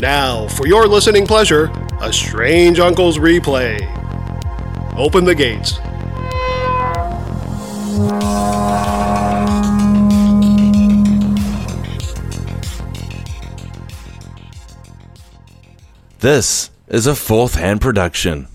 Now, for your listening pleasure, a Strange Uncles replay. Open the gates. This is a fourth hand production.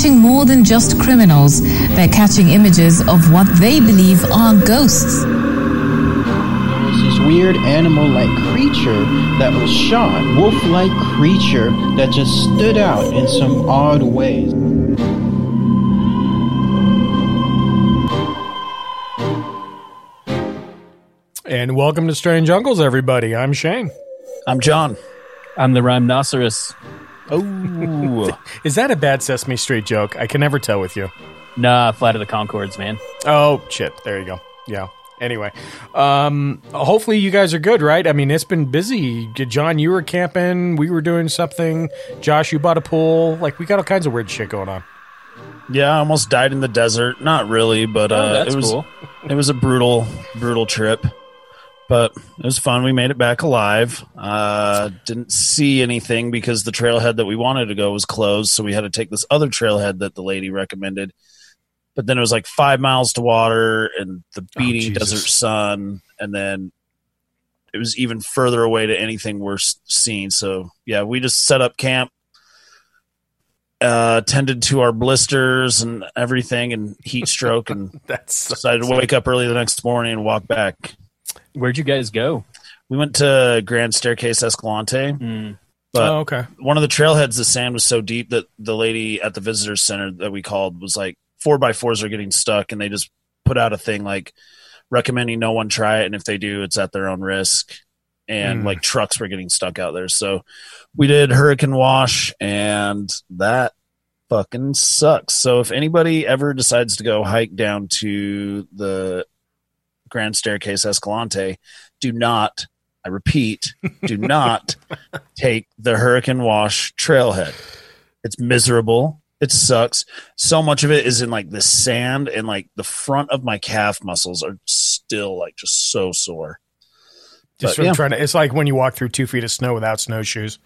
Catching more than just criminals. They're catching images of what they believe are ghosts. was this weird animal-like creature that was shot, wolf-like creature that just stood out in some odd ways. And welcome to Strange Uncles, everybody. I'm Shane. I'm John. I'm the rhinoceros. Oh, Is that a bad Sesame Street joke? I can never tell with you. Nah, Flight of the Conchords, man. Oh shit! There you go. Yeah. Anyway, um, hopefully you guys are good, right? I mean, it's been busy. John, you were camping. We were doing something. Josh, you bought a pool. Like we got all kinds of weird shit going on. yeah, I almost died in the desert. Not really, but Oh, uh, that's it was cool. it was a brutal, brutal trip. But it was fun. We made it back alive. Uh, didn't see anything because the trailhead that we wanted to go was closed, so we had to take this other trailhead that the lady recommended. But then it was like five miles to water and the beating Jesus. desert sun, and then it was even further away to anything we're seeing. So yeah, we just set up camp, uh, tended to our blisters and everything, and heat stroke, and That's decided to wake up early the next morning and walk back. Where'd you guys go? We went to Grand Staircase Escalante, Mm. but oh, okay. one of the trailheads, the sand was so deep that the lady at the visitor center that we called was like, four by fours are getting stuck, and they just put out a thing like recommending no one try it, and if they do, it's at their own risk. And Mm. like trucks were getting stuck out there, so we did Hurricane Wash, and that fucking sucks. So if anybody ever decides to go hike down to the Grand Staircase Escalante, do not, I repeat, do not take the Hurricane Wash trailhead. It's miserable. It sucks. So much of it is in like the sand, and like the front of my calf muscles are still like just so sore. Just But, from yeah. trying to. It's like when you walk through two feet of snow without snowshoes.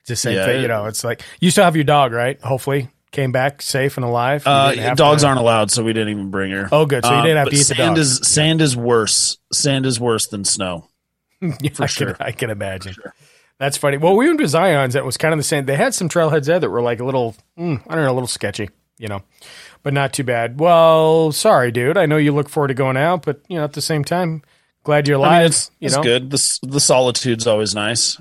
It's the same Yeah, thing. You know, it's like you still have your dog, right? Hopefully, came back safe and alive. Uh, dogs aren't allowed, so we didn't even bring her. Oh, good. So you Um, didn't have but to eat the sand dog. is sand is worse. Sand is worse than snow. Yeah, for I sure. Can, I can imagine. That's funny. Well, we went to Zion's. That was kind of the same. They had some trailheads there that were like a little, mm, I don't know, a little sketchy, you know, but not too bad. Well, sorry, dude. I know you look forward to going out, but you know, at the same time, glad you're I alive. mean, it's, you it's know, good. The the solitude's always nice.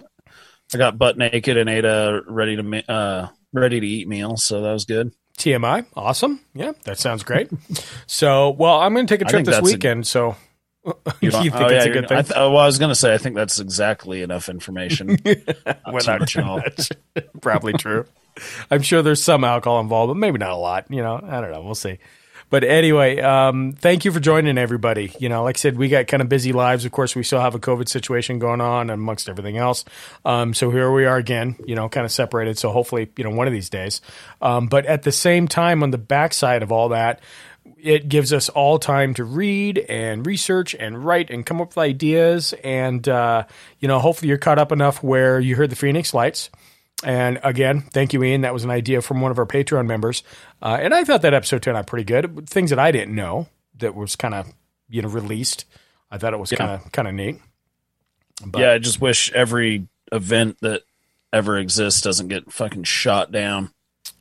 I got butt naked and ate a ready to uh ready to eat meal, so that was good. TMI, awesome. Yeah, that sounds great. so, well, I'm going to take a trip this that's a- weekend. so, you, want- think oh, that's yeah, a good thing? I th- well, I was gonna say I think that's exactly enough information. Without too much. Probably true. I'm sure there's some alcohol involved, but maybe not a lot. You know, I don't know. We'll see. But anyway, um, thank you for joining everybody. You know, like I said, we got kind of busy lives. Of course, we still have a COVID situation going on amongst everything else. Um, so here we are again, you know, kind of separated. So hopefully, you know, one of these days. Um, but at the same time, on the backside of all that, it gives us all time to read and research and write and come up with ideas. And, uh, you know, hopefully you're caught up enough where you heard the Phoenix Lights. And again, thank you, Ian. That was an idea from one of our Patreon members. Uh, and I thought that episode turned out pretty good. Things that I didn't know that was kind of, you know, released. I thought it was kind of kind of neat. But- yeah, I just wish every event that ever exists doesn't get fucking shot down.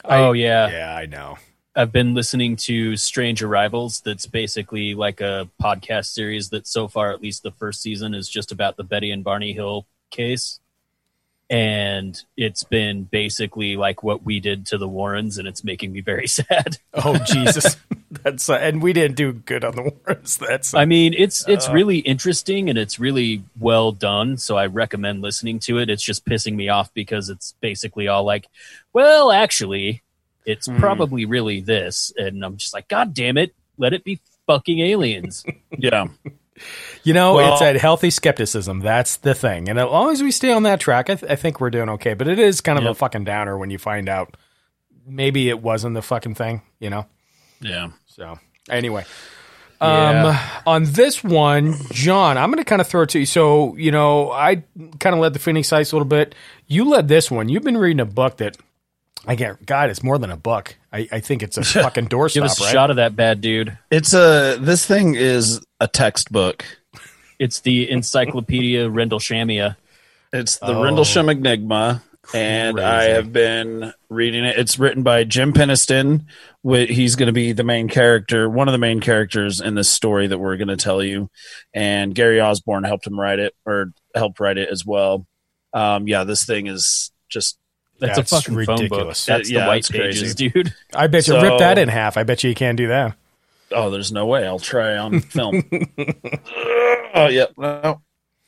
Oh yeah. Yeah, I know. I've been listening to Strange Arrivals. That's basically like a podcast series that so far, at least the first season, is just about the Betty and Barney Hill case. And it's been basically like what we did to the Warrens, and it's making me very sad. Oh Jesus, that's uh, and we didn't do good on the Warrens. That's I mean, it's it's Uh. really interesting and it's really well done. So I recommend listening to it. It's just pissing me off because it's basically all like, well, actually, it's Hmm. probably really this, and I'm just like, God damn it, let it be fucking aliens. Yeah. You know Well- it's that healthy skepticism. That's the thing, and as long as we stay on that track, I, th- I think we're doing okay. But it is kind of a fucking downer when you find out maybe it wasn't the fucking thing. You know. Yeah. So anyway, um, on this one, John, I'm going to kind of throw it to you. So you know, I kind of led the Phoenix Lights a little bit. You led this one. You've been reading a book that. I get God, it's more than a book. I, I think it's a fucking doorstop, Give us a right? shot of that bad dude. It's a this thing is a textbook. It's the Encyclopedia Rendleshamia. It's the Oh. Rendlesham Enigma, and I have been reading it. It's written by Jim Penniston. He's going to be the main character, one of the main characters in this story that we're going to tell you. And Gary Osborn helped him write it, or helped write it as well. Um, yeah, this thing is just That's, That's a fucking phone book. ridiculous. That's Yeah, the white it's pages, crazy. dude. I bet you So- rip that in half. I bet you you can't do that. oh, there's no way I'll try on film. oh yeah, no,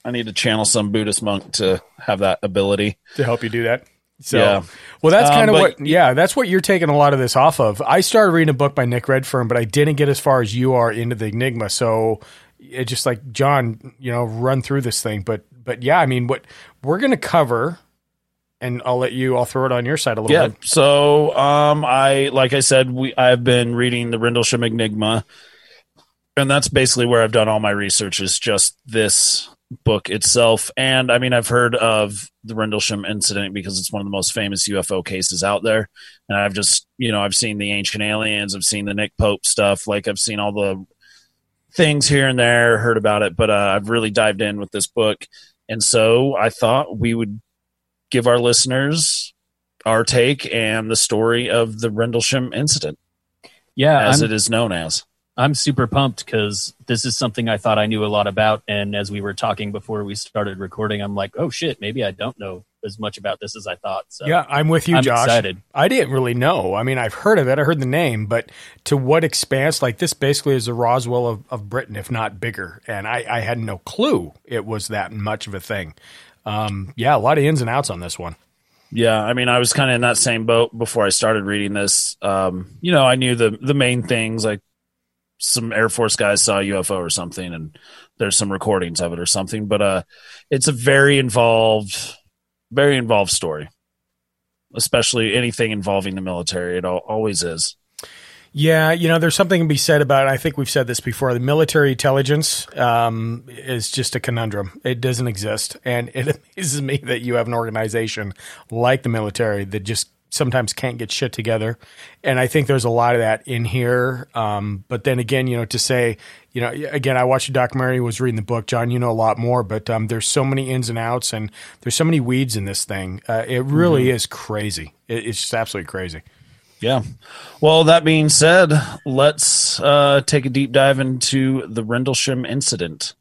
I need to channel some Buddhist monk to have that ability. to help you do that. So, Yeah. well, that's Um, kind of what, yeah, that's what you're taking a lot of this off of. I started reading a book by Nick Redfern, but I didn't get as far as you are into the Enigma. So, it just like John, you know, run through this thing. But, but yeah, I mean, what we're going to cover, and I'll let you, I'll throw it on your side a little Yeah. bit. So, um, I like I said, we I've been reading the Rendlesham Enigma, and that's basically where I've done all my research. Is just this book itself, and I mean, I've heard of the Rendlesham incident because it's one of the most famous UFO cases out there, and I've just you know I've seen the ancient aliens, I've seen the Nick Pope stuff, like I've seen all the things here and there, heard about it, but uh, I've really dived in with this book, and so I thought we would give our listeners our take and the story of the Rendlesham incident, Yeah, as I'm, it is known as. I'm super pumped because this is something I thought I knew a lot about. And as we were talking before we started recording, I'm like, oh shit, maybe I don't know as much about this as I thought. So Yeah, I'm with you, I'm Josh. excited. I didn't really know. I mean, I've heard of it. I heard the name, but to what expanse? Like this, basically, is the Roswell of, of Britain, if not bigger. And I, I had no clue it was that much of a thing. Um, yeah, a lot of ins and outs on this one. Yeah, I mean, I was kind of in that same boat before I started reading this. Um, you know, I knew the the main things, like some Air Force guys saw a UFO or something, and there's some recordings of it or something. But uh, it's a very involved, very involved story, especially anything involving the military. It al- always is. Yeah, you know, there's something to be said about. I think we've said this before. The military intelligence um, is just a conundrum. It doesn't exist, and it amazes me that you have an organization like the military that just sometimes can't get shit together. And I think there's a lot of that in here. Um, but then again, you know, to say, you know, again, I watched a documentary, was reading the book. John, you know a lot more, but um, there's so many ins and outs, and there's so many weeds in this thing. Uh, it really is crazy. It, it's just absolutely crazy. Yeah. Well, that being said, let's uh, take a deep dive into the Rendlesham incident.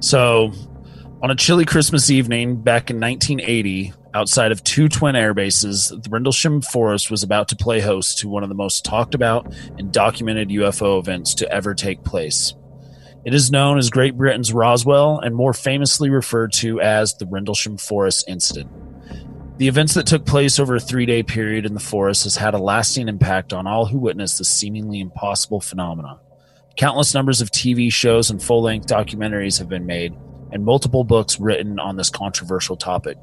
So, on a chilly Christmas evening back in 1980, outside of two twin air bases, the Rendlesham Forest was about to play host to one of the most talked about and documented UFO events to ever take place. It is known as Great Britain's Roswell and more famously referred to as the Rendlesham Forest Incident. The events that took place over a three day period in the forest has had a lasting impact on all who witnessed this seemingly impossible phenomena. Countless numbers of TV shows and full length documentaries have been made, and multiple books written on this controversial topic.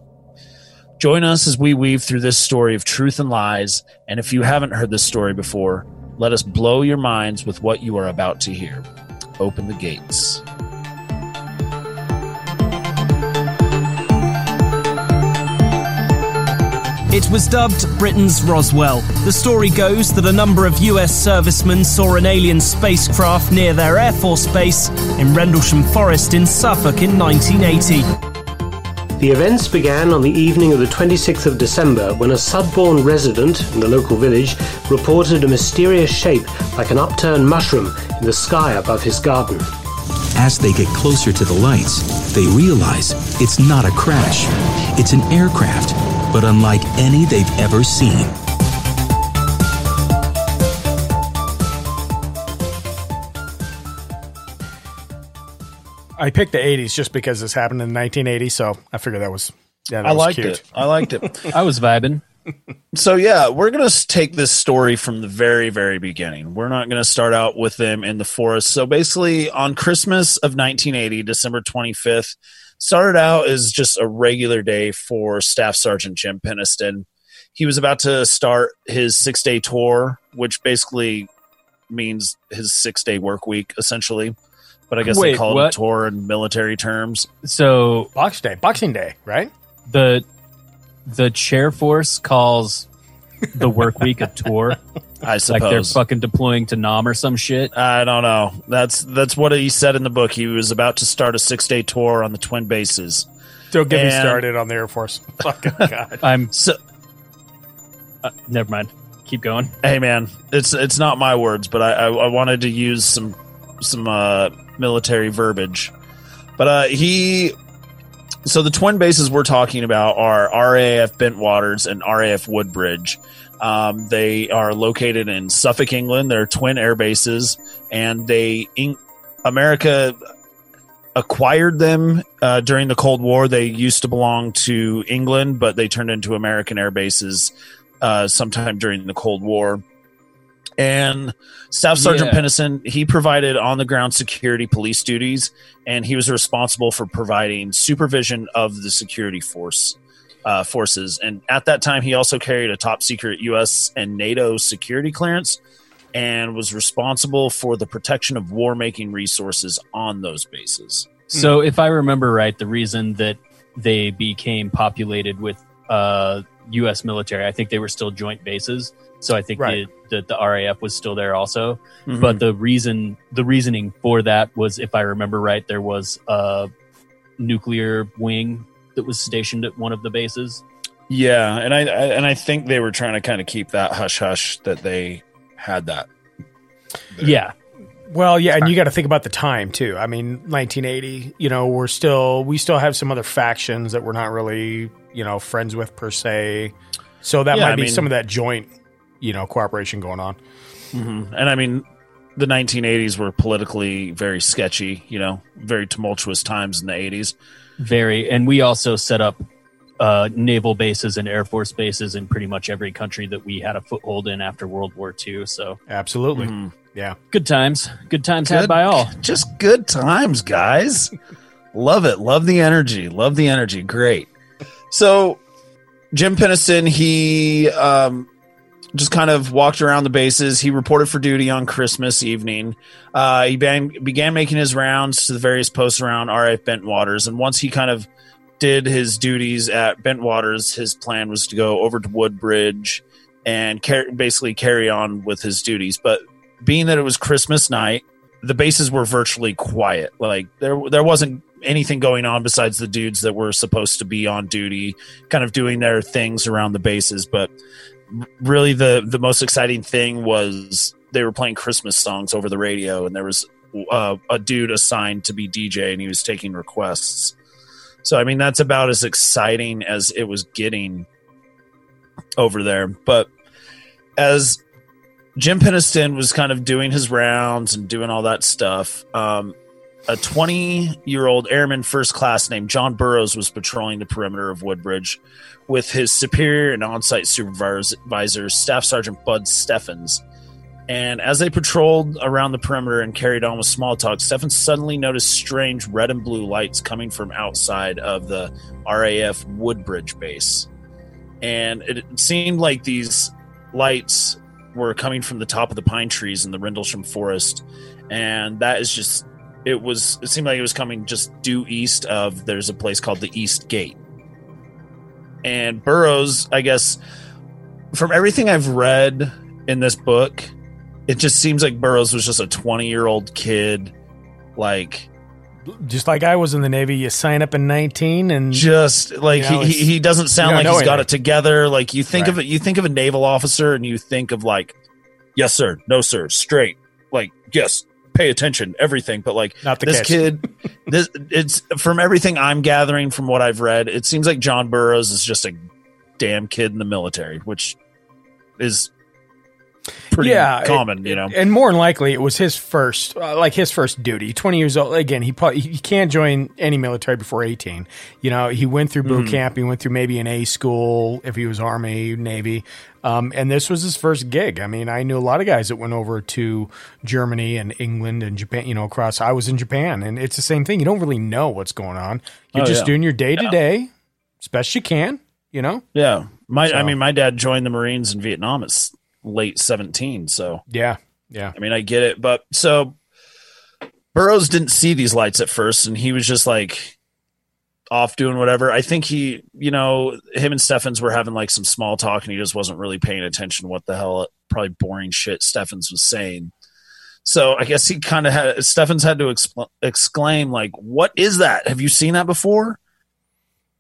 Join us as we weave through this story of truth and lies, and if you haven't heard this story before, let us blow your minds with what you are about to hear. Open the gates. It was dubbed Britain's Roswell. The story goes that a number of US servicemen saw an alien spacecraft near their Air Force base in Rendlesham Forest in Suffolk in 1980. The events began on the evening of the 26th of December when a Sudbourne resident in the local village reported a mysterious shape like an upturned mushroom in the sky above his garden. As they get closer to the lights, they realize it's not a crash, it's an aircraft, but unlike any they've ever seen. I picked the 80s just because this happened in 1980, so I figured that was yeah, that I was liked cute. it. I liked it. I was vibing. So yeah, we're gonna take this story from the very, very beginning. We're not gonna start out with them in the forest. So basically, on Christmas of 1980, December 25th, started out as just a regular day for Staff Sergeant Jim Penniston. He was about to start his six day tour, which basically means his six day work week, essentially. But I guess Wait, they call it a tour in military terms. So Box Day, Boxing Day, right? the the chair force calls the work week a tour. I suppose Like they're fucking deploying to Nam or some shit. I don't know. That's that's what he said in the book. He was about to start a six day tour on the twin bases. Don't get me started on the Air Force. Fucking God. I'm So uh, never mind. Keep going. hey man, it's it's not my words, but I I, I wanted to use some some uh, military verbiage. But uh, he so the twin bases we're talking about are RAF Bentwaters and RAF Woodbridge. Um, they are located in Suffolk, England. They're twin air bases, and they in, America acquired them uh, during the Cold War. They used to belong to England, but they turned into American air bases uh, sometime during the Cold War. And Staff Sergeant Yeah. Penniston, he provided on the ground security police duties, and he was responsible for providing supervision of the security force uh, forces. And at that time, he also carried a top secret U.S. and NATO security clearance, and was responsible for the protection of war making resources on those bases. So if I remember right, the reason that they became populated with uh, U.S. military, I think they were still joint bases. So I think Right. the, the the RAF was still there also. Mhm. But the reason the reasoning for that was, if I remember right, there was a nuclear wing that was stationed at one of the bases. Yeah, and I, I and I think they were trying to kind of keep that hush hush that they had that. Yeah, Well, yeah, and you got to think about the time too. I mean, 1980. You know, we're still we still have some other factions that we're not really you know friends with per se. So that Yeah, might I be mean- some of that joint you know cooperation going on. hmm And I mean, the 1980s were politically very sketchy. You know, very tumultuous times in the 80s. Very. And we also set up uh, naval bases and air force bases in pretty much every country that we had a foothold in after World War II. So Absolutely. Mhm. Yeah. good times, good times Good. had by all. Just good times, guys. Love it. Love the energy. Love the energy. Great. So, Jim Penniston, he um, just kind of walked around the bases. He reported for duty on Christmas evening. Uh, he began, began making his rounds to the various posts around RF Bentwaters. And once he kind of did his duties at Bentwaters, his plan was to go over to Woodbridge and car- basically carry on with his duties. But being that it was Christmas night, the bases were virtually quiet. Like there there wasn't anything going on besides the dudes that were supposed to be on duty, kind of doing their things around the bases. But really, the the most exciting thing was they were playing Christmas songs over the radio, and there was uh, a dude assigned to be DJ, and he was taking requests. So I mean, that's about as exciting as it was getting over there. But as Jim Penniston was kind of doing his rounds and doing all that stuff. Um, a 20 year old airman first class named John Burroughs was patrolling the perimeter of Woodbridge with his superior and on site supervisor, Staff Sergeant Bud Steffens. And as they patrolled around the perimeter and carried on with small talk, Steffens suddenly noticed strange red and blue lights coming from outside of the RAF Woodbridge base. And it seemed like these lights were coming from the top of the pine trees in the Rendlesham forest, and that is just it was it seemed like it was coming just due east of there's a place called the East Gate. And Burroughs, I guess from everything I've read in this book, it just seems like Burroughs was just a 20 year old kid, like Just like I was in the Navy, you sign up in 19 and just like You know, he, he doesn't sound like he's got it together. Like you think of it, you think of a naval officer, and you think of like, yes sir, no sir, straight, like yes, pay attention, everything. But like Not the this kids. kid, this it's from everything I'm gathering from what I've read, it seems like John Burroughs is just a damn kid in the military, which is pretty yeah, common, it- you know. And more than likely, it was his first, uh, like his first duty. Twenty years old. Again, he probably he can't join any military before eighteen. You know, he went through boot Mhm. camp. He went through maybe an A school if he was Army, Navy, um, and this was his first gig. I mean, I knew a lot of guys that went over to Germany and England and Japan. You know, across. I was in Japan, and it's the same thing. You don't really know what's going on. You're Oh, just yeah. doing your day to day, as best you can. You know. Yeah. My I mean my dad joined the Marines in Vietnam at late 17, so Yeah. Yeah. I mean, I get it, but so Burroughs didn't see these lights at first, and he was just like off doing whatever. I think he, you know, him and Steffens were having like some small talk, and he just wasn't really paying attention what the hell, probably boring shit Steffens was saying. So I guess he kind of had Steffens had to expl- exclaim like, "What is that? Have you seen that before?"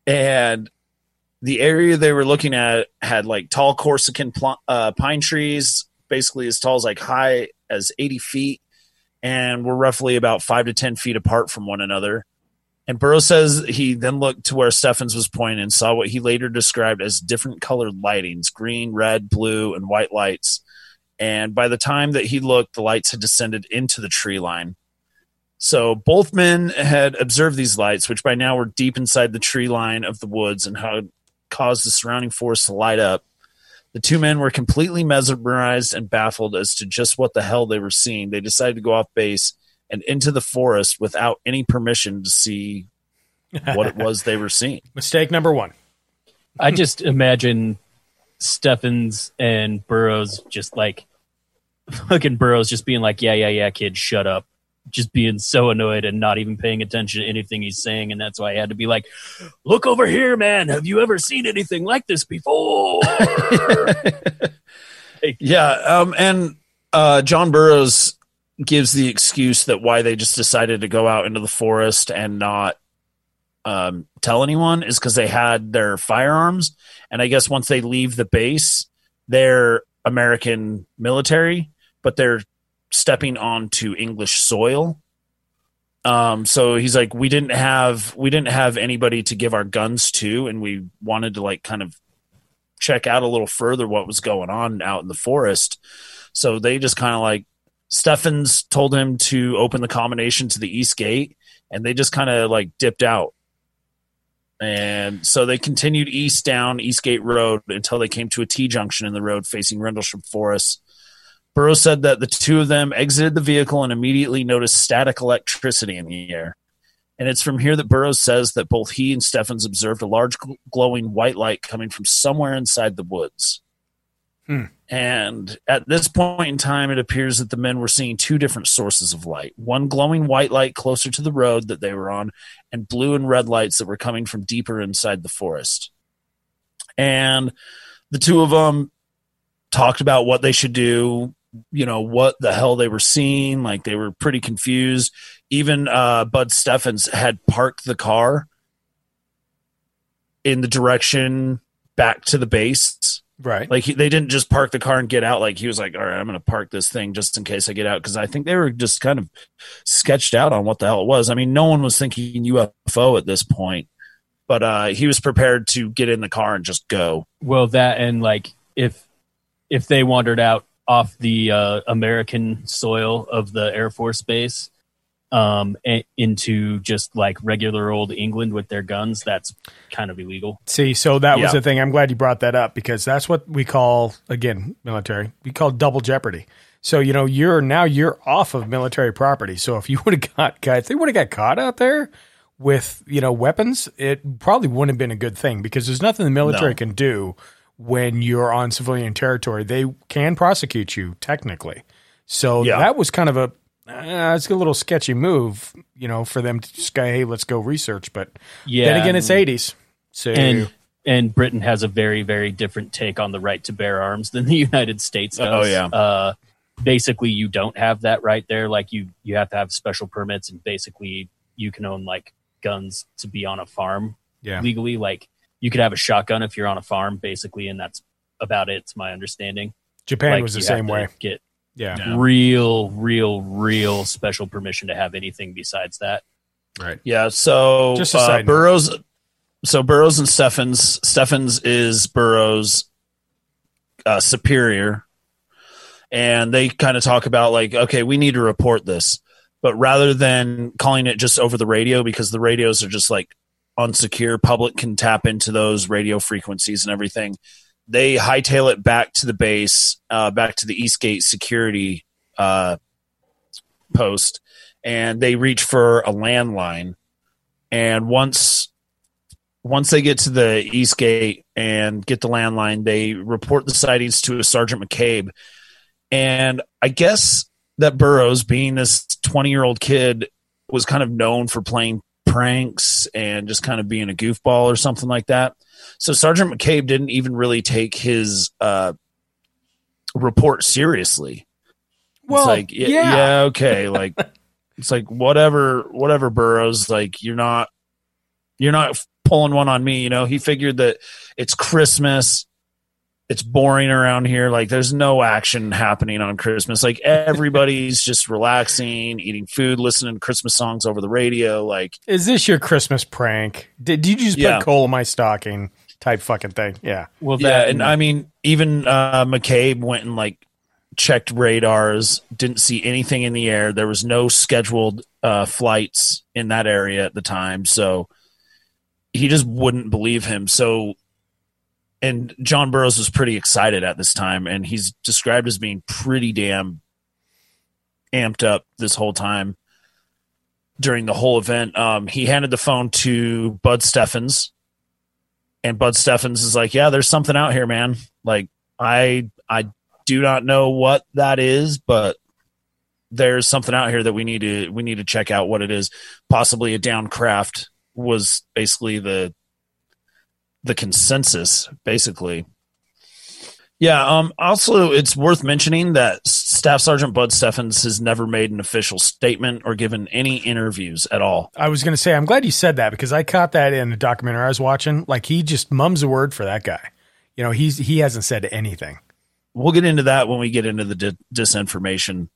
And the area they were looking at had like tall Corsican pl- uh, pine trees, basically as tall as like high as 80 feet, and were roughly about five to 10 feet apart from one another. And Burroughs says he then looked to where Steffens was pointing and saw what he later described as different colored lightings green, red, blue, and white lights. And by the time that he looked, the lights had descended into the tree line. So both men had observed these lights, which by now were deep inside the tree line of the woods and had caused the surrounding forest to light up. The two men were completely mesmerized and baffled as to just what the hell they were seeing. They decided to go off base and into the forest without any permission to see what it was they were seeing. Mistake number one. I just imagine Steffens and Burroughs just like fucking Burroughs just being like, yeah, yeah, yeah, kid, shut up. Just being so annoyed and not even paying attention to anything he's saying. And that's why I had to be like, look over here, man. Have you ever seen anything like this before? Yeah, um, and uh, John Burroughs gives the excuse that why they just decided to go out into the forest and not um, tell anyone is because they had their firearms, and I guess once they leave the base, they're American military, but they're stepping onto English soil. Um, so he's like, we didn't have we didn't have anybody to give our guns to, and we wanted to like kind of check out a little further what was going on out in the forest. So they just kind of like Steffens told him to open the combination to the east gate, and they just kind of like dipped out. And so they continued east down Eastgate Road until they came to a T junction in the road facing Rendlesham Forest. Burroughs said that the two of them exited the vehicle and immediately noticed static electricity in the air. And it's from here that Burroughs says that both he and Steffens observed a large gl- glowing white light coming from somewhere inside the woods. Hmm. And at this point in time, it appears that the men were seeing two different sources of light one glowing white light closer to the road that they were on, and blue and red lights that were coming from deeper inside the forest. And the two of them talked about what they should do, you know, what the hell they were seeing. Like they were pretty confused. Even uh, Bud Steffens had parked the car in the direction back to the base. Right. Like he, they didn't just park the car and get out. Like he was like, "All right, I'm going to park this thing just in case I get out." Because I think they were just kind of sketched out on what the hell it was. I mean, no one was thinking UFO at this point, but uh, he was prepared to get in the car and just go. Well, that and like if if they wandered out off the uh, American soil of the Air Force Base um, a- into just like regular old England with their guns, that's kind of illegal. See, so that was the thing. I'm glad you brought that up because that's what we call again military. We call double jeopardy. So you know you're now you're off of military property. So if you would have got if they would have got caught out there with you know weapons, it probably wouldn't have been a good thing because there's nothing the military No. can do when you're on civilian territory. They can prosecute you technically. So Yeah. that was kind of a uh, it's a little sketchy move, you know, for them to just go, hey, let's go research. But Yeah, then again, it's 80s. So and and Britain has a very very different take on the right to bear arms than the United States does. Oh, yeah. Uh, basically, you don't have that right there. Like you you have to have special permits, and basically you can own like guns to be on a farm Yeah. legally. Like you could have a shotgun if you're on a farm, basically, and that's about it. It's my understanding. Japan Like, was the you have same to way. Get Yeah. real, real, real special permission to have anything besides that. Right. Yeah. So Just uh, side note. Burroughs. So Burroughs and Steffens. Steffens is Burroughs' uh, superior, and they kind of talk about like, okay, we need to report this, but rather than calling it just over the radio because the radios are just like unsecure, public can tap into those radio frequencies and everything. They hightail it back to the base, uh, back to the Eastgate security uh, post, and they reach for a landline. And once once they get to the East Gate and get the landline, they report the sightings to Sergeant McCabe. And I guess that Burroughs, being this 20 year old kid, was kind of known for playing pranks and just kind of being a goofball or something like that. So Sergeant McCabe didn't even really take his uh, report seriously. Well, it's like, yeah, yeah. okay, like it's like whatever, whatever Burroughs, like you're not, you're not pulling one on me. You know, he figured that it's Christmas. It's boring around here. Like there's no action happening on Christmas. Like everybody's just relaxing, eating food, listening to Christmas songs over the radio. Like Is this your Christmas prank? Did, did you just Yeah. put coal in my stocking type fucking thing? Yeah. Well, yeah, and I mean, even uh, McCabe went and like checked radars, didn't see anything in the air. There was no scheduled uh, flights in that area at the time, so he just wouldn't believe him. So, and John Burroughs was pretty excited at this time, and he's described as being pretty damn amped up this whole time during the whole event. Um, he handed the phone to Bud Steffens, and Bud Steffens is like, "Yeah, there's something out here, man. Like, I I do not know what that is, but there's something out here that we need to we need to check out what it is. Possibly a down craft was basically the the consensus, basically. Yeah. Um. Also, it's worth mentioning that Staff Sergeant Bud Steffens has never made an official statement or given any interviews at all. I was going to say, I'm glad you said that because I caught that in a documentary I was watching. Like he just mums a word for that guy. You know, he's he hasn't said anything. we'll get into that when we get into the di- disinformation.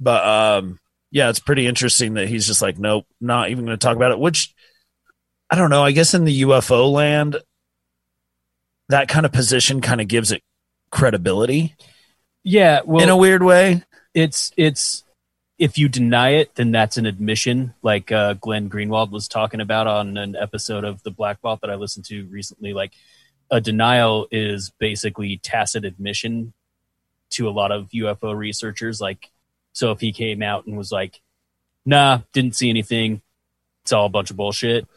But um, yeah, it's pretty interesting that he's just like, nope, not even going to talk about it. Which I don't know. I guess in the UFO land, that kind of position kind of gives it credibility yeah, well, in a weird way. it's it's if you deny it, then that's an admission, like uh, Glenn Greenwald was talking about on an episode of the Black Vault that I listened to recently. Like a denial is basically tacit admission to a lot of UFO researchers. Like, so if he came out and was like, "Nah, didn't see anything," it's all a bunch of bullshit.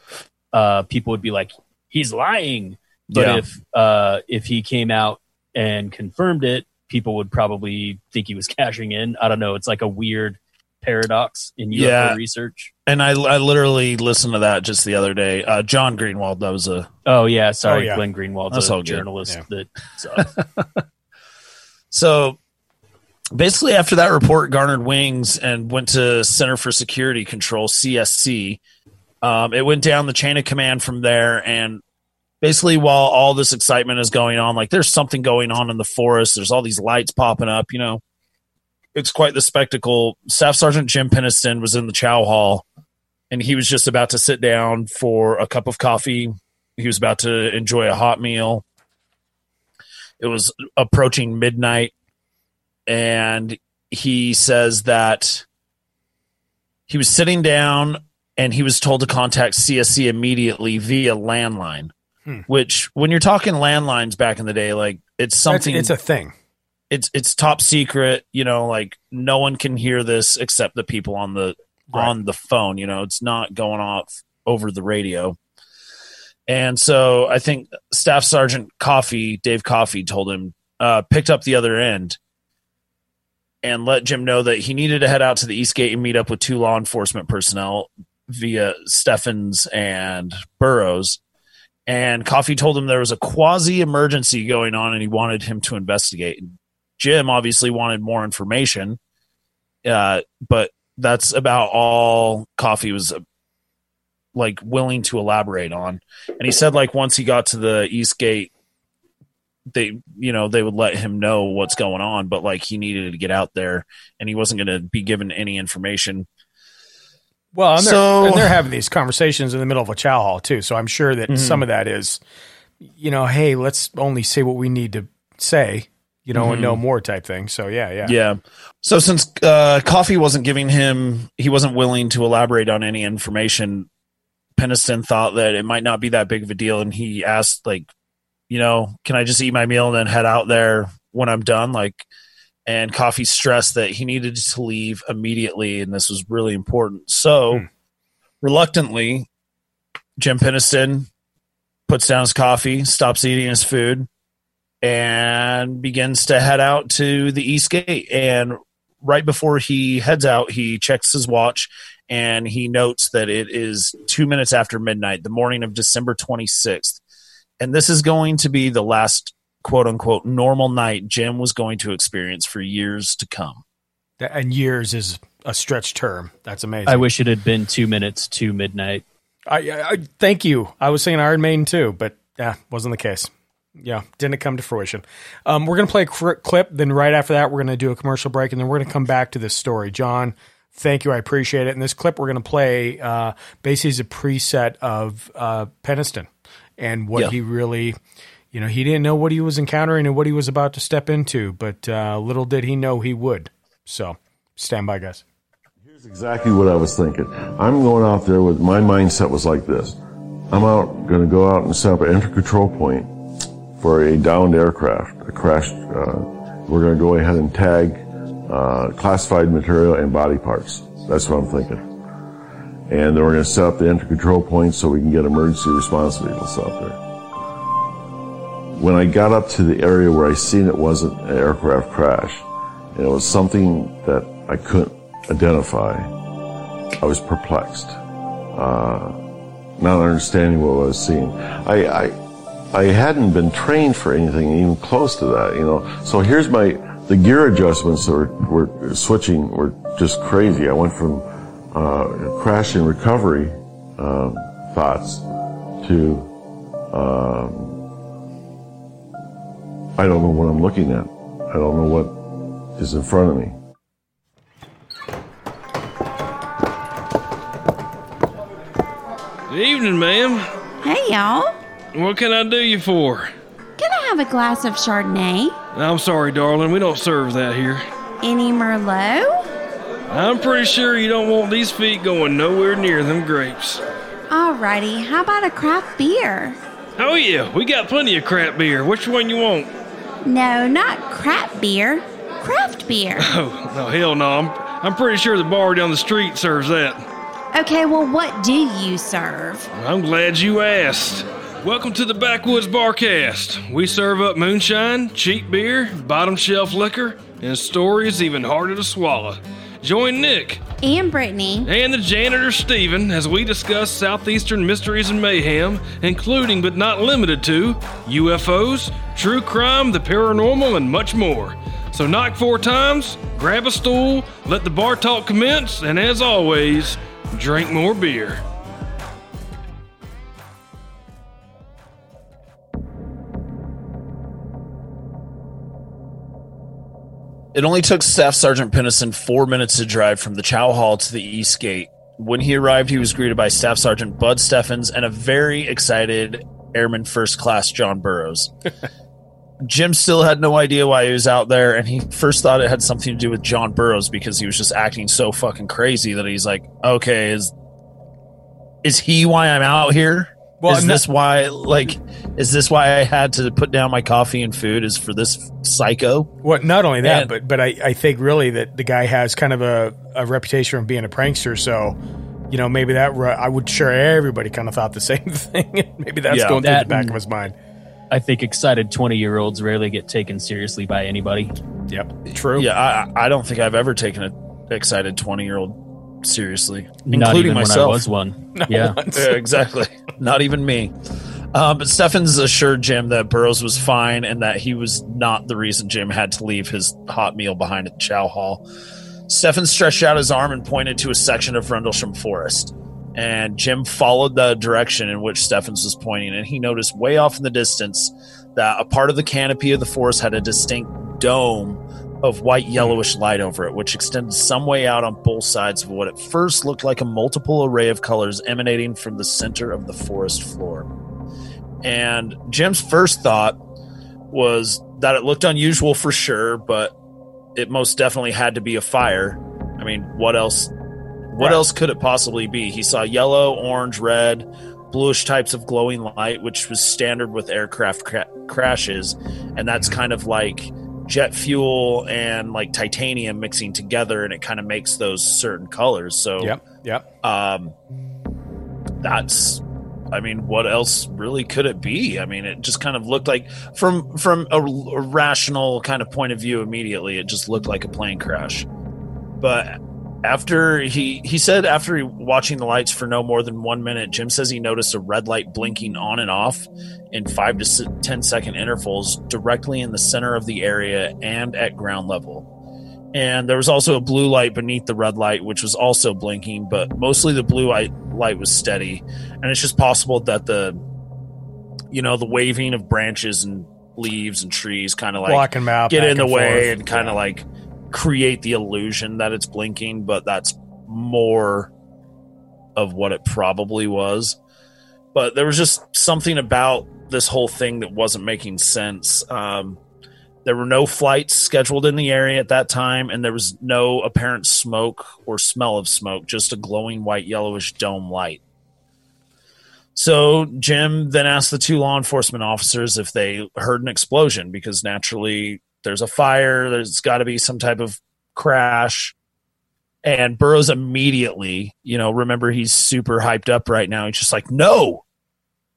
Uh, people would be like, "He's lying." But Yeah. if uh, if he came out and confirmed it, people would probably think he was cashing in. I don't know. It's like a weird paradox in UFO Yeah. research. And I, I literally listened to that just the other day. Uh, John Greenewald, that was a Oh yeah, sorry, Oh, yeah. Glenn Greenwald's That's a all journalist Yeah. that sucks. So basically, after that report garnered wings and went to Center for Security Control (CSC), um, it went down the chain of command from there. And basically, while all this excitement is going on, like there's something going on in the forest. There's all these lights popping up. You know, it's quite the spectacle. Staff Sergeant Jim Penniston was in the chow hall, and he was just about to sit down for a cup of coffee. He was about to enjoy a hot meal. It was approaching midnight, and he says that he was sitting down and he was told to contact CSC immediately via landline. Hmm. Which, when you're talking landlines back in the day, like it's something, It's, it's a thing. it's it's top secret. You know, like no one can hear this except the people on the Right. on the phone. You know, it's not going off over the radio. And so I think Staff Sergeant Coffee, Dave Coffee, told him, uh, picked up the other end and let Jim know that he needed to head out to the East Gate and meet up with two law enforcement personnel via Steffens and Burroughs. And Coffee told him there was a quasi emergency going on and he wanted him to investigate. Jim obviously wanted more information, uh, but that's about all Coffee was uh, like willing to elaborate on. And he said like once he got to the East Gate they you know they would let him know what's going on but like he needed to get out there and he wasn't going to be given any information Well, and they're, So- and they're having these conversations in the middle of a chow hall too. So I'm sure that Mhm. some of that is, you know, hey, let's only say what we need to say, you know, and Mhm. no more type thing. So yeah, yeah, Yeah. So since uh, Coffee wasn't giving him, he wasn't willing to elaborate on any information. Penniston thought that it might not be that big of a deal, and he asked, like, you know, can I just eat my meal and then head out there when I'm done? Like, and Coffee stressed that he needed to leave immediately, and this was really important. So, hmm. reluctantly, Jim Penniston puts down his coffee, stops eating his food, and begins to head out to the east gate. And right before he heads out, he checks his watch and he notes that it is two minutes after midnight, the morning of December 26th. And this is going to be the last quote unquote normal night Jim was going to experience for years to come. And years is a stretch term. That's amazing. I wish it had been two minutes to midnight. I, I, I thank you. I was saying Iron Maiden too, but yeah, wasn't the case. Yeah, didn't come to fruition. Um, we're gonna play a cr- clip, then right after that, we're gonna do a commercial break, and then we're gonna come back to this story. John, thank you, I appreciate it. And this clip we're gonna play uh, basically is a preset of uh, Penniston and what Yeah. he really, you know, he didn't know what he was encountering and what he was about to step into, but uh, little did he know he would. So, stand by, guys. Here's exactly what I was thinking. I'm going out there with my mindset was like this. I'm out, going to go out and set up an entry control point for a downed aircraft, a crashed. Uh, we're going to go ahead and tag uh, classified material and body parts. That's what I'm thinking. And then we're going to set up the entry control point so we can get emergency response vehicles out there. When I got up to the area where I seen it wasn't an aircraft crash, and it was something that I couldn't identify, I was perplexed, uh, not understanding what I was seeing. I, I, I hadn't been trained for anything even close to that, you know. So here's my the gear adjustments were, were switching were just crazy. I went from uh, crash and recovery um, thoughts to um, I don't know what I'm looking at. I don't know what is in front of me. Good evening, ma'am. Hey, y'all. What can I do you for? Can I have a glass of Chardonnay? I'm sorry, darling, we don't serve that here. Any Merlot? I'm pretty sure you don't want these feet going nowhere near them grapes. Alrighty, how about a craft beer? Oh, yeah, we got plenty of craft beer. Which one you want? No, not crap beer. Craft beer. Oh, no, hell no. I'm, I'm pretty sure the bar down the street serves that. Okay, well, what do you serve? I'm glad you asked. Welcome to the Backwoods Barcast. We serve up moonshine, cheap beer, bottom shelf liquor, and stories even harder to swallow. Join Nick And Brittany. and the janitor Steven as we discuss southeastern mysteries and mayhem, including but not limited to UFOs, true crime, the paranormal, and much more. So knock four times, grab a stool, let the bar talk commence, and as always, drink more beer. It only took Staff Sergeant Penniston four minutes to drive from the Chow Hall to the East Gate. When he arrived, he was greeted by Staff Sergeant Bud Steffens and a very excited Airman First Class John Burroughs. Jim still had no idea why he was out there, and he first thought it had something to do with John Burroughs because he was just acting so fucking crazy that he's like, "Okay, is is he why I'm out here? Well, is no- this why? Like, is this why I had to put down my coffee and food? Is for this psycho?" Well, not only that, And- but but I, I think really that the guy has kind of a, a reputation of being a prankster. So, you know, maybe that ru- I would sure everybody kind of thought the same thing. maybe that's Yeah. going through That the back of his mind. I think excited 20 year olds rarely get taken seriously by anybody. Yep. True. Yeah, I, I don't think I've ever taken an excited twenty year old seriously, including even when I myself. was one. Not Yeah. Yeah, exactly. Not even me. Um, but Steffens assured Jim that Burroughs was fine and that he was not the reason Jim had to leave his hot meal behind at the Chow Hall. Steffens stretched out his arm and pointed to a section of Rendlesham Forest. And Jim followed the direction in which Steffens was pointing, and he noticed way off in the distance that a part of the canopy of the forest had a distinct dome of white yellowish light over it, which extended some way out on both sides of what at first looked like a multiple array of colors emanating from the center of the forest floor. And Jim's first thought was that it looked unusual for sure, but it most definitely had to be a fire. I mean, what else? What Right. else could it possibly be? He saw yellow, orange, red, bluish types of glowing light, which was standard with aircraft cra- crashes, and that's kind of like jet fuel and like titanium mixing together, and it kind of makes those certain colors. So, Yep. Yep. um, that's i mean what else really could it be i mean it just kind of looked like from from a, a rational kind of point of view immediately it just looked like a plane crash but after he he said after he, watching the lights for no more than one minute jim says he noticed a red light blinking on and off in five to ten second intervals directly in the center of the area and at ground level. And there was also a blue light beneath the red light which was also blinking but mostly the blue light, light was steady. And it's just possible that the you know the waving of branches and leaves and trees kind of like Blocking out, get in the way forth. and kind of like create the illusion that it's blinking but that's more of what it probably was but there was just something about this whole thing that wasn't making sense um, there were no flights scheduled in the area at that time, and there was no apparent smoke or smell of smoke, just a glowing white yellowish dome light. So Jim then asked the two law enforcement officers if they heard an explosion because naturally there's a fire, there's got to be some type of crash. And Burroughs immediately, you know, remember he's super hyped up right now. He's just like, no.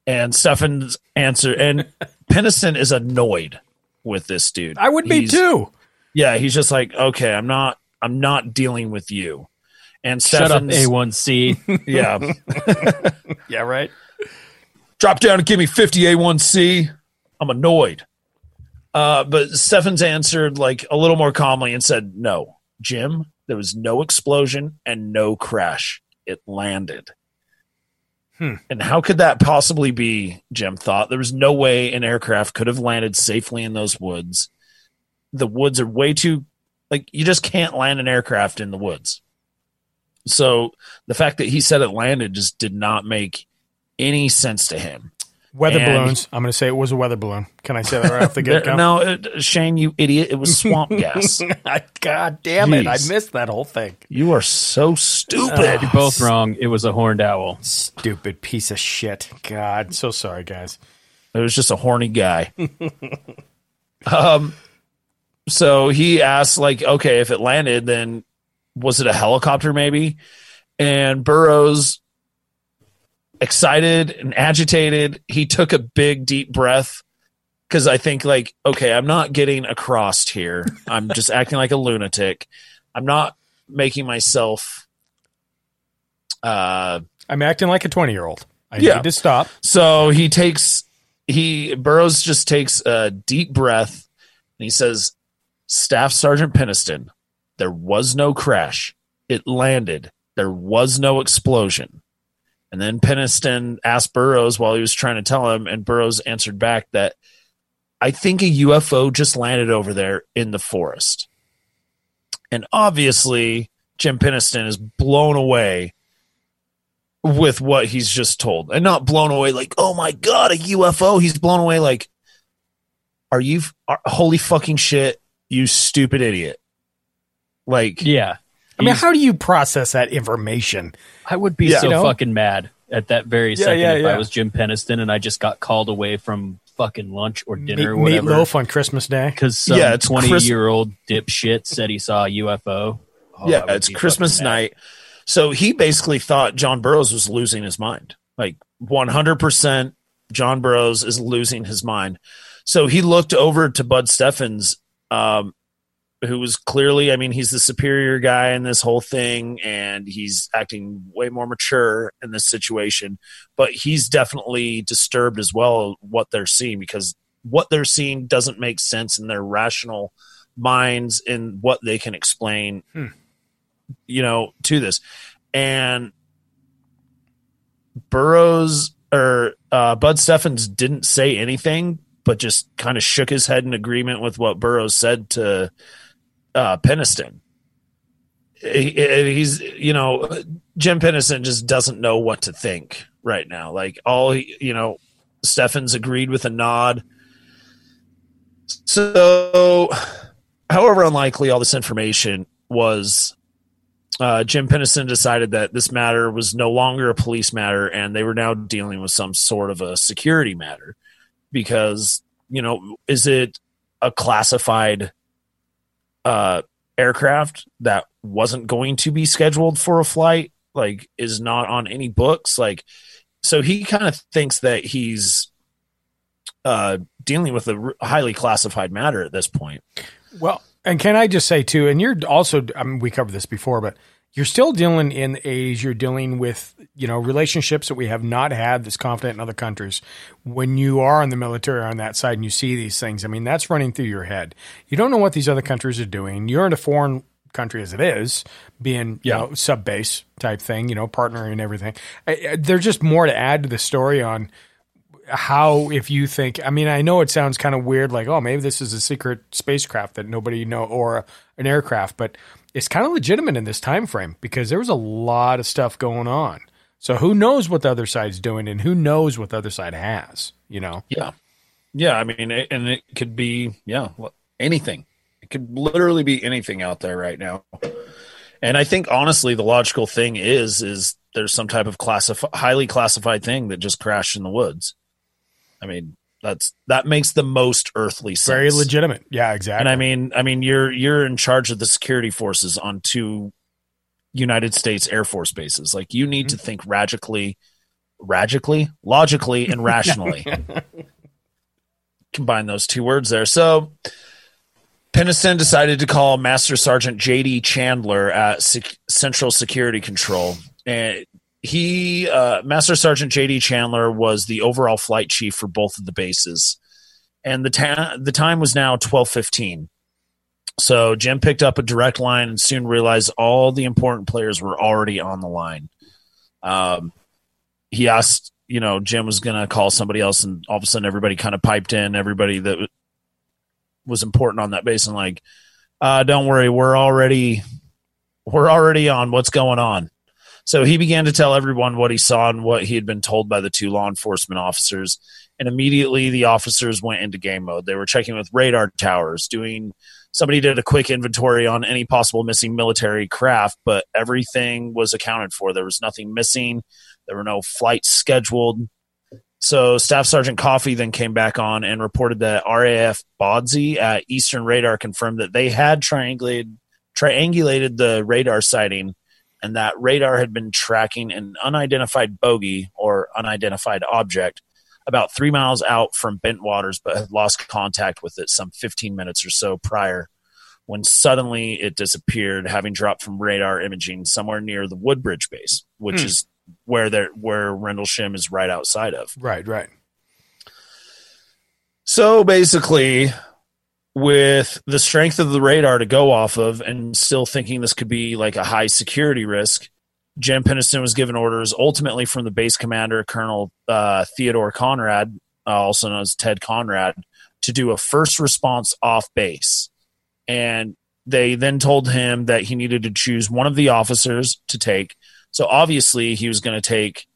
And Steffens' answer, and Penniston is annoyed with this dude. I would be He's- too. Yeah, he's just like, okay, I'm not, I'm not dealing with you. And Shut up, Steffens, A1C. yeah, Yeah. Right. drop down and give me 50 A1C. I'm annoyed. Uh, but Steffens answered like a little more calmly and said, No, Jim, there was no explosion and no crash. It landed. Hmm. And how could that possibly be? Jim thought there was no way an aircraft could have landed safely in those woods. The woods are way too, like, you just can't land an aircraft in the woods. So the fact that he said it landed just did not make any sense to him. Weather And- balloons. I'm going to say it was a weather balloon. Can I say that right off the get go? no, it, Shane, you idiot! It was swamp gas. God damn it! I missed that whole thing. You are so stupid. Uh, You're both wrong. It was a horned owl. Stupid piece of shit. God, so sorry, guys. It was just a horny guy. um, so he asked, like, okay, if it landed, then was it a helicopter, maybe? And Burroughs, excited and agitated, he took a big, deep breath because I think, like, okay, I'm not getting across here. I'm just acting like a lunatic. I'm not making myself. Uh, I'm acting like a 20 year old. I Yeah. need to stop. so he takes he Burroughs just takes a deep breath and he says, Staff Sergeant Penniston, there was no crash. It landed. There was no explosion. And then Penniston asked Burroughs while he was trying to tell him, and Burroughs answered back that I think a UFO just landed over there in the forest. And obviously, Jim Penniston is blown away with what he's just told and not blown away like oh my god a ufo he's blown away like are you are, holy fucking shit you stupid idiot like Yeah. I mean, how do you process that information? I would be Yeah. so You know? fucking mad at that very Yeah, second yeah, if yeah. I was Jim Penniston and I just got called away from fucking lunch or dinner or Meat, whatever meatloaf on Christmas Day. because some Yeah, it's 20 Chris- year old dipshit said he saw a UFO. Oh, yeah it's christmas night so he basically thought john burroughs was losing his mind like 100% john burroughs is losing his mind so he looked over to bud steffens um, who was clearly, I mean, he's the superior guy in this whole thing, and he's acting way more mature in this situation. But he's definitely disturbed as well what they're seeing because what they're seeing doesn't make sense in their rational minds in what they can explain, Hmm. you know, to this. And Burroughs or uh, Bud Steffens didn't say anything, but just kind of shook his head in agreement with what Burroughs said to uh, Penniston. He, he's, you know, Jim Penniston just doesn't know what to think right now. Like all, you know, Steffens agreed with a nod. So, however unlikely all this information was, uh, Jim Penniston decided that this matter was no longer a police matter and they were now dealing with some sort of a security matter because, you know, is it a classified uh, aircraft that wasn't going to be scheduled for a flight? Like, is not on any books? Like, so he kind of thinks that he's uh, dealing with a highly classified matter at this point. Well, and can I just say too, and you're also, I mean, we covered this before, but you're still dealing in age, you're dealing with, you know, relationships that we have not had that's confident in other countries. When you are in the military on that side and you see these things, I mean, that's running through your head. You don't know what these other countries are doing. You're in a foreign country as it is, being, you know, sub base type thing, you know, partnering and everything. There's just more to add to the story on how if you think i mean i know it sounds kind of weird like oh maybe this is a secret spacecraft that nobody know or an aircraft but it's kind of legitimate in this time frame because there was a lot of stuff going on. So who knows what the other side's doing and who knows what the other side has you know? Yeah. Yeah i mean and it could be yeah anything. It could literally be anything out there right now. And i think honestly the logical thing is is there's some type of classif- highly classified thing that just crashed in the woods. I mean, that's that makes the most earthly sense. Very legitimate. Yeah, exactly. And I mean, I mean, you're you're in charge of the security forces on two United States Air Force bases. Like, you need mm-hmm. to think radically, radically, logically, and rationally. Combine those two words there. So, Penniston decided to call Master Sergeant J.D. Chandler at Central Security Control. And he uh, Master Sergeant J.D. Chandler was the overall flight chief for both of the bases, and the ta- the time was now twelve fifteen. So Jim picked up a direct line and soon realized all the important players were already on the line. Um, he asked, you know, Jim was going to call somebody else, and all of a sudden everybody kind of piped in. Everybody that was important on that base, and like, uh, don't worry, we're already we're already on. What's going on? So he began to tell everyone what he saw and what he had been told by the two law enforcement officers. And immediately the officers went into game mode. They were checking with radar towers, doing somebody did a quick inventory on any possible missing military craft, but everything was accounted for. There was nothing missing. There were no flights scheduled. So Staff Sergeant Coffey then came back on and reported that RAF Bawdsey at Eastern Radar confirmed that they had triangulated triangulated the radar sighting and that radar had been tracking an unidentified bogey or unidentified object about three miles out from Bentwaters, but had lost contact with it some 15 minutes or so prior when suddenly it disappeared, having dropped from radar imaging somewhere near the Woodbridge base, which hmm. is where they where Rendlesham is right outside of. Right, right. So basically, with the strength of the radar to go off of and still thinking this could be like a high security risk, Jim Penniston was given orders ultimately from the base commander, Colonel uh, Theodore Conrad, uh, also known as Ted Conrad, to do a first response off base. And they then told him that he needed to choose one of the officers to take. So obviously he was going to take,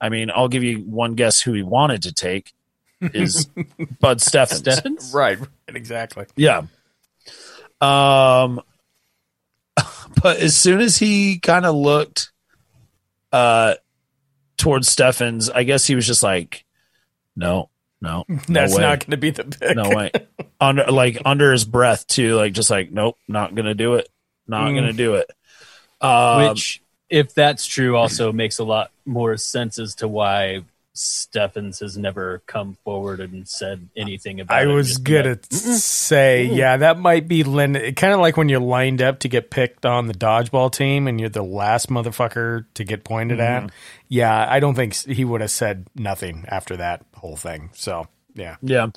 I mean, I'll give you one guess who he wanted to take is Bud Steffens. Steffens? Right, right, exactly. Yeah. Um, but as soon as he kind of looked uh towards Steffens, I guess he was just like, no, no, no that's way. not going to be the pick. No way. under like under his breath too, like just like, nope, not going to do it. Not mm. going to do it. Um, Which, if that's true, also makes a lot more sense as to why Steffens has never come forward and said anything about I it. I was gonna say, yeah, that might be Lynn. Kind of like when you're lined up to get picked on the dodgeball team and you're the last motherfucker to get pointed mm-hmm. at. Yeah, I don't think he would have said nothing after that whole thing. So, yeah. Yeah.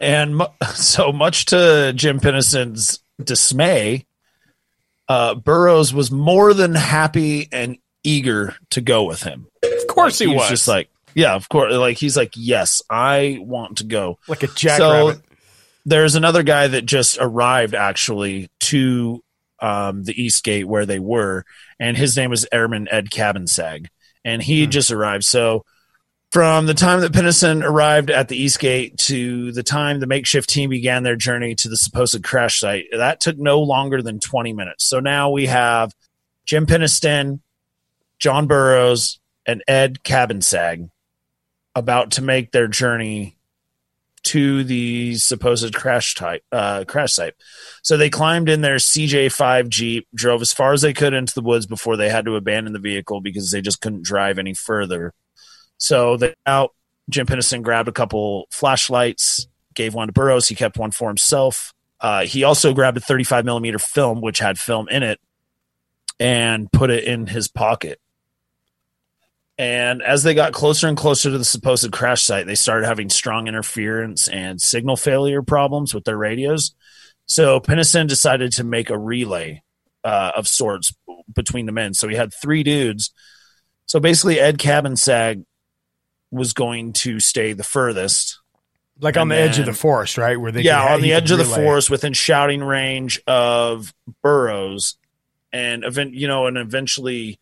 And mu- so much to Jim Penniston's dismay, uh, Burroughs was more than happy and eager to go with him. Of course like, he, was. Just like, Yeah, of course. Like he's like, yes, I want to go. Like a jackrabbit. So, there's another guy that just arrived actually to um, the East Gate where they were, and his name was Airman Ed Cabansag, and he Hmm. just arrived. So from the time that Penniston arrived at the East Gate to the time the makeshift team began their journey to the supposed crash site, that took no longer than 20 minutes. So now we have Jim Penniston, John Burroughs, and Ed Cabansag about to make their journey to the supposed crash type uh, crash site. So they climbed in their CJ5 Jeep, drove as far as they could into the woods before they had to abandon the vehicle because they just couldn't drive any further. So they out. Jim Penniston grabbed a couple flashlights, gave one to Burroughs. He kept one for himself. Uh, he also grabbed a 35 millimeter film, which had film in it, and put it in his pocket. And as they got closer and closer to the supposed crash site, they started having strong interference and signal failure problems with their radios. So Penniston decided to make a relay uh, of sorts between the men. So he had three dudes. So basically, Ed Cabansag was going to stay the furthest. Like on the edge of the forest, right? Where they yeah, could on the edge of the forest within shouting range of Burroughs, and event, you know, and eventually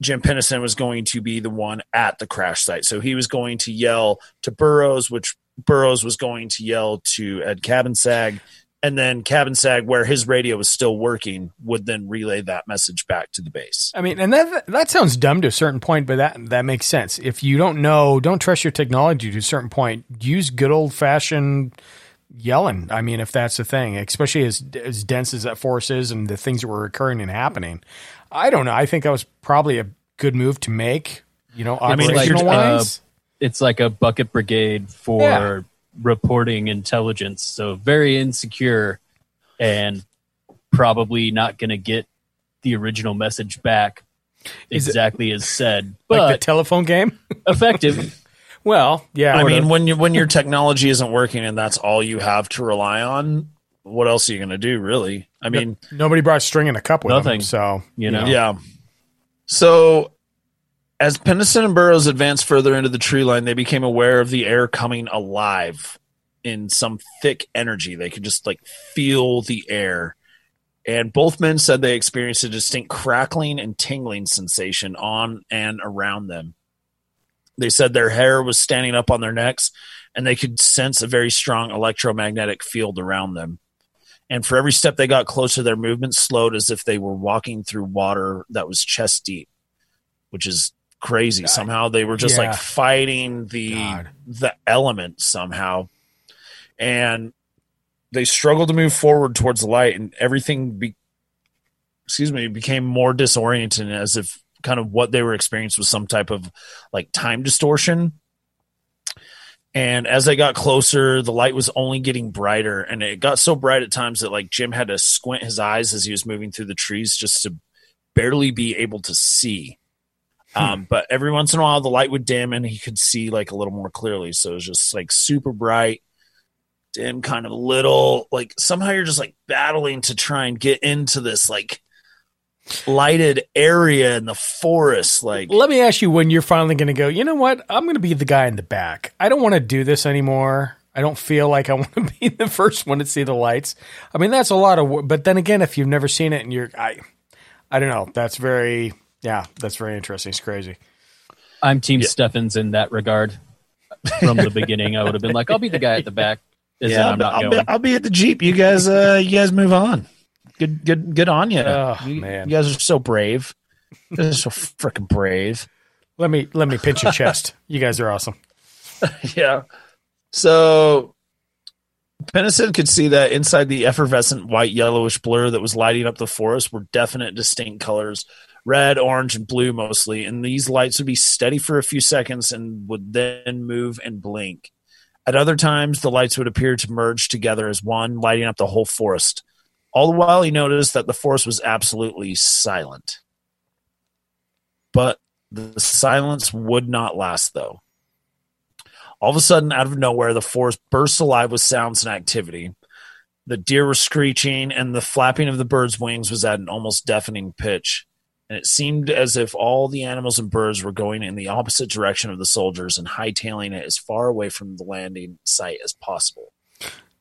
Jim Penniston was going to be the one at the crash site. So he was going to yell to Burroughs, which Burroughs was going to yell to Ed Cabansag, and then Cabansag, where his radio was still working, would then relay that message back to the base. I mean, and that that sounds dumb to a certain point, but that that makes sense. If you don't know, don't trust your technology to a certain point. Use good old fashioned yelling. I mean, if that's the thing, especially as as dense as that force is and the things that were occurring and happening. I don't know. I think that was probably a good move to make. You know, It's like, uh, it's like a bucket brigade for Yeah. reporting intelligence. So very insecure and probably not going to get the original message back Is it- exactly as said. like the telephone game. effective. well, yeah. I sorta. mean, when you when your technology isn't working and that's all you have to rely on, what else are you going to do? Really? I No- mean, nobody brought string in a cup with Nothing. them, so You know. Yeah. So as Penniston and Burroughs advanced further into the tree line, they became aware of the air coming alive in some thick energy. They could just like feel the air. And both men said they experienced a distinct crackling and tingling sensation on and around them. They said their hair was standing up on their necks and they could sense a very strong electromagnetic field around them. And for every step they got closer, their movement slowed as if they were walking through water that was chest deep, which is crazy. Somehow they were just Yeah. like fighting the God. the element somehow. And they struggled to move forward towards the light and everything be excuse me, became more disoriented as if kind of what they were experiencing was some type of like time distortion. And as I got closer, the light was only getting brighter, and it got so bright at times that like Jim had to squint his eyes as he was moving through the trees just to barely be able to see. Um, but every once in a while, the light would dim, and he could see like a little more clearly. So it was just like super bright, dim, kind of little. Like somehow you're just like battling to try and get into this like lighted area in the forest. Like Let me ask you when you're finally going to go, you know what? I'm going to be the guy in the back. I don't want to do this anymore. I don't feel like I want to be the first one to see the lights. I mean, that's a lot of. But then again, if you've never seen it and you're, I, I don't know. That's very, yeah, that's very interesting. It's crazy. I'm Team Steffens in that regard. From the beginning, I would have been like, I'll be the guy at the back. Yeah, I'm not I'll, going. Be, I'll be at the jeep. You guys, uh, you guys move on. Good, good, good on you. Oh, you, man. you guys are so brave. You guys are so freaking brave. Let me, let me pinch your chest. You guys are awesome. yeah. So Penniston could see that inside the effervescent white yellowish blur that was lighting up the forest were definite distinct colors red, orange, and blue mostly. And these lights would be steady for a few seconds and would then move and blink. At other times, the lights would appear to merge together as one, lighting up the whole forest. All the while, he noticed that the forest was absolutely silent. But the silence would not last, though. All of a sudden, out of nowhere, the forest burst alive with sounds and activity. The deer were screeching, and the flapping of the birds' wings was at an almost deafening pitch. and it seemed as if all the animals and birds were going in the opposite direction of the soldiers and hightailing it as far away from the landing site as possible.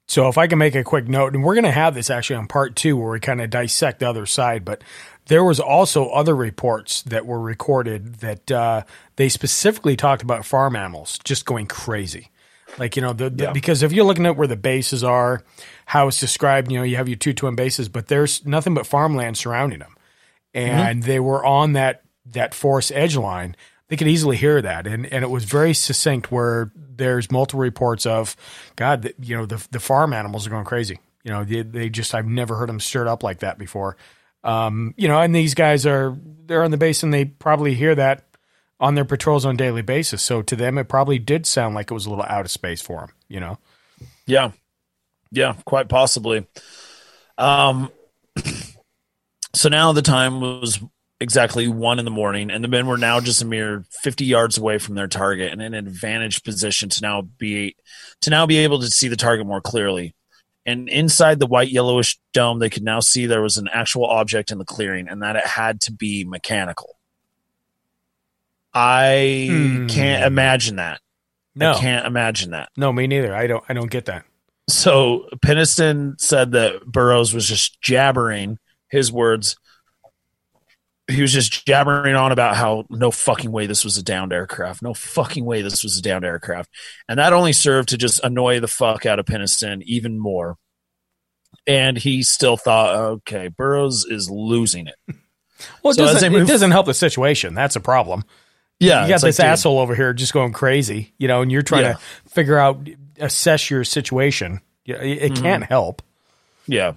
So if I can make a quick note, and we're going to have this actually on part two where we kind of dissect the other side, but there was also other reports that were recorded that uh, they specifically talked about farm animals just going crazy. Like, you know, the, the- Yeah. because if you're looking at where the bases are, how it's described, you know, you have your two twin bases, but there's nothing but farmland surrounding them. And they were on that, that forest edge line. They could easily hear that. And, and it was very succinct where there's multiple reports of, God, that, you know, the, the farm animals are going crazy. You know, they, they just, I've never heard them stirred up like that before. Um, you know, and these guys are, they're on the base and they probably hear that on their patrols on a daily basis. So to them, it probably did sound like it was a little out of space for them, you know? Yeah. Yeah, quite possibly. Um so now the time was exactly one in the morning, and the men were now just a mere fifty yards away from their target and in an advantaged position to now be to now be able to see the target more clearly. And inside the white yellowish dome, they could now see there was an actual object in the clearing, and that it had to be mechanical. I Hmm. can't imagine that. No. I can't imagine that. No, me neither. I don't, I don't get that. So Penniston said that Burroughs was just jabbering his words. He was just jabbering on about how no fucking way this was a downed aircraft. No fucking way this was a downed aircraft. And that only served to just annoy the fuck out of Penniston even more. And he still thought, okay, Burroughs is losing it. Well, it, So doesn't, they it doesn't help the situation. That's a problem. Yeah, You got it's like, this dude- asshole over here just going crazy, you know, and you're trying Yeah. to figure out, assess your situation. It, it Mhm. can't help. Yeah.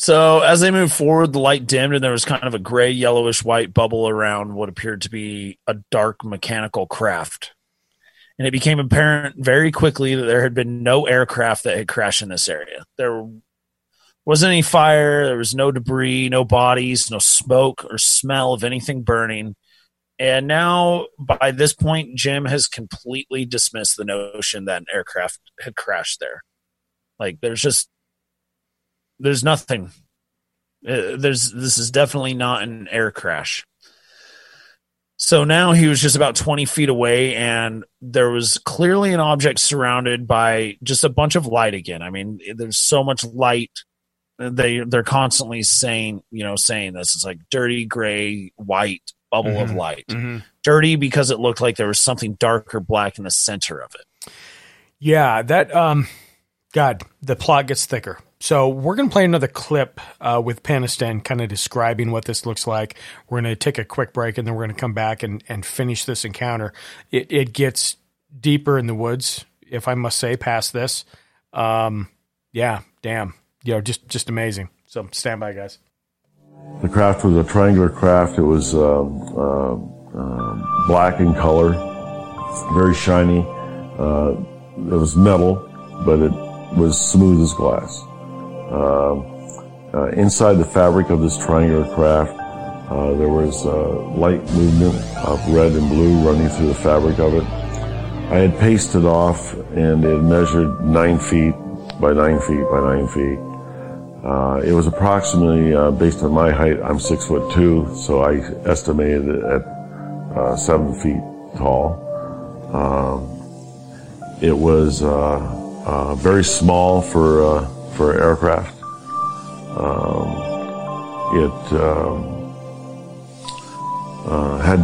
So as they moved forward, the light dimmed and there was kind of a gray, yellowish white bubble around what appeared to be a dark mechanical craft. And it became apparent very quickly that there had been no aircraft that had crashed in this area. There wasn't any fire, there was no debris, no bodies, no smoke or smell of anything burning. And now, by this point, Jim has completely dismissed the notion that an aircraft had crashed there. Like, there's just there's nothing. Uh, there's this is definitely not an air crash. So now he was just about 20 feet away, and there was clearly an object surrounded by just a bunch of light again. I mean, there's so much light. They they're constantly saying, you know, saying this. It's like dirty gray, white bubble of Mhm. light. Mhm. Dirty because it looked like there was something dark or black in the center of it. Yeah, that um God, the plot gets thicker. So we're gonna play another clip uh, with Penniston kind of describing what this looks like. We're gonna take a quick break and then we're gonna come back and, and finish this encounter. It it gets deeper in the woods, if I must say, past this. Um yeah, damn. You know, just just amazing. So stand by guys. The craft was a triangular craft. It was um, uh, um, black in color, very shiny. Uh, it was metal, but it was smooth as glass. Um uh, inside the fabric of this triangular craft, uh, there was uh, light movement of red and blue running through the fabric of it. I had pasted off, and it measured nine feet by nine feet by nine feet. Uh, it was approximately, uh, based on my height, I'm six foot two, so I estimated it at uh, seven feet tall. Um, it was uh, very small for uh, for aircraft. Um, it um, uh, had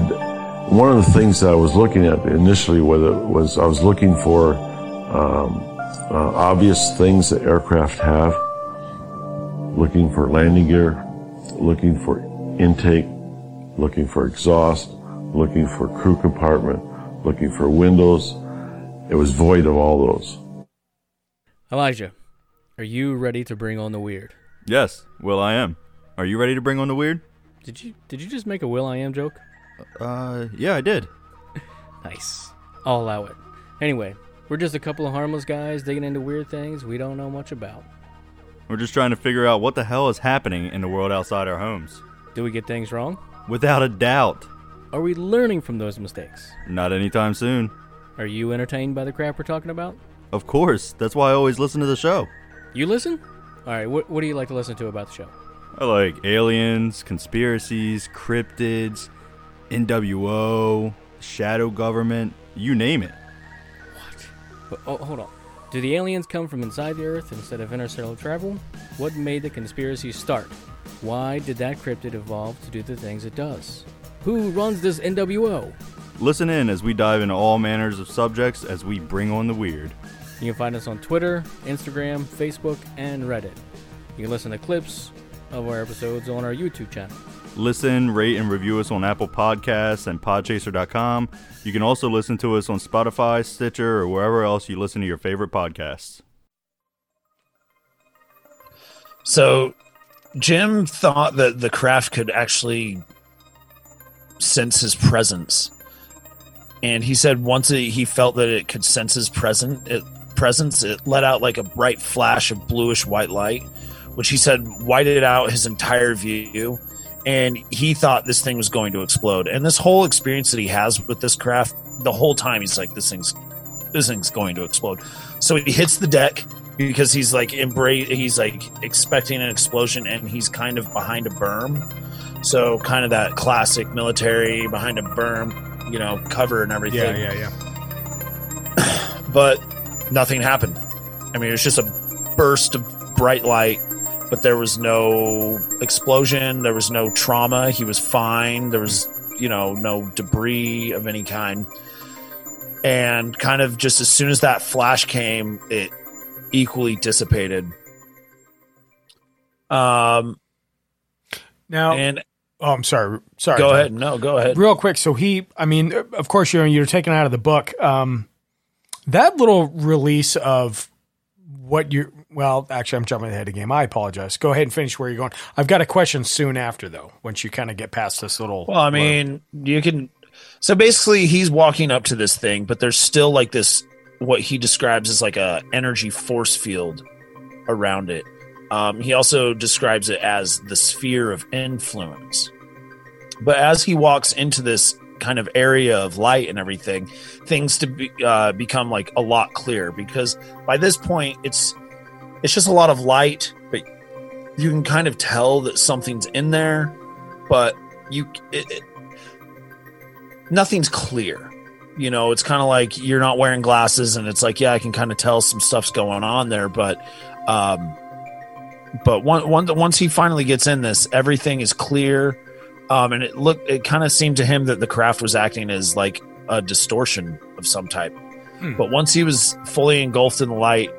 one of the things that I was looking at initially was, was I was looking for um, uh, obvious things that aircraft have looking for landing gear, looking for intake, looking for exhaust, looking for crew compartment, looking for windows. It was void of all those. Elijah, are you ready to bring on the weird? Yes, Will I am. Are you ready to bring on the weird? Did you did you just make a Will I am joke? Uh, yeah, I did. Nice. I'll allow it. Anyway, we're just a couple of harmless guys digging into weird things we don't know much about. We're just trying to figure out what the hell is happening in the world outside our homes. Do we get things wrong? Without a doubt. Are we learning from those mistakes? Not anytime soon. Are you entertained by the crap we're talking about? Of course. That's why I always listen to the show. You listen? All right, what, what do you like to listen to about the show? I like aliens, conspiracies, cryptids, NWO, shadow government, you name it. What? But, oh, hold on. Do the aliens come from inside the Earth instead of interstellar travel? What made the conspiracy start? Why did that cryptid evolve to do the things it does? Who runs this NWO? Listen in as we dive into all manners of subjects as we bring on the weird. You can find us on Twitter, Instagram, Facebook, and Reddit. You can listen to clips of our episodes on our YouTube channel. Listen, rate, and review us on Apple Podcasts and Podchaser.com. You can also listen to us on Spotify, Stitcher, or wherever else you listen to your favorite podcasts. So Jim thought that the craft could actually sense his presence. And he said once it, he felt that it could sense his presence, it, presence, it let out like a bright flash of bluish white light, which he said whited out his entire view. And he thought this thing was going to explode. And this whole experience that he has with this craft, the whole time he's like, this thing's this thing's going to explode. So he hits the deck because he's like embrace he's like expecting an explosion and he's kind of behind a berm. So kind of that classic military behind a berm, you know, cover and everything. Yeah, yeah, yeah. But nothing happened. I mean, it was just a burst of bright light, but there was no explosion, there was no trauma. He was fine. There was, you know, no debris of any kind. And kind of just as soon as that flash came, it equally dissipated. Um Now, and oh, I'm sorry. Sorry. Go John. ahead. No, go ahead. Real quick. So he, I mean, of course, you're you're taken out of the book. Um, that little release of what you well, actually, I'm jumping ahead of the game. I apologize. Go ahead and finish where you're going. I've got a question soon after though. Once you kind of get past this little. Well, I mean, you can. So basically, he's walking up to this thing, but there's still like this what he describes as like a energy force field around it. Um, he also describes it as the sphere of influence. But as he walks into this kind of area of light and everything, things to be, uh, become like a lot clearer because by this point it's it's just a lot of light, but you can kind of tell that something's in there, but you it, it, nothing's clear. You know, it's kind of like you're not wearing glasses, and it's like, yeah, I can kind of tell some stuff's going on there, but, um, but one, one, once he finally gets in this, everything is clear. Um, and it looked, it kind of seemed to him that the craft was acting as like a distortion of some type. Hmm. But once he was fully engulfed in the light,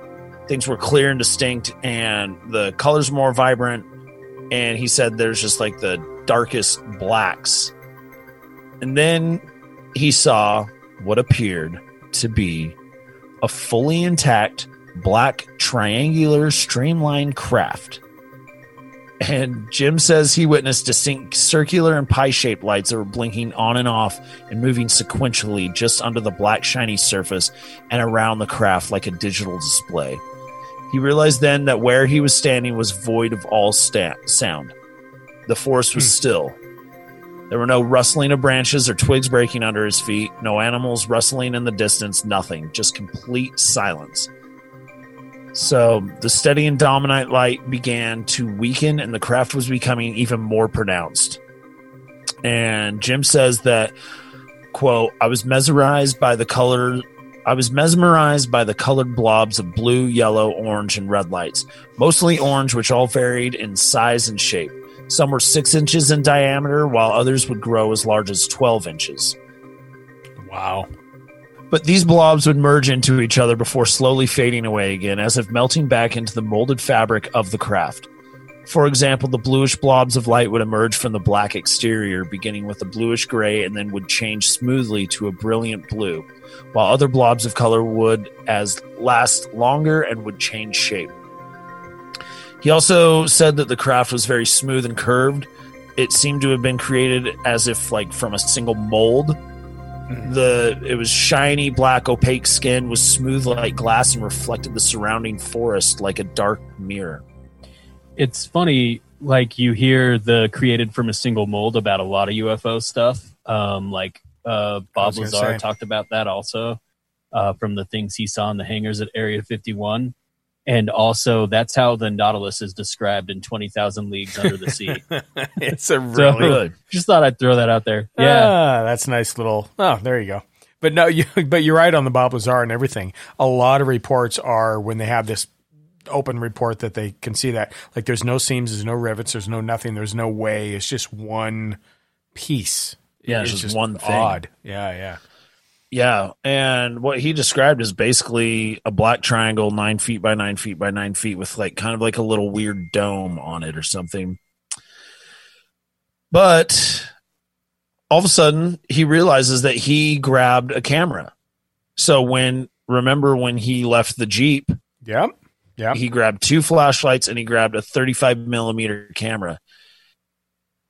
things were clear and distinct, and the colors more vibrant. And he said there's just like the darkest blacks. And then he saw what appeared to be a fully intact black triangular streamlined craft. And Jim says he witnessed distinct circular and pie shaped lights that were blinking on and off and moving sequentially just under the black shiny surface and around the craft like a digital display. He realized then that where he was standing was void of all sta- sound. The forest was hmm. still. There were no rustling of branches or twigs breaking under his feet, no animals rustling in the distance, nothing, just complete silence. So the steady and dominant light began to weaken, and the craft was becoming even more pronounced. And Jim says that, quote, I was mesmerized by the color. I was mesmerized by the colored blobs of blue, yellow, orange, and red lights, mostly orange, which all varied in size and shape. Some were six inches in diameter, while others would grow as large as 12 inches. Wow. But these blobs would merge into each other before slowly fading away again, as if melting back into the molded fabric of the craft. For example, the bluish blobs of light would emerge from the black exterior, beginning with a bluish gray and then would change smoothly to a brilliant blue, while other blobs of color would as last longer and would change shape. He also said that the craft was very smooth and curved. It seemed to have been created as if like from a single mold. The it was shiny black opaque skin was smooth like glass and reflected the surrounding forest like a dark mirror. It's funny, like you hear the created from a single mold about a lot of UFO stuff. Um, like uh, Bob Lazar say. talked about that also uh, from the things he saw in the hangars at Area 51. And also, that's how the Nautilus is described in 20,000 Leagues Under the Sea. it's a So, good. just thought I'd throw that out there. Yeah. Ah, that's a nice little. Oh, there you go. But no, you, but you're right on the Bob Lazar and everything. A lot of reports are when they have this open report that they can see that like there's no seams, there's no rivets, there's no nothing, there's no way. It's just one piece. Yeah, it's just one thing. Odd. Yeah, yeah. Yeah, and what he described is basically a black triangle, nine feet by nine feet by nine feet, with like kind of like a little weird dome on it or something. But all of a sudden, he realizes that he grabbed a camera. So when remember when he left the jeep, yep, yeah, he grabbed two flashlights and he grabbed a 35 millimeter camera,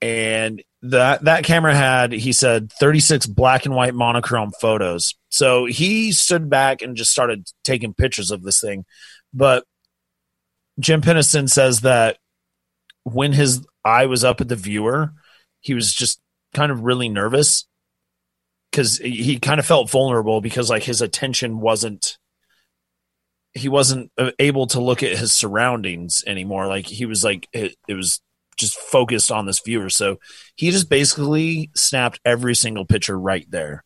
and that that camera had he said 36 black and white monochrome photos. So he stood back and just started taking pictures of this thing. But jim Penniston says that when his eye was up at the viewer he was just kind of really nervous because he kind of felt vulnerable because like his attention wasn't he wasn't uh, able to look at his surroundings anymore. Like he was like it, it was just focused on this viewer. So he just basically snapped every single picture right there.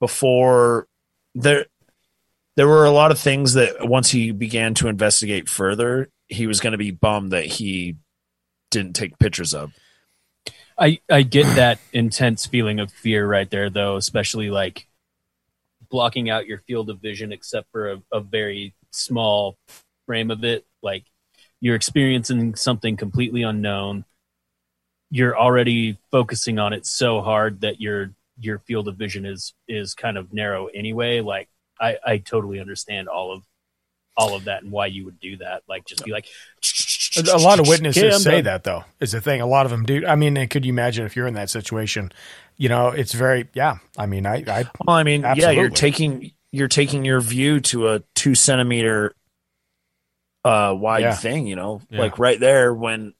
Before there there were a lot of things that once he began to investigate further, he was going to be bummed that he didn't take pictures of. I I get that intense feeling of fear right there though, especially like blocking out your field of vision except for a, a very small frame of it. Like you're experiencing something completely unknown you're already focusing on it so hard that your your field of vision is is kind of narrow anyway like i i totally understand all of all of that and why you would do that. Like just be like a lot of witnesses Okay, say done. that though is the thing. A lot of them do. I mean could you imagine if you're in that situation? You know it's very yeah i mean i i Well, I mean, yeah, you're taking you're taking your view to a two centimeter uh wide Yeah. thing, you know, Yeah. like right there when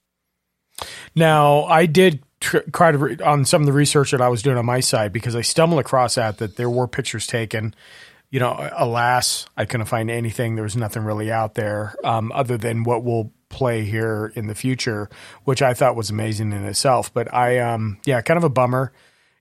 Now, I did tr- try to re- on some of the research that I was doing on my side because I stumbled across that that there were pictures taken. You know, alas, I couldn't find anything. There was nothing really out there um, other than what will play here in the future, which I thought was amazing in itself. But I, um, yeah, kind of a bummer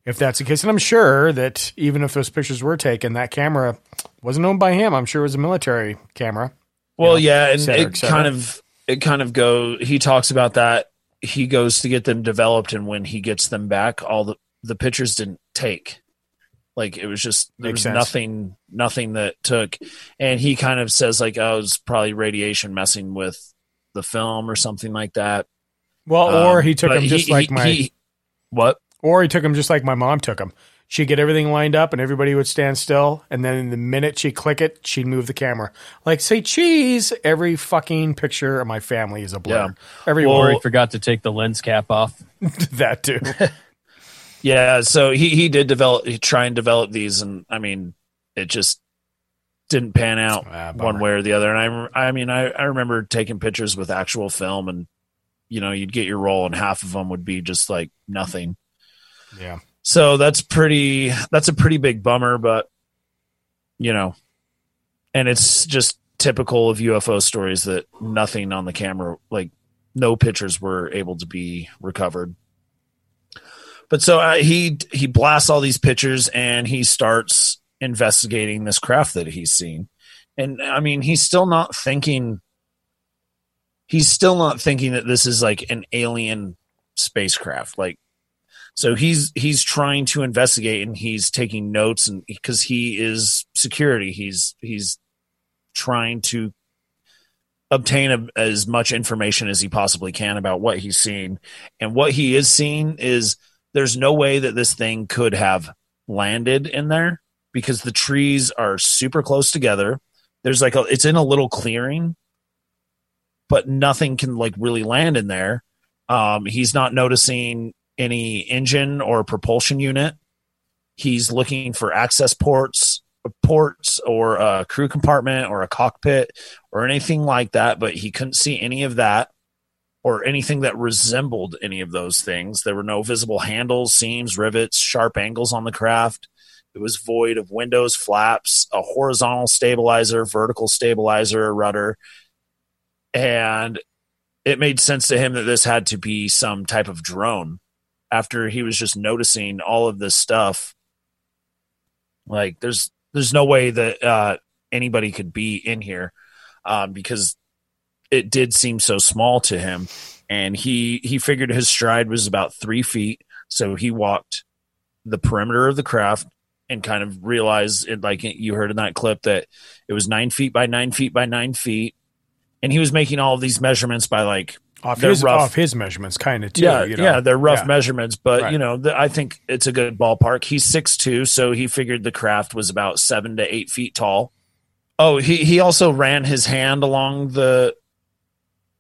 if that's the case. And I'm sure that even if those pictures were taken, that camera wasn't owned by him. I'm sure it was a military camera. Well, know, yeah, and cetera, it kind of it kind of go. He talks about that. He goes to get them developed, and when he gets them back, all the the pictures didn't take. Like it was just there Makes was sense. nothing, nothing that took. And he kind of says like, "Oh, it was probably radiation messing with the film or something like that." Well, or Um, he took him just he- like he- my he- what? Or he took him just like my mom took him. She'd get everything lined up and everybody would stand still. And then in the minute she'd click it, she'd move the camera. Like, say cheese. Every fucking picture of my family is a blur. Yeah. Every or he forgot to take the lens cap off that too. Yeah, so he he did develop he try and develop these and I mean it just didn't pan out Ah, one way or the other and I I mean I I remember taking pictures with actual film and you know you'd get your roll and half of them would be just like nothing. Yeah. So that's pretty that's a pretty big bummer but you know and it's just typical of UFO stories that nothing on the camera like no pictures were able to be recovered. But so uh, he he blasts all these pictures and he starts investigating this craft that he's seen. And I mean, he's still not thinking he's still not thinking that this is like an alien spacecraft. Like so he's he's trying to investigate and he's taking notes and because he is security, he's he's trying to obtain a, as much information as he possibly can about what he's seeing. And what he is seeing is there's no way that this thing could have landed in there because the trees are super close together. There's like a, it's in a little clearing, but nothing can like really land in there. Um, he's not noticing any engine or propulsion unit. He's looking for access ports, ports or a crew compartment or a cockpit or anything like that, but he couldn't see any of that or anything that resembled any of those things. There were no visible handles, seams, rivets, sharp angles on the craft. It was void of windows, flaps, a horizontal stabilizer, vertical stabilizer, a rudder. and it made sense to him that this had to be some type of drone after he was just noticing all of this stuff like there's there's no way that uh anybody could be in here um because it did seem so small to him. And he he figured his stride was about three feet. So he walked the perimeter of the craft and kind of realized it like you heard in that clip that it was nine feet by nine feet by nine feet. And he was making all of these measurements by like Off his rough- off his measurements, kind of too. yeah, you know? yeah, they're rough Yeah. measurements, but Right. you know, the, I think it's a good ballpark. He's six two, so he figured the craft was about seven to eight feet tall. Oh, he he also ran his hand along the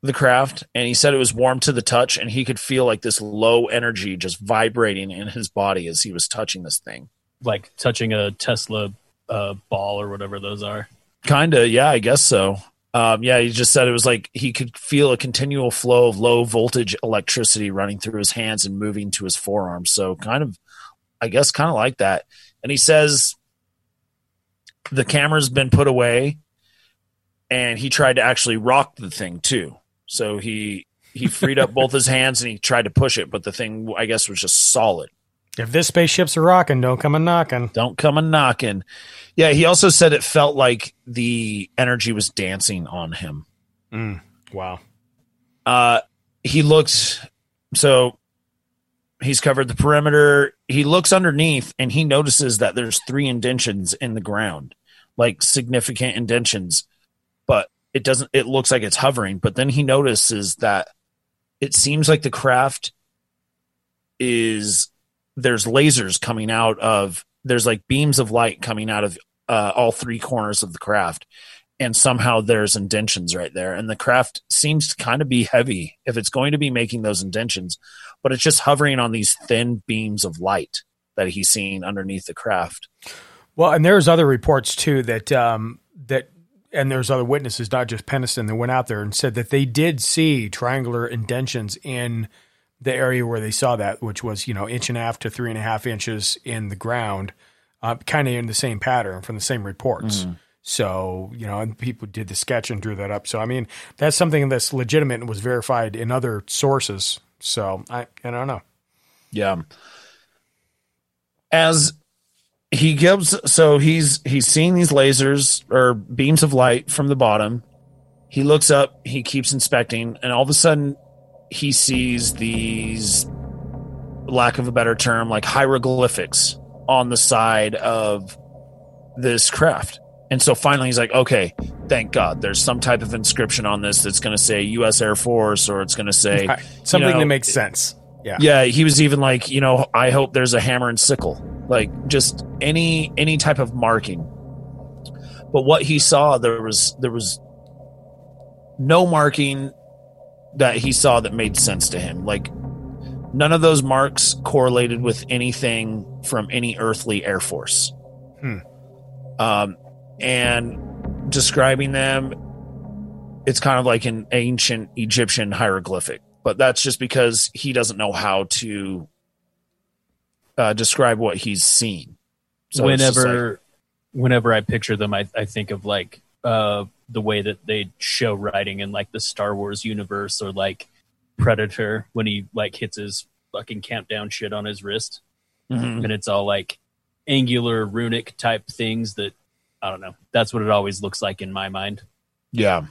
the craft, and he said it was warm to the touch, and he could feel like this low energy just vibrating in his body as he was touching this thing. Like touching a Tesla uh, ball or whatever those are. Kinda, yeah, I guess so. Um, yeah, he just said it was like he could feel a continual flow of low voltage electricity running through his hands and moving to his forearms. So kind of, I guess, kind of like that. And he says the camera's been put away, and he tried to actually rock the thing too. So he he freed up both his hands and he tried to push it, but the thing I guess was just solid. If this spaceship's a rocking, don't come a knocking. Don't come a knocking. Yeah, he also said it felt like the energy was dancing on him. Mm, wow. Uh, he looks so he's covered the perimeter. He looks underneath and he notices that there's three indentions in the ground, like significant indentions, but it doesn't. It looks like it's hovering. But then he notices that it seems like the craft is there's lasers coming out of there's like beams of light coming out of uh, all three corners of the craft. And somehow there's indentions right there. And the craft seems to kind of be heavy if it's going to be making those indentions but it's just hovering on these thin beams of light that he's seeing underneath the craft. Well, and there's other reports too that um, that and there's other witnesses, not just Penniston, that went out there and said that they did see triangular indentions in the area where they saw that, which was you know inch and a half to three and a half inches in the ground, uh, kind of in the same pattern from the same reports. Mhm. So you know, and people did the sketch and drew that up. So I mean, that's something that's legitimate and was verified in other sources. So I I don't know. yeah as he gives so he's he's seeing these lasers or beams of light from the bottom he looks up he keeps inspecting and all of a sudden he sees these lack of a better term like hieroglyphics on the side of this craft and so finally he's like okay thank god there's some type of inscription on this that's going to say us air force or it's going to say Right. something you know, that makes sense. Yeah. yeah he was even like you know i hope there's a hammer and sickle like just any any type of marking but what he saw there was there was no marking that he saw that made sense to him. Like none of those marks correlated with anything from any earthly air force. Hmm. um and describing them it's kind of like an ancient egyptian hieroglyphic but that's just because he doesn't know how to uh, describe what he's seen. So whenever like- whenever I picture them, I, I think of like uh, the way that they show writing in like the Star Wars universe or like Predator when he like hits his fucking countdown shit on his wrist, Mhm. and it's all like angular runic type things that I don't know. That's what it always looks like in my mind. Yeah.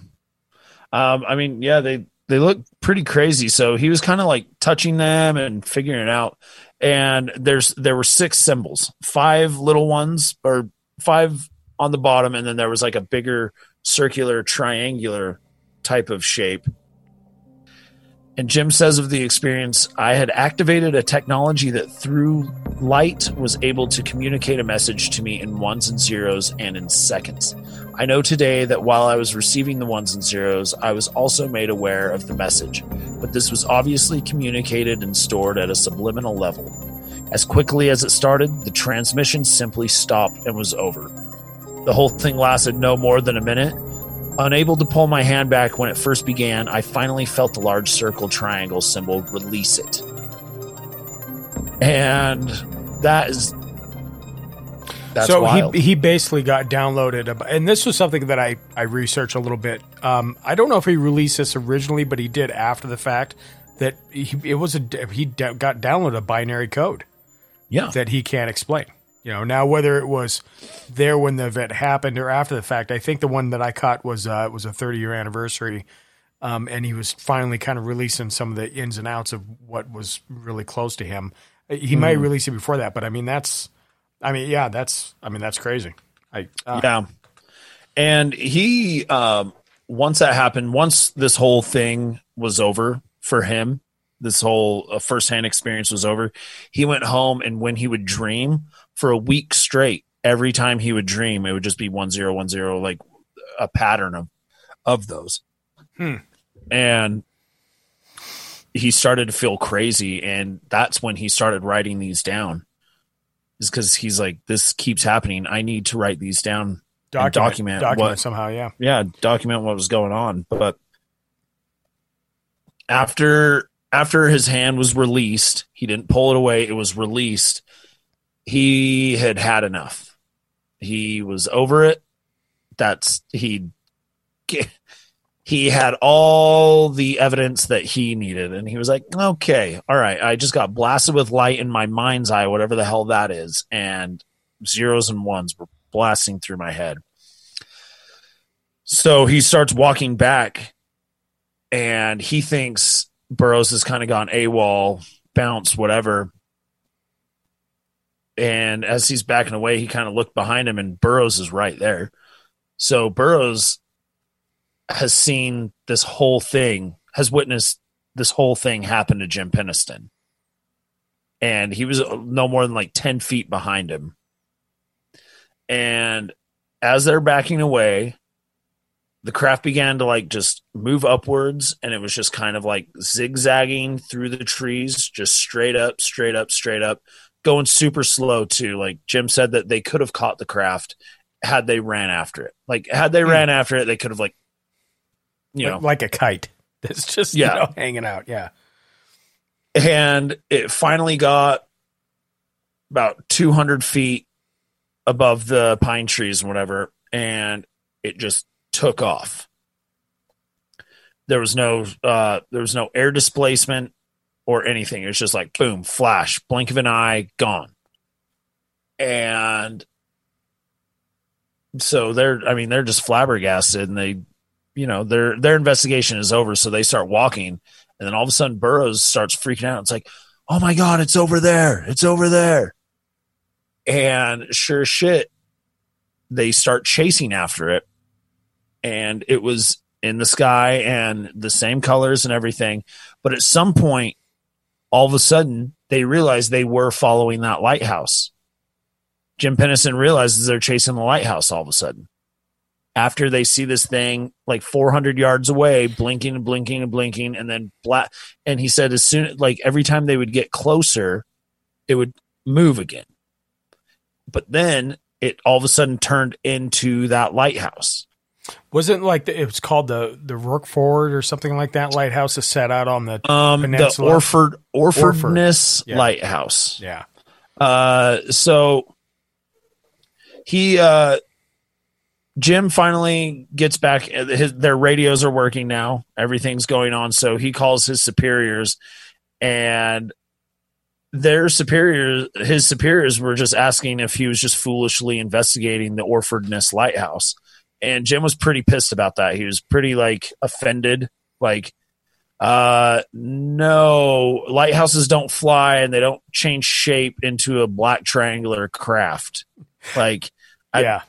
Um, I mean, yeah, they they look pretty crazy. So he was kind of like touching them and figuring it out. And there's there were six symbols, five little ones or five on the bottom, and then there was like a bigger circular triangular type of shape. And Jim says of the experience, I had activated a technology that through light was able to communicate a message to me in ones and zeros and in seconds. I know today that while I was receiving the ones and zeros, I was also made aware of the message, but this was obviously communicated and stored at a subliminal level. As quickly as it started, the transmission simply stopped and was over. The whole thing lasted no more than a minute. Unable to pull my hand back when it first began, I finally felt the large circle triangle symbol release it. And that is That's so wild. he he basically got downloaded, and this was something that I I researched a little bit. Um, I don't know if he released this originally, but he did after the fact. That he, it was a he got downloaded a binary code. Yeah, that he can't explain. You know, now whether it was there when the event happened or after the fact, I think the one that I caught was uh, was a 30 year anniversary, um, and he was finally kind of releasing some of the ins and outs of what was really close to him. He might Mhm. release it before that, but I mean that's, I mean yeah, that's I mean that's crazy. I uh, yeah. And he, um, once that happened, once this whole thing was over for him, this whole uh, firsthand experience was over, he went home and when he would dream for a week straight, every time he would dream, it would just be one zero one zero, like a pattern of of those. Hmm. And he started to feel crazy, and that's when he started writing these down. Is because he's like, this keeps happening. I need to write these down document document, document what somehow. Yeah, yeah document what was going on but after after his hand was released he didn't pull it away it was released he had had enough. He was over it. That's he he had all the evidence that he needed. And he was like okay all right. I just got blasted with light in my mind's eye whatever the hell that is. And zeros and ones were blasting through my head. So he starts walking back and he thinks Burroughs has kind of gone AWOL, bounce, whatever. And as he's backing away, he kind of looked behind him and Burroughs is right there. So Burroughs has seen this whole thing, has witnessed this whole thing happen to Jim Penniston. And he was no more than like 10 feet behind him. And as they're backing away, the craft began to like just move upwards and it was just kind of like zigzagging through the trees just straight up straight up straight up going super slow too. Like jim said that they could have caught the craft had they ran after it. Like had they ran after it they could have like you know. like, like a kite that's just Yeah. you know, hanging out. Yeah, and it finally got about 200 feet above the pine trees and whatever and it just took off. There was no uh there was no air displacement or anything. It was just like boom flash blink of an eye gone. And so they're i mean they're just flabbergasted and they you know their their investigation is over. So they start walking and then all of a sudden burroughs starts freaking out. It's like oh my god it's over there. It's over there. And sure shit they start chasing after it. And it was in the sky and the same colors and everything. But at some point all of a sudden they realized they were following that lighthouse. Jim Penniston realizes they're chasing the lighthouse all of a sudden. After they see this thing like 400 yards away blinking and blinking and blinking and then black and he said as soon like every time they would get closer it would move again. But then it all of a sudden turned into that lighthouse wasn't like the, it was called the the Rookford or something like that lighthouse is set out on the um the peninsula. orford Orford. orfordness Yeah. lighthouse Yeah. Uh, so he, uh, Jim finally gets back. His, their radios are working now. Everything's going on. So he calls his superiors, and their superiors, his superiors, were just asking if he was just foolishly investigating the Orfordness Lighthouse. And Jim was pretty pissed about that. He was pretty like offended. Like, uh, no, lighthouses don't fly and they don't change shape into a black triangular craft. Like, I, yeah.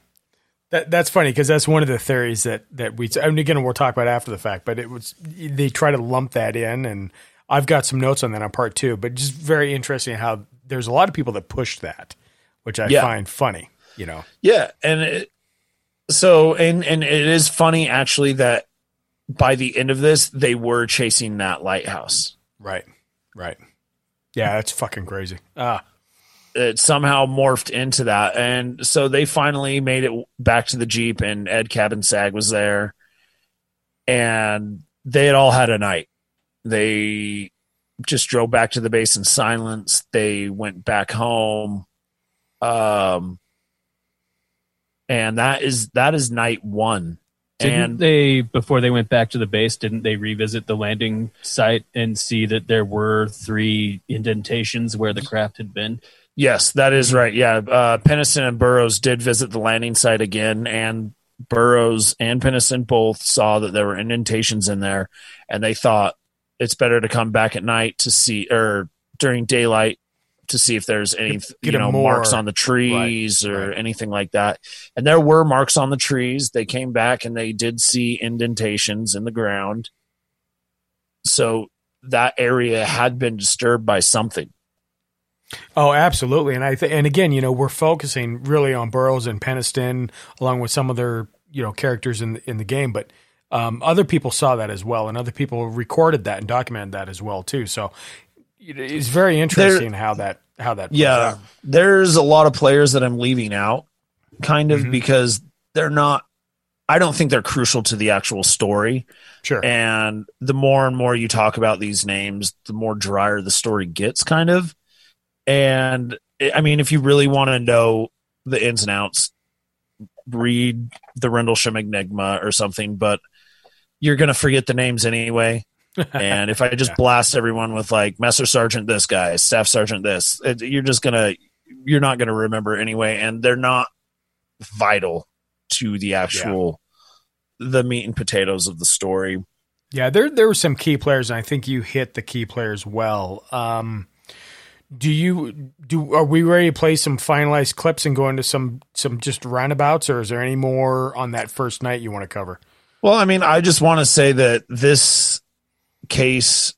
That, that's funny because that's one of the theories that that we. I mean, again, we'll talk about after the fact, but it was they try to lump that in, and I've got some notes on that on part two. But just very interesting how there's a lot of people that pushed that, which I Yeah. find funny. You know, Yeah, and it, so and and it is funny actually that by the end of this they were chasing that lighthouse. right, right. Yeah, that's fucking crazy. Ah, It somehow morphed into that, and so they finally made it back to the jeep, and Ed Cabansag was there, and they had all had a night. They just drove back to the base in silence. They went back home. Um, and that is that is night one. Didn't and they before they went back to the base? Didn't they revisit the landing site and see that there were three indentations where the craft had been? Yes, that is right. Yeah, uh, Penniston and Burroughs did visit the landing site again, and Burroughs and Penniston both saw that there were indentations in there, and they thought it's better to come back at night to see, or during daylight to see if there's any, Get you know, more- marks on the trees or anything like that. And there were marks on the trees. They came back and they did see indentations in the ground. So that area had been disturbed by something. Oh, absolutely. And I th- and again, you know, we're focusing really on Burroughs and Penniston, along with some other you know characters in the, in the game, but um, other people saw that as well, and other people recorded that and documented that as well too. So it's very interesting how that how that yeah. out. there's a lot of players that i'm leaving out kind Mm-hmm. of because they're not i don't think they're crucial to the actual story. Sure. And the more and more you talk about these names the more drier the story gets kind of. And i mean if you really want to know the ins and outs read the rendlesham enigma or something but you're going to forget the names anyway and if I just blast everyone with like Master Sergeant this guy, Staff Sergeant this, it, you're just gonna you're not gonna remember anyway, and they're not vital to the actual the meat and potatoes of the story. Yeah, there there were some key players, and I think you hit the key players well. Um, do you do? Are we ready to play some finalized clips and go into some some just roundabouts, or is there any more on that first night you want to cover? Well, I mean, I just want to say that this case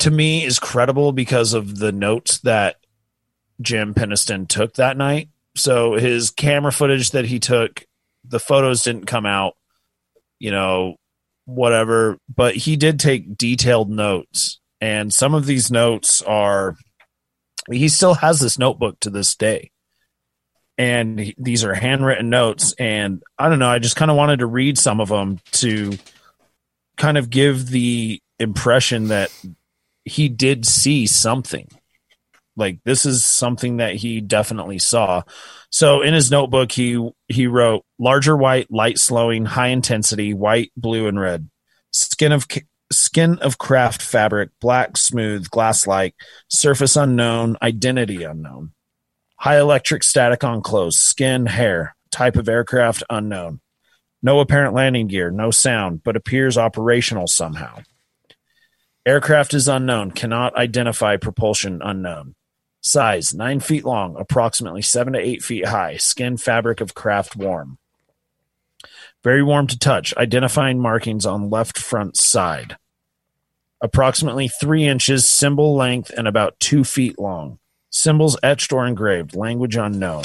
to me is credible because of the notes that Jim Penniston took that night. So his camera footage that he took, the photos didn't come out, you know, whatever, but he did take detailed notes. And some of these notes are, he still has this notebook to this day. And he- these are handwritten notes. And I don't know, I just kind of wanted to read some of them to kind of give the impression that he did see something. Like this is something that he definitely saw. So in his notebook, he he wrote larger white, light slowing, high intensity, white, blue, and red. Skin of skin of craft fabric, black, smooth, glass like, surface unknown, identity unknown. High electric static on clothes, skin, hair, type of aircraft unknown. No apparent landing gear, no sound, but appears operational somehow. Aircraft is unknown, cannot identify propulsion unknown. Size 9 feet long, approximately 7 to 8 feet high, skin fabric of craft warm. Very warm to touch, identifying markings on left front side. Approximately 3 inches, symbol length, and about 2 feet long. Symbols etched or engraved, language unknown.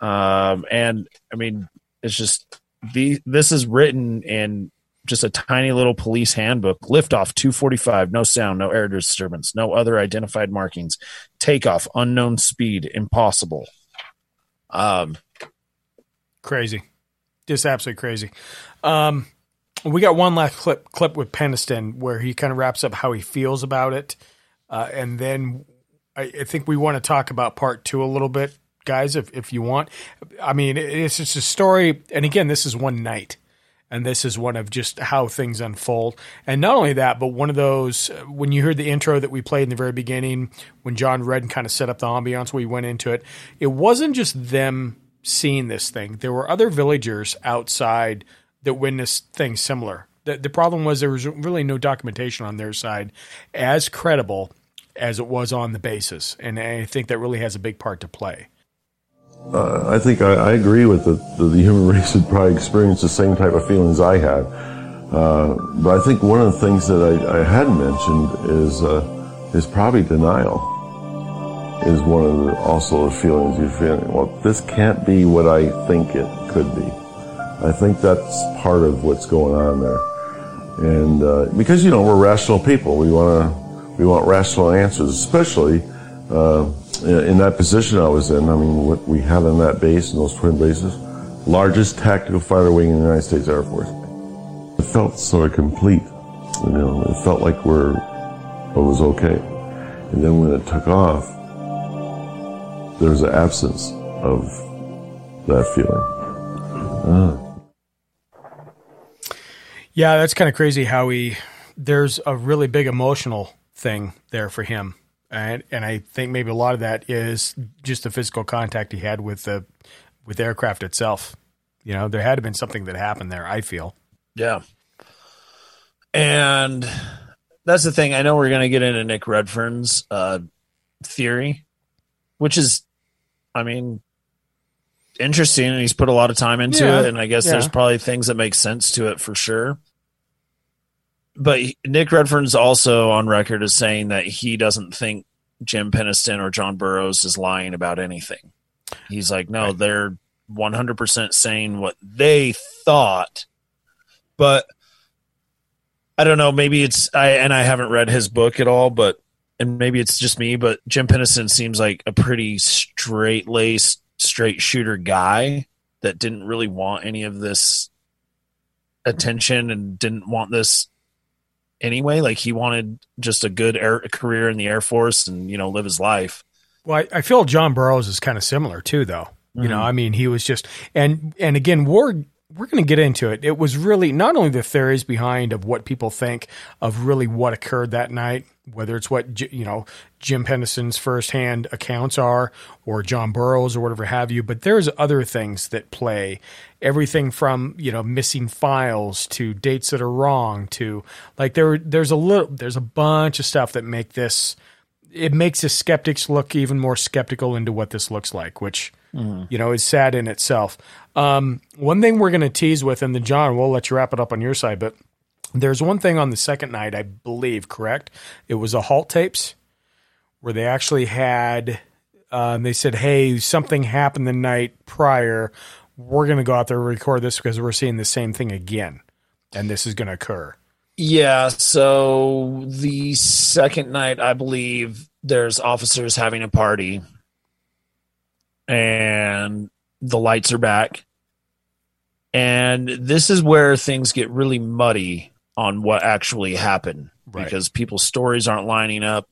Um, and I mean, it's just the this is written in just a tiny little police handbook. Liftoff 245, no sound, no air disturbance, no other identified markings. Takeoff, unknown speed, impossible. Um, Crazy, just absolutely crazy. Um, we got one last clip clip with Penniston where he kind of wraps up how he feels about it, uh, and then I, I think we want to talk about part two a little bit, guys, if if you want. I mean, it- it's just a story, and again, this is one night. And this is one of just how things unfold. And not only that, but one of those, uh, when you heard the intro that we played in the very beginning, when John Redden kind of set up the ambiance, we went into it, it wasn't just them seeing this thing. There were other villagers outside that witnessed things similar. The, the problem was there was really no documentation on their side as credible as it was on the basis. And I think that really has a big part to play. Uh, I think I, I agree with the, the, the human race would probably experience the same type of feelings I had. Uh, but I think one of the things that I, I had mentioned is uh, is probably denial. Is one of the also the feelings you're feeling. Well, this can't be what I think it could be. I think that's part of what's going on there, and uh, because you know we're rational people, we want to we want rational answers, especially. Uh, in that position I was in, I mean, what we had on that base, in those twin bases, largest tactical fighter wing in the United States Air Force. It felt sort of complete, you know, it felt like we're, it was okay. And then when it took off, there was an absence of that feeling. Ah. Yeah, that's kind of crazy how he there's a really big emotional thing there for him. And and I think maybe a lot of that is just the physical contact he had with the with the aircraft itself. You know, there had to have been something that happened there, I feel. Yeah. And that's the thing. I know we're going to get into Nick Redfern's uh, theory, which is, I mean, interesting. And he's put a lot of time into Yeah. it. And I guess Yeah. there's probably things that make sense to it for sure. But Nick Redfern's also on record as saying that he doesn't think Jim Penniston or John Burroughs is lying about anything. He's like, no, they're 100% saying what they thought. But I don't know. Maybe it's I and I haven't read his book at all, but and maybe it's just me. But Jim Penniston seems like a pretty straight laced, straight shooter guy that didn't really want any of this attention and didn't want this anyway. Like he wanted just a good air career in the Air Force and you know live his life. Well, I, I feel John Burroughs is kind of similar too, though. You know, Mhm. I mean, he was just and and again, we're we're going to get into it. It was really not only the theories behind of what people think of really what occurred that night, whether it's what you know Jim Penniston's firsthand accounts are, or John Burroughs or whatever have you, but there's other things that play. Everything from you know missing files to dates that are wrong to like there there's a little there's a bunch of stuff that make this it makes the skeptics look even more skeptical into what this looks like, which Mhm. you know is sad in itself. Um, one thing we're going to tease with, and then John, we'll let you wrap it up on your side, but there's one thing on the second night, I believe, correct? It was a halt tapes where they actually had. Um, they said, "Hey, something happened the night prior. We're going to go out there and record this because we're seeing the same thing again, and this is going to occur." Yeah, so the second night, I believe there's officers having a party and the lights are back. And this is where things get really muddy on what actually happened Right. because people's stories aren't lining up.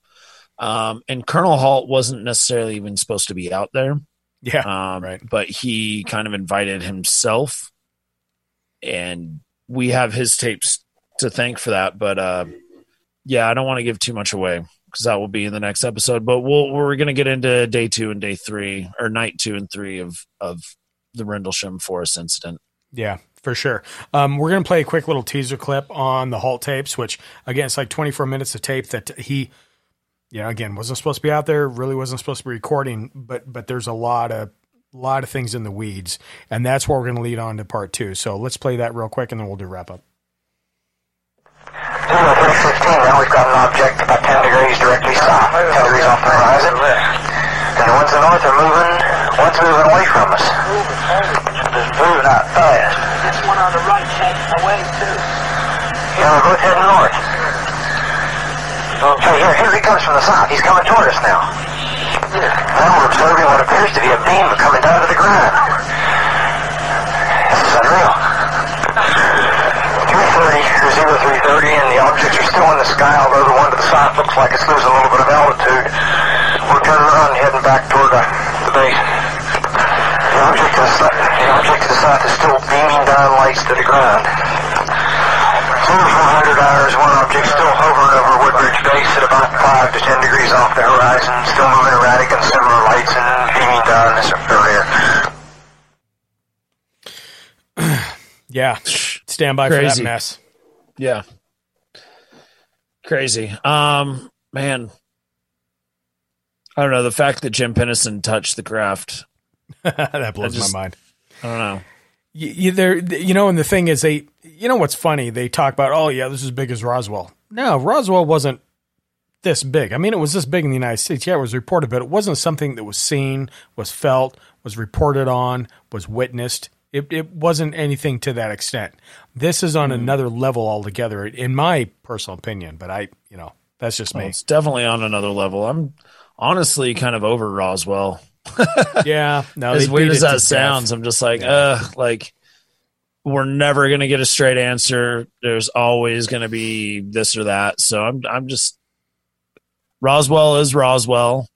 Um, and Colonel Halt wasn't necessarily even supposed to be out there. Yeah, um, But he kind of invited himself, and we have his tapes to thank for that. But uh, yeah, I don't want to give too much away because that will be in the next episode. But we'll, we're going to get into day two and day three, or night two and three of of the Rendlesham Forest incident. Yeah, for sure. Um, we're going to play a quick little teaser clip on the Halt tapes, which again, it's like 24 minutes of tape that he, you know, again, wasn't supposed to be out there, really wasn't supposed to be recording, but but there's a lot of lot of things in the weeds, and that's where we're going to lead on to part two. So let's play that real quick, and then we'll do wrap up. Zero three sixteen. Now we've got an object about ten degrees directly south, ten degrees off the horizon. And the ones to the north are moving. One's moving away from us. Just moving out fast. This one on the right heading away too. Yeah, we're both heading north. Okay, here, here he comes from the south. He's coming toward us now. Now we're observing what appears to be a beam coming down to the ground. This is unreal. 330 or 0330, and the objects are still in the sky, although the one to the south looks like it's losing a little bit of altitude. We're turning around and heading back toward uh, the base. The object, to the, the object to the south is still beaming down lights to the ground. 0400 hours, one object still hovering over Woodbridge Base at about 5 to 10 degrees off the horizon, still moving erratic and similar lights and beaming down this area. Yeah, stand by for that mess. Yeah. Crazy. Um, man. I don't know. The fact that Jim Penniston touched the craft. that blows just- my mind. I don't know. You, you, there, you know, and the thing is, they, you know, what's funny? They talk about, oh yeah, this is as big as Roswell. No, Roswell wasn't this big. I mean, it was this big in the United States. Yeah, it was reported, but it wasn't something that was seen, was felt, was reported on, was witnessed. It, it wasn't anything to that extent. This is on hmm. another level altogether, in my personal opinion. But I, you know, that's just Well, me. it's definitely on another level. I'm honestly kind of over Roswell. yeah, no, as weird as that sounds, death. I'm just like, uh, like we're never gonna get a straight answer. There's always gonna be this or that. So I'm, I'm just Roswell is Roswell,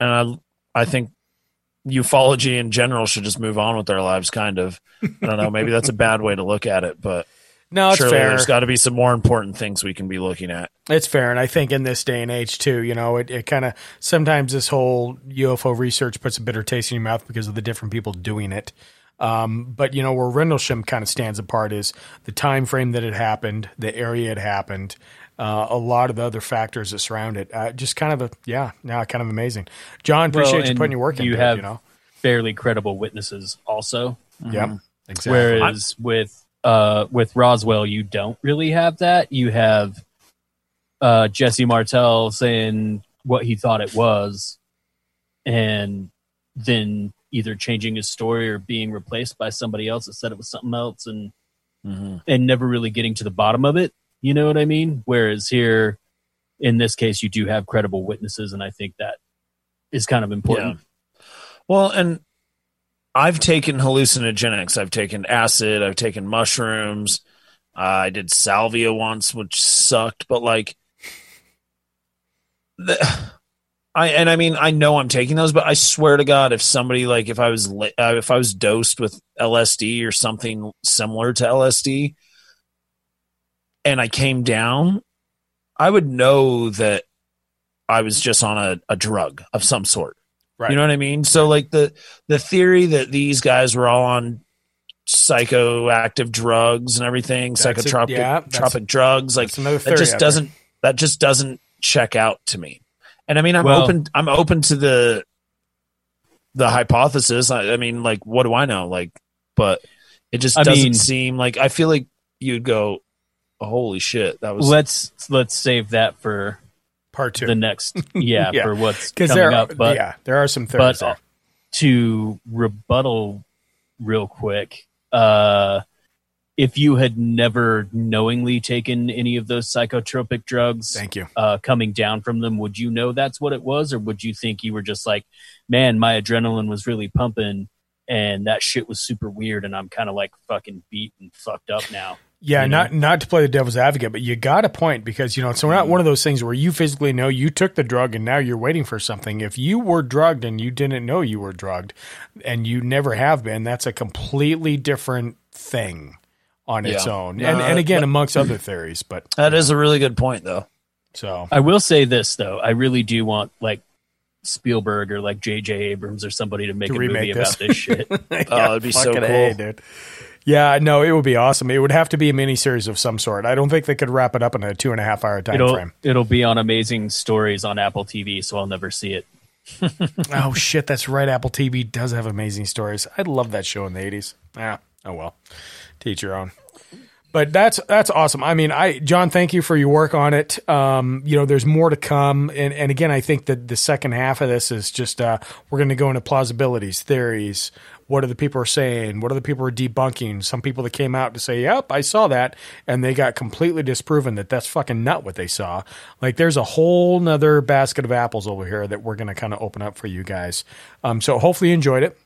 and I, I think ufology in general should just move on with their lives. Kind of. I don't know. Maybe that's a bad way to look at it, but No, it's surely fair. there's got to be some more important things we can be looking at. It's fair, and I think in this day and age too, you know, it, it kind of sometimes this whole UFO research puts a bitter taste in your mouth because of the different people doing it. Um, but you know where Rendlesham kind of stands apart is the time frame that it happened, the area it happened, uh, a lot of the other factors that surround it. Uh, just kind of a yeah, now kind of amazing. John, appreciate Well, you putting your work in. you into have it. You know, fairly credible witnesses also. Yep, exactly. Whereas with uh, with Roswell, you don't really have that. You have uh, Jesse Marcel saying what he thought it was, and then either changing his story or being replaced by somebody else that said it was something else, and and never really getting to the bottom of it. You know what I mean? Whereas here, in this case, you do have credible witnesses, and I think that is kind of important. Well, and I've taken hallucinogenics. I've taken acid. I've taken mushrooms. Uh, I did salvia once, which sucked. But like, the, I and I mean I know I'm taking those, but I swear to God, if somebody like if I was uh, if I was dosed with LSD or something similar to LSD, and I came down, I would know that I was just on a, a drug of some sort. Right. You know what I mean? So like the the theory that these guys were all on psychoactive drugs and everything, That's psychotropic yeah, tropic drugs, like that just doesn't that just doesn't check out to me. And I mean, I'm Well- open. I'm open to the the hypothesis. I, I mean, like, what do I know? Like, but it just I doesn't mean- seem like. I feel like you'd go, "Holy shit, that was." let's let's save that for part two. the next yeah, Yeah. for what's coming there are- up but yeah, there are some theories but to rebuttal real quick uh if you had never knowingly taken any of those psychotropic drugs thank you uh coming down from them would you know that's what it was or would you think you were just like man my adrenaline was really pumping and that shit was super weird and i'm kind of like fucking beat and fucked up now Yeah, you know? not not to play the devil's advocate, but you got a point because you know it's not one of those things where you physically know you took the drug and now you're waiting for something. If you were drugged and you didn't know you were drugged, and you never have been, that's a completely different thing on its own. No, and and again, but- amongst other theories, but that is a really good point, though. So I will say this though, I really do want like Spielberg or like J.J. Abrams or somebody to make To a movie remake this. about this shit. Oh, yeah, fucking A, dude. Yeah, no, it would be awesome. It would have to be a miniseries of some sort. I don't think they could wrap it up in a two and a half hour time it'll frame. it'll be on Amazing Stories on Apple TV, so I'll never see it. oh shit, that's right. Apple TV does have amazing stories. I love that show in the eighties. Yeah. Oh well. Teach your own. But that's that's awesome. I mean, I John, thank you for your work on it. Um, you know, there's more to come, and and again, I think that the second half of this is just uh, we're going to go into plausibilities, theories. What are the people are saying? What are the people are debunking? Some people that came out to say, "Yep, I saw that," and they got completely disproven that that's fucking not what they saw. Like, there's a whole nother basket of apples over here that we're to kind of open up for you guys. Um, so hopefully you enjoyed it.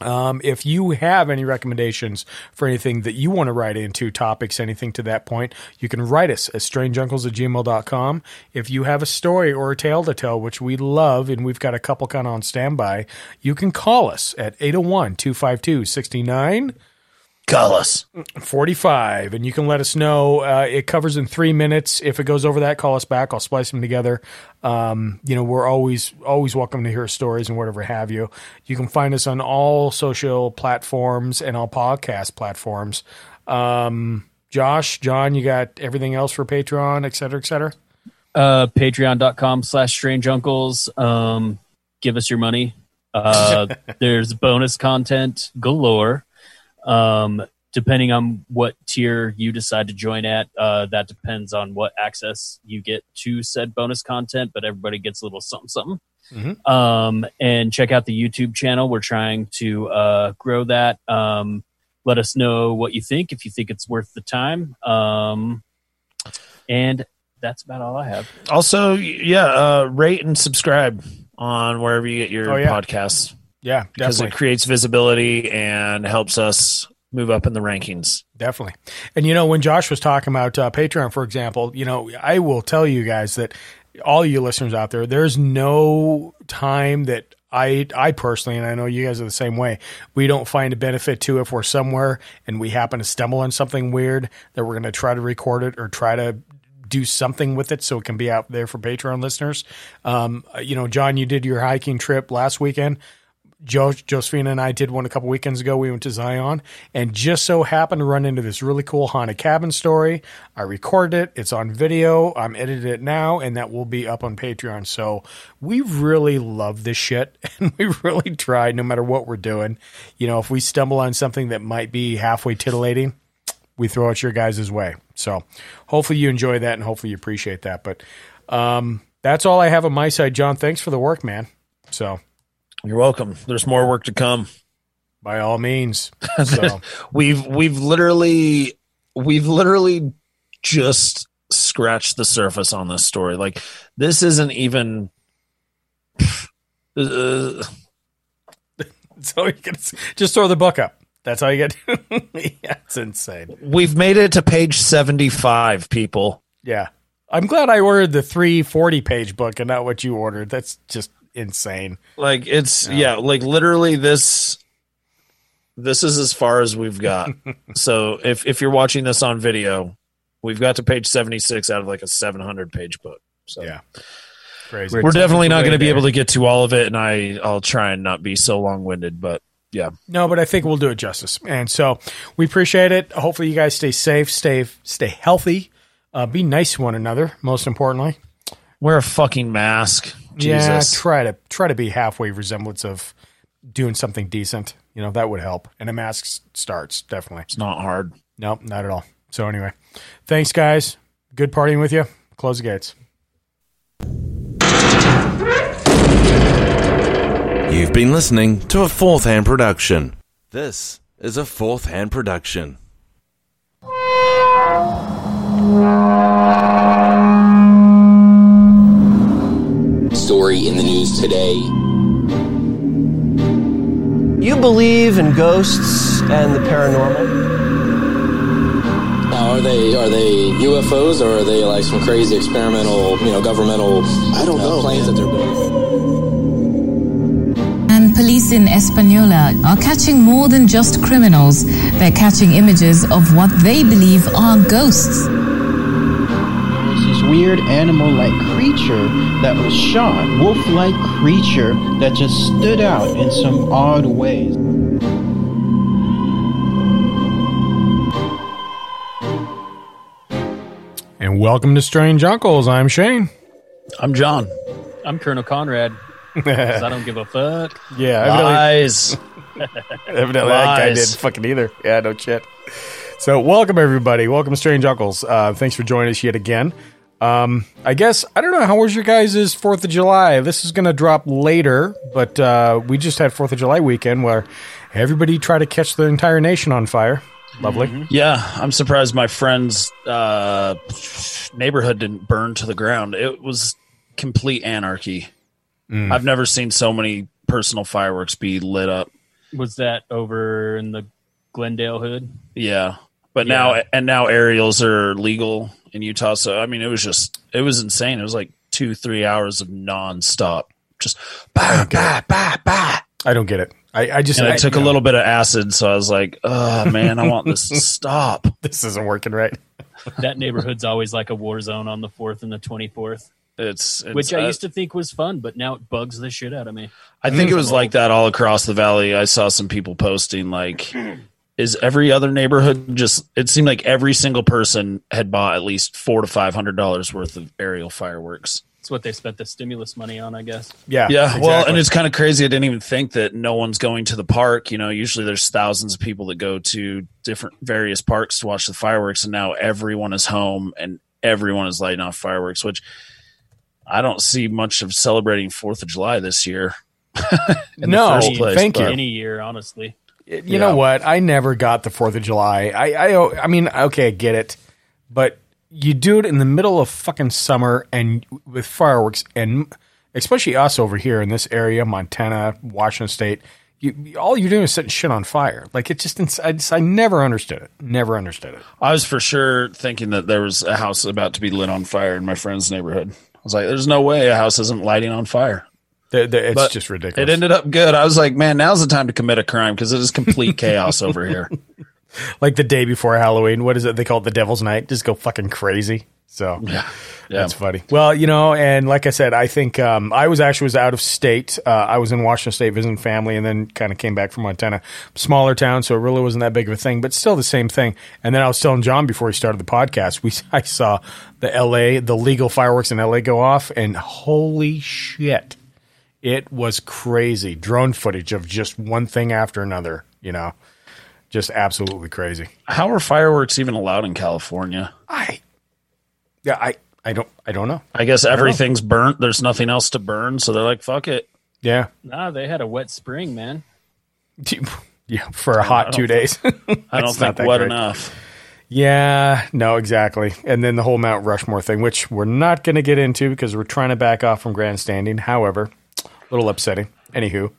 Um, if you have any recommendations for anything that you want to write into, topics, anything to that point, you can write us at strangeuncles at gmail.com. If you have a story or a tale to tell, which we love, and we've got a couple kind of on standby, you can call us at 801 252 69 Call us. 45 and you can let us know uh, it covers in three minutes if it goes over that call us back i'll splice them together um, you know we're always always welcome to hear stories and whatever have you you can find us on all social platforms and all podcast platforms um, josh john you got everything else for patreon et cetera et cetera Uh, Patreon.com slash strange uncles. Um, give us your money. Uh, there's bonus content galore. Um, depending on what tier you decide to join at, uh, that depends on what access you get to said bonus content, but everybody gets a little something, something. Mhm. Um, and check out the YouTube channel. We're trying to uh, grow that. Um, let us know what you think, if you think it's worth the time. Um, and that's about all I have. Also, yeah, uh, rate and subscribe on wherever you get your Oh, yeah. podcasts. Yeah, because definitely. it creates visibility and helps us move up in the rankings. Definitely. And you know, when Josh was talking about uh, Patreon, for example, you know, I will tell you guys that all you listeners out there, there's no time that I I personally, and I know you guys are the same way. We don't find a benefit to if we're somewhere and we happen to stumble on something weird that we're going to try to record it or try to do something with it so it can be out there for Patreon listeners. Um, you know, John, you did your hiking trip last weekend. Jo- Josephine and I did one a couple weekends ago. We went to Zion and just so happened to run into this really cool haunted cabin story. I recorded it. It's on video. I'm editing it now, and that will be up on Patreon. So we really love this shit, and we really try, no matter what we're doing. You know, if we stumble on something that might be halfway titillating, we throw it your guys' way. So hopefully you enjoy that, and hopefully you appreciate that. But um, that's all I have on my side, John. Thanks for the work, man. So. You're welcome. There's more work to come. By all means. So. we've we've literally we've literally just scratched the surface on this story. Like this isn't even uh, so you can just throw the book up. That's all you get. yeah, it's insane. we've made it to page 75 people. Yeah. I'm glad I ordered the 340 page book and not what you ordered. That's just insane. Like it's yeah, like literally this this is as far as we've got. so if if you're watching this on video, we've got to page 76 out of like a 700 page book. So yeah. Crazy. We're definitely not going to be able to get to all of it and I I'll try and not be so long-winded, but yeah. No, but I think we'll do it justice. And so we appreciate it. Hopefully you guys stay safe, stay stay healthy, uh, be nice to one another, most importantly. Wear a fucking mask. Yeah, Jesus. try to try to be halfway resemblance of doing something decent. You know, that would help. And a mask starts, definitely. It's not hard. Nope, not at all. So anyway, thanks guys. Good partying with you. Close the gates. You've been listening to a fourth hand production. This is a fourth hand production. Story in the news today. You believe in ghosts and the paranormal? Now, are they are they UFOs or are they like some crazy experimental, you know, governmental? I don't uh, know planes that they're building. And police in Española are catching more than just criminals. They're catching images of what they believe are ghosts. There was this weird animal-like creature that was shot, wolf-like creature that just stood out in some odd ways. And welcome to Strange Uncles. I'm Shane. I'm John. I'm Colonel Conrad. 'cause I don't give a fuck. Yeah, evidently- Lies. Evidently, that guy didn't fucking either. Yeah, no shit. So, welcome everybody. Welcome to Strange Uncles. Uh, thanks for joining us yet again. Um, I guess I don't know how was your guys' Fourth of July. This is going to drop later, but uh, we just had Fourth of July weekend where everybody tried to catch the entire nation on fire. Lovely. Yeah, I'm surprised my friend's uh, neighborhood didn't burn to the ground. It was complete anarchy. Mm. I've never seen so many personal fireworks be lit up. Was that over in the Glendale hood? Yeah, but Yeah. now and now aerials are legal in Utah. So I mean, it was just it was insane. It was like two three hours of nonstop, just bah bah bah bah. I don't get it. I, I just And I, I- took a little bit of acid, so I was like, "Oh man, I want this to stop." This isn't working right. That neighborhood's always like a war zone on the 4th and the 24th. It's, it's which I uh, used to think was fun, but now it bugs the shit out of me. I think it was like that all across the valley. I saw some people posting like is every other neighborhood just it seemed like every single person had bought at least 4 to 500 dollars worth of aerial fireworks. It's what they spent the stimulus money on, I guess. Yeah. Yeah, well, and it's kind of crazy. I didn't even think that no one's going to the park. You know, usually there's thousands of people that go to different various parks to watch the fireworks, and now everyone is home and everyone is lighting off fireworks, which I don't see much of celebrating Fourth of July this year. in No, the first place, thank you. Any year, honestly. You Yeah. know what? I never got the Fourth of July. I, I, oh, I mean, okay, I get it, but you do it in the middle of fucking summer and with fireworks, and especially us over here in this area, Montana, Washington State. You, all you're doing is setting shit on fire. Like it just, ins- I, just, I never understood it. Never understood it. I was for sure thinking that there was a house about to be lit on fire in my friend's neighborhood. I was like, "There's no way a house isn't lighting on fire." The- the- it's But just ridiculous. It ended up good. I was like, man, now's the time to commit a crime because it is complete chaos over here. like the day before Halloween. What is it? They call it the Devil's Night. Just go fucking crazy. So yeah, that's funny. Well, you know, and like I said, I think um, I was actually was out of state. Uh, I was in Washington State visiting family, and then kind of came back from Montana, smaller town, so it really wasn't that big of a thing, but still the same thing. And then I was telling John before he started the podcast, we I saw the L.A. the legal fireworks in L.A. go off, and holy shit, it was crazy. Drone footage of just one thing after another. You know, just absolutely crazy. How are fireworks even allowed in California? I yeah, I I don't I don't know. I guess I everything's burnt. There's nothing else to burn, so they're like, "Fuck it." Yeah, Nah, they had a wet spring, man. yeah, for a hot don't two think- days. I don't think that wet great. enough. Yeah, no, exactly. And then the whole Mount Rushmore thing, which we're not going to get into because we're trying to back off from grandstanding. However, a little upsetting. Anywho,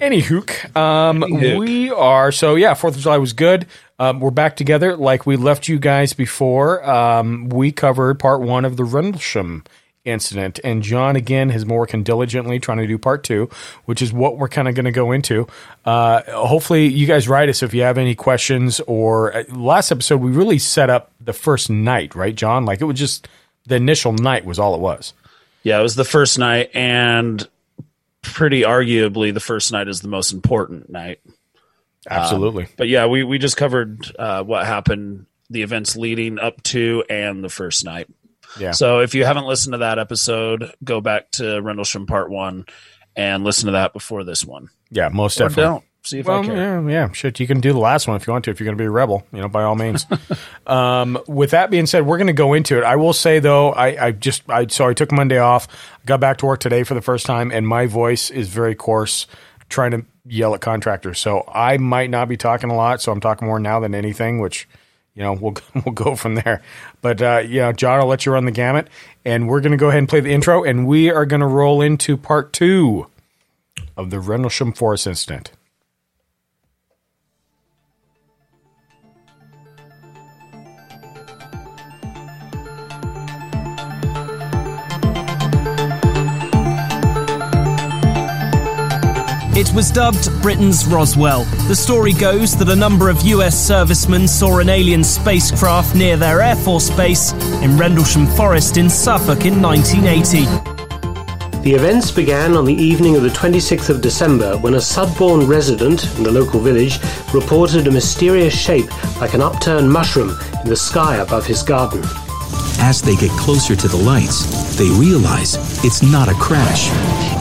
anywho, um, Anywhook. we are so yeah. Fourth of July was good. Um, we're back together like we left you guys before. Um, we covered part one of the Rendlesham incident, and John again has working diligently trying to do part two, which is what we're kind of going to go into. Uh, hopefully, you guys write us if you have any questions. Or uh, last episode, we really set up the first night, right, John? Like it was just the initial night was all it was. Yeah, it was the first night, and pretty arguably, the first night is the most important night. Absolutely. Um, but yeah, we we just covered uh, what happened, the events leading up to, and the first night. Yeah. So if you haven't listened to that episode, go back to Rendlesham Part One and listen to that before this one. Yeah, most Or definitely. don't. See if I well, care. Yeah, yeah, shit. You can do the last one if you want to. If you're going to be a rebel, you know, by all means. um, with that being said, we're going to go into it. I will say though, I, I just, I so I took Monday off, got back to work today for the first time, and my voice is very coarse, trying to yell at contractors. So I might not be talking a lot. So I'm talking more now than anything, which. You know, we'll we'll go from there. But uh, yeah, John, I'll let you run the gamut, and we're going to go ahead and play the intro, and we are going to roll into part two of the Rendlesham Forest incident. It was dubbed Britain's Roswell. The story goes that a number of US servicemen saw an alien spacecraft near their Air Force base in Rendlesham Forest in Suffolk in 1980. The events began on the evening of the 26th of December when a Sudbourne resident in the local village reported a mysterious shape like an upturned mushroom in the sky above his garden. As they get closer to the lights, they realize it's not a crash.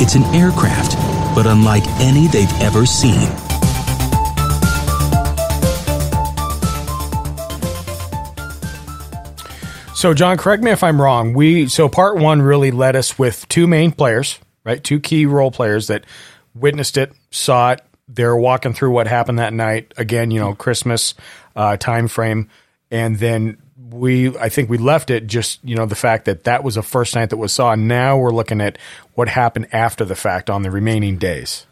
It's an aircraft, but unlike any they've ever seen. So, John, correct me if I'm wrong. We so part one really led us with two main players, right? Two key role players that witnessed it, saw it. They're walking through what happened that night. Again, you know, Christmas uh, time frame, and then we, I think we left it just you know the fact that that was the first night that was saw. Now we're looking at what happened after the fact on the remaining days.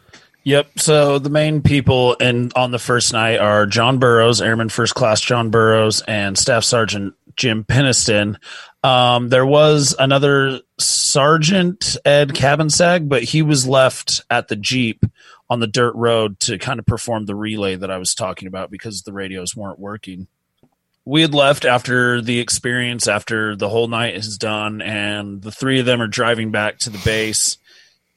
Yep. So the main people in on the first night are John Burroughs, Airman First Class John Burroughs, and Staff Sergeant Jim Penniston. Um, there was another Sergeant Ed Cabansag, but he was left at the Jeep on the dirt road to kind of perform the relay that I was talking about because the radios weren't working. We had left after the experience, after the whole night is done, and the three of them are driving back to the base.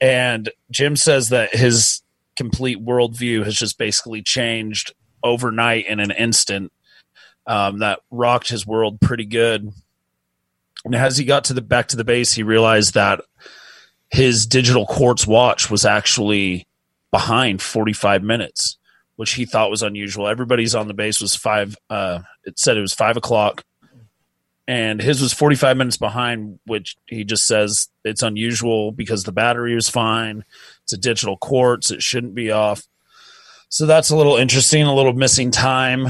And Jim says that his complete worldview has just basically changed overnight in an instant. Um, that rocked his world pretty good. And as he got to the back to the base, he realized that his digital quartz watch was actually behind 45 minutes, which he thought was unusual. Everybody's on the base was five. Uh, it said it was five o'clock, and his was 45 minutes behind, which he just says it's unusual because the battery was fine. It's a digital quartz. It shouldn't be off. So that's a little interesting, a little missing time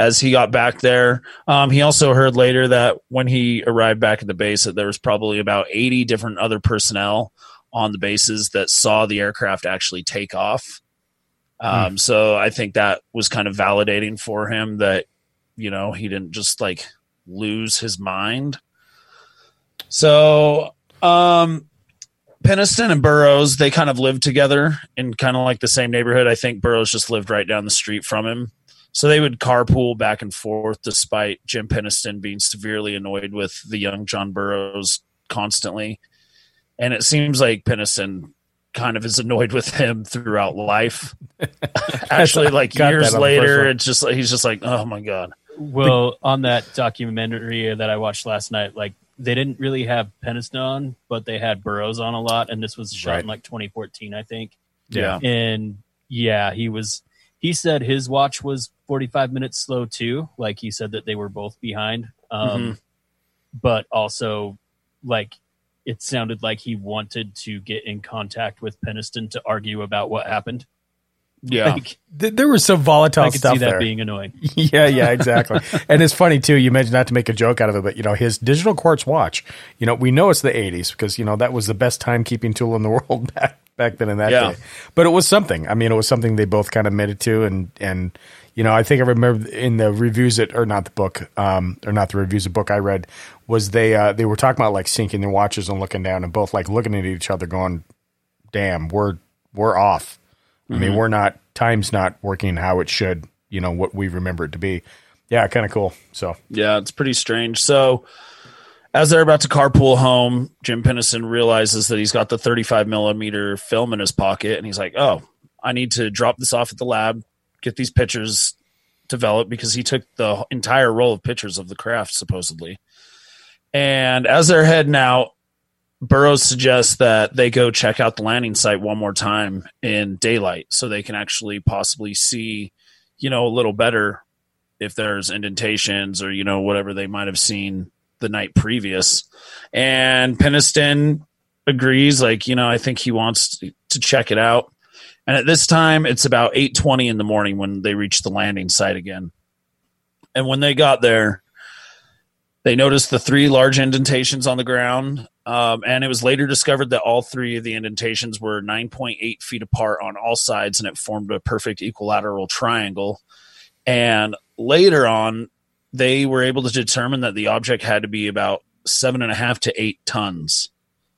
as he got back there. Um, he also heard later that when he arrived back at the base, that there was probably about 80 different other personnel on the bases that saw the aircraft actually take off. Um, So I think that was kind of validating for him that, you know, he didn't just like lose his mind. So, um, Penniston and Burroughs, they kind of lived together in kind of like the same neighborhood. I think Burroughs just lived right down the street from him. So they would carpool back and forth despite Jim Penniston being severely annoyed with the young John Burroughs constantly. And it seems like Penniston kind of is annoyed with him throughout life. Actually, like years on the first later, it's just like he's just like, oh my god. Well, on that documentary that I watched last night, like they didn't really have Penniston on, but they had Burroughs on a lot, and this was shot Right. in like 2014, I think. Yeah. and yeah, he was. He said his watch was 45 minutes slow too. Like he said that they were both behind, um, Mhm. but also like it sounded like he wanted to get in contact with Penniston to argue about what happened. Yeah. Like, Th- there was some volatile I could stuff see that there. being annoying. yeah, yeah, exactly. and it's funny too. You mentioned not to make a joke out of it, but you know his digital quartz watch. You know, we know it's the '80s because you know that was the best timekeeping tool in the world back back then in that Yeah. day. But it was something. I mean, it was something they both kind of admitted to, and and you know, I think I remember in the reviews that or not the book, um, or not the reviews, the book I read was they uh, they were talking about like syncing their watches and looking down, and both like looking at each other, going, "Damn, we're we're off." I mean, Mhm. we're not time's not working how it should. You know what we remember it to be. Yeah, kind of cool. So Yeah, it's pretty strange. So, as they're about to carpool home, Jim Penniston realizes that he's got the 35 millimeter film in his pocket, and he's like, "Oh, I need to drop this off at the lab, get these pictures developed because he took the entire roll of pictures of the craft supposedly." And as they're heading out, Burroughs suggests that they go check out the landing site one more time in daylight so they can actually possibly see, you know, a little better if there's indentations or, you know, whatever they might have seen the night previous. And Penniston agrees, like, you know, I think he wants to check it out. And at this time, it's about 8:20 in the morning when they reach the landing site again. And when they got there, they noticed the three large indentations on the ground. Um, and it was later discovered that all three of the indentations were 9.8 feet apart on all sides, and it formed a perfect equilateral triangle. And later on, they were able to determine that the object had to be about seven and a half to eight tons.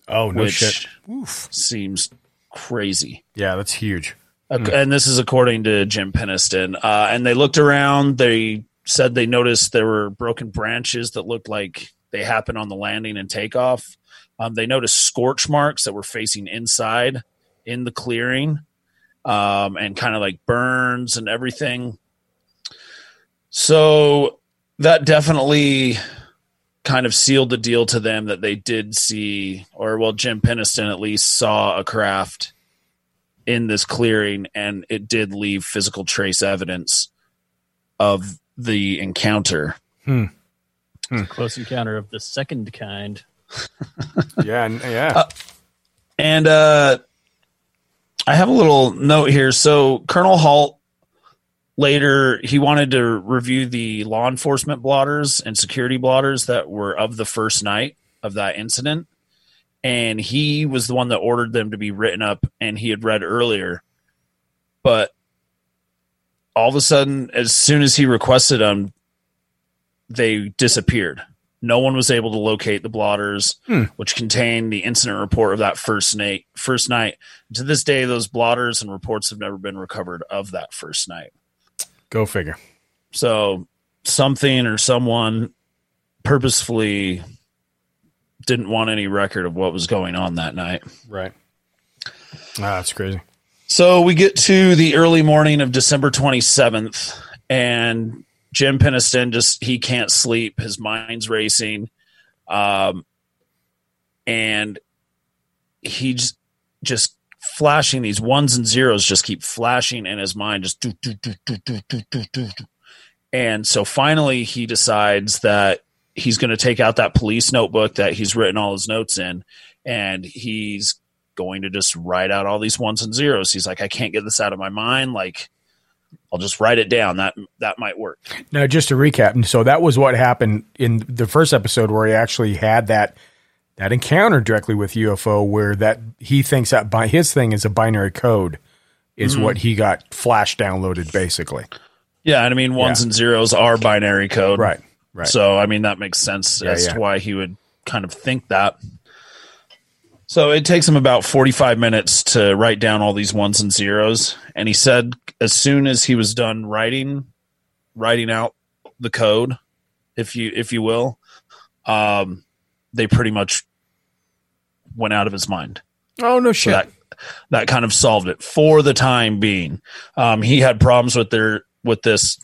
Oh, no which shit. Seems crazy. yeah, that's huge. Ac- And this is according to Jim Penniston. Uh, and they looked around. They said they noticed there were broken branches that looked like they happened on the landing and takeoff. Um, they noticed scorch marks that were facing inside in the clearing um, and kind of like burns and everything. So that definitely kind of sealed the deal to them that they did see, or well, Jim Penniston at least saw a craft in this clearing and it did leave physical trace evidence of the encounter. Hmm. Close encounter of the second kind. yeah, yeah. Uh, and uh, I have a little note here. So Colonel Halt later he wanted to review the law enforcement blotters and security blotters that were of the first night of that incident. And he was the one that ordered them to be written up and he had read earlier. But all of a sudden, as soon as he requested them, they disappeared. No one was able to locate the blotters, Hmm. which contained the incident report of that first night. First night. To this day, those blotters and reports have never been recovered of that first night. Go figure. So something or someone purposefully didn't want any record of what was going on that night. Right. Ah, that's crazy. So we get to the early morning of December 27th, and Jim Penniston just he can't sleep. His mind's racing, um, and he's just flashing these ones and zeros. Just keep flashing in his mind. Just do do do do do do do do. And so finally, he decides that he's going to take out that police notebook that he's written all his notes in, and he's going to just write out all these ones and zeros. He's like, I can't get this out of my mind. Like, I'll just write it down. That that might work. Now, just to recap, so that was what happened in the first episode where he actually had that that encounter directly with UFO, where that he thinks that by his thing is a binary code, is Mhm. what he got flash downloaded basically. Yeah, and I mean ones Yeah. and zeros are binary code. Right, right. So I mean that makes sense Yeah, as yeah. to why he would kind of think that. So it takes him about 45 minutes to write down all these ones and zeros. And he said as soon as he was done writing, writing out the code, if you if you will, um, they pretty much went out of his mind. Oh no So that that kind of solved it for the time being. Um, he had problems with their with this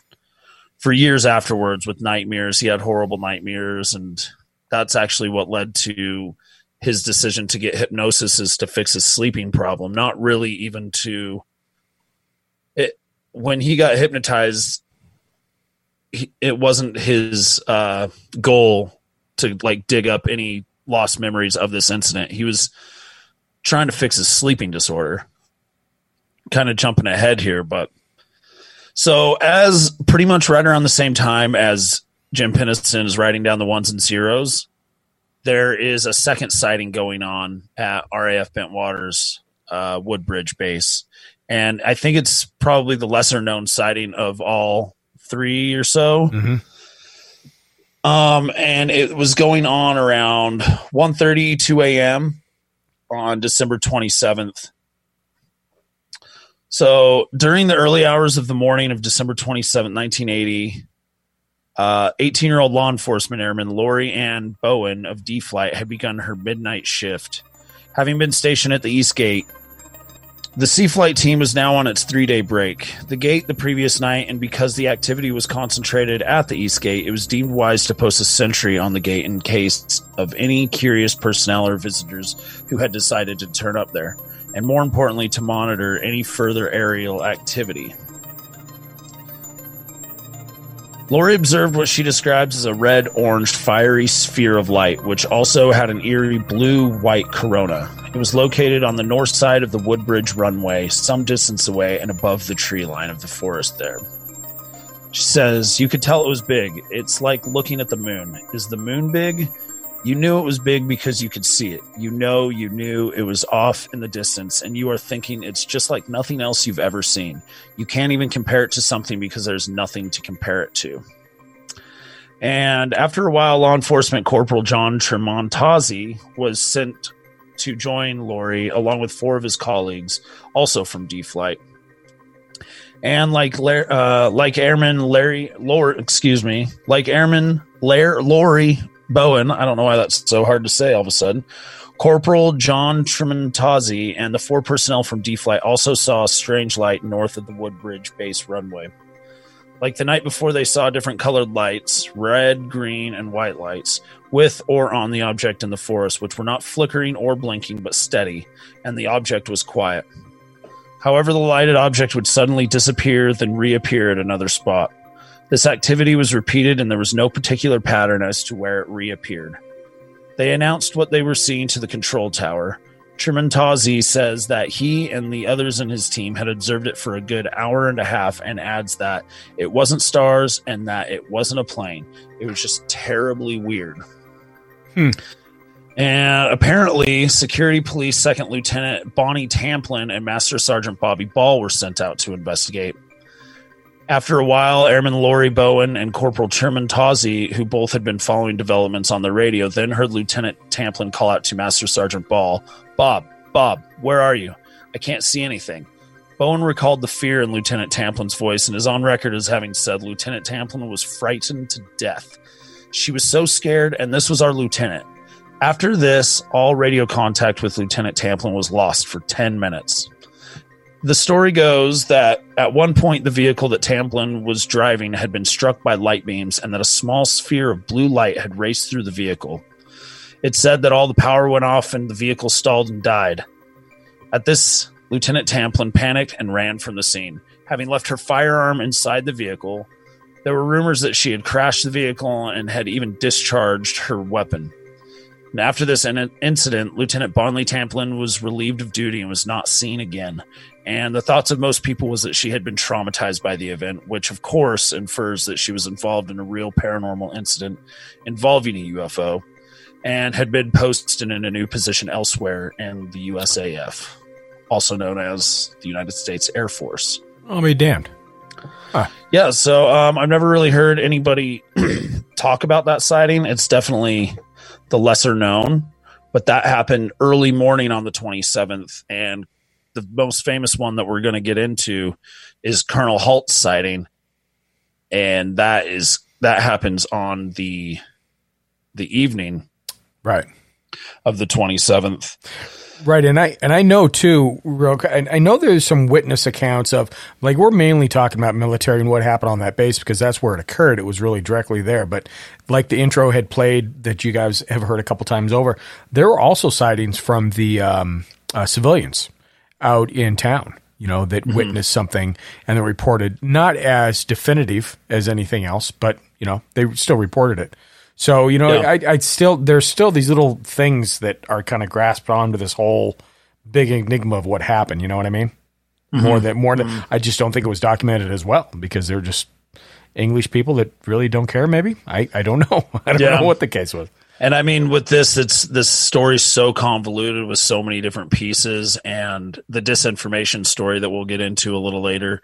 for years afterwards with nightmares. He had horrible nightmares, and that's actually what led to his decision to get hypnosis is to fix his sleeping problem, not really even to it when he got hypnotized he, it wasn't his uh, goal to like dig up any lost memories of this incident. He was trying to fix his sleeping disorder. Kind of jumping ahead here, but so as pretty much right around the same time as Jim Penniston is writing down the ones and zeros, there is a second sighting going on at RAF Bentwaters uh, Woodbridge base, and I think it's probably the lesser known sighting of all three or so. Um, and it was going on around 1.30, 2 a.m. on December 27th. So during the early hours of the morning of December 27th, 1980, 18 year old law enforcement airman Lori Ann Bowen of D Flight had begun her midnight shift. Having been stationed at the East Gate, the C Flight team was now on its three day break. The gate the previous night, and because the activity was concentrated at the East Gate, it was deemed wise to post a sentry on the gate in case of any curious personnel or visitors who had decided to turn up there, and more importantly, to monitor any further aerial activity. Lori observed what she describes as a red orange fiery sphere of light, which also had an eerie blue white corona. It was located on the north side of the Woodbridge runway, some distance away and above the tree line of the forest there. She says, You could tell it was big. It's like looking at the moon. Is the moon big? You knew it was big because you could see it. You know, you knew it was off in the distance, and you are thinking it's just like nothing else you've ever seen. You can't even compare it to something because there's nothing to compare it to. And after a while, law enforcement corporal John Tremontazzi was sent to join Lori along with four of his colleagues, also from D Flight. And like uh, like Airman Larry Lor, excuse me, like Airman Larry, Lori Bowen, I don't know why that's so hard to say all of a sudden. Corporal John Tremontazzi and the four personnel from D Flight also saw a strange light north of the Woodbridge base runway. Like the night before, they saw different colored lights red, green, and white lights with or on the object in the forest, which were not flickering or blinking but steady, and the object was quiet. However, the lighted object would suddenly disappear, then reappear at another spot. This activity was repeated, and there was no particular pattern as to where it reappeared. They announced what they were seeing to the control tower. Tremontazzi says that he and the others in his team had observed it for a good hour and a half and adds that it wasn't stars and that it wasn't a plane. It was just terribly weird. Hmm. And apparently, Security Police Second Lieutenant Bonnie Tamplin and Master Sergeant Bobby Ball were sent out to investigate. After a while, Airman Lori Bowen and Corporal Tremontazzi, who both had been following developments on the radio, then heard Lieutenant Tamplin call out to Master Sergeant Ball, Bob, Bob, where are you? I can't see anything. Bowen recalled the fear in Lieutenant Tamplin's voice and is on record as having said Lieutenant Tamplin was frightened to death. She was so scared, and this was our lieutenant. After this, all radio contact with Lieutenant Tamplin was lost for 10 minutes. The story goes that at one point the vehicle that Tamplin was driving had been struck by light beams and that a small sphere of blue light had raced through the vehicle. It said that all the power went off and the vehicle stalled and died. At this, Lieutenant Tamplin panicked and ran from the scene. Having left her firearm inside the vehicle, there were rumors that she had crashed the vehicle and had even discharged her weapon. After this in- incident, Lieutenant Bonnie Tamplin was relieved of duty and was not seen again. And the thoughts of most people was that she had been traumatized by the event, which of course infers that she was involved in a real paranormal incident involving a UFO and had been posted in a new position elsewhere in the USAF, also known as the United States Air Force. I'll be damned. Yeah, so um, I've never really heard anybody talk about that sighting. It's definitely the lesser known, but that happened early morning on the 27th. And the most famous one that we're going to get into is Colonel Halt's sighting, and that is that happens on the the evening right of the 27th. Right, and I and I know too, real. I, I know there's some witness accounts of like we're mainly talking about military and what happened on that base because that's where it occurred. It was really directly there. But like the intro had played that you guys have heard a couple times over, there were also sightings from the um, uh, civilians out in town. You know that Mm-hmm. witnessed something and they reported not as definitive as anything else, but you know they still reported it. So you know, Yeah. I, I still there's still these little things that are kind of grasped onto this whole big enigma of what happened. You know what I mean? Mhm. More than more than Mhm. I just don't think it was documented as well because they're just English people that really don't care. Maybe I I don't know. I don't Yeah. know what the case was. And I mean, with this, it's this story's so convoluted with so many different pieces, and the disinformation story that we'll get into a little later.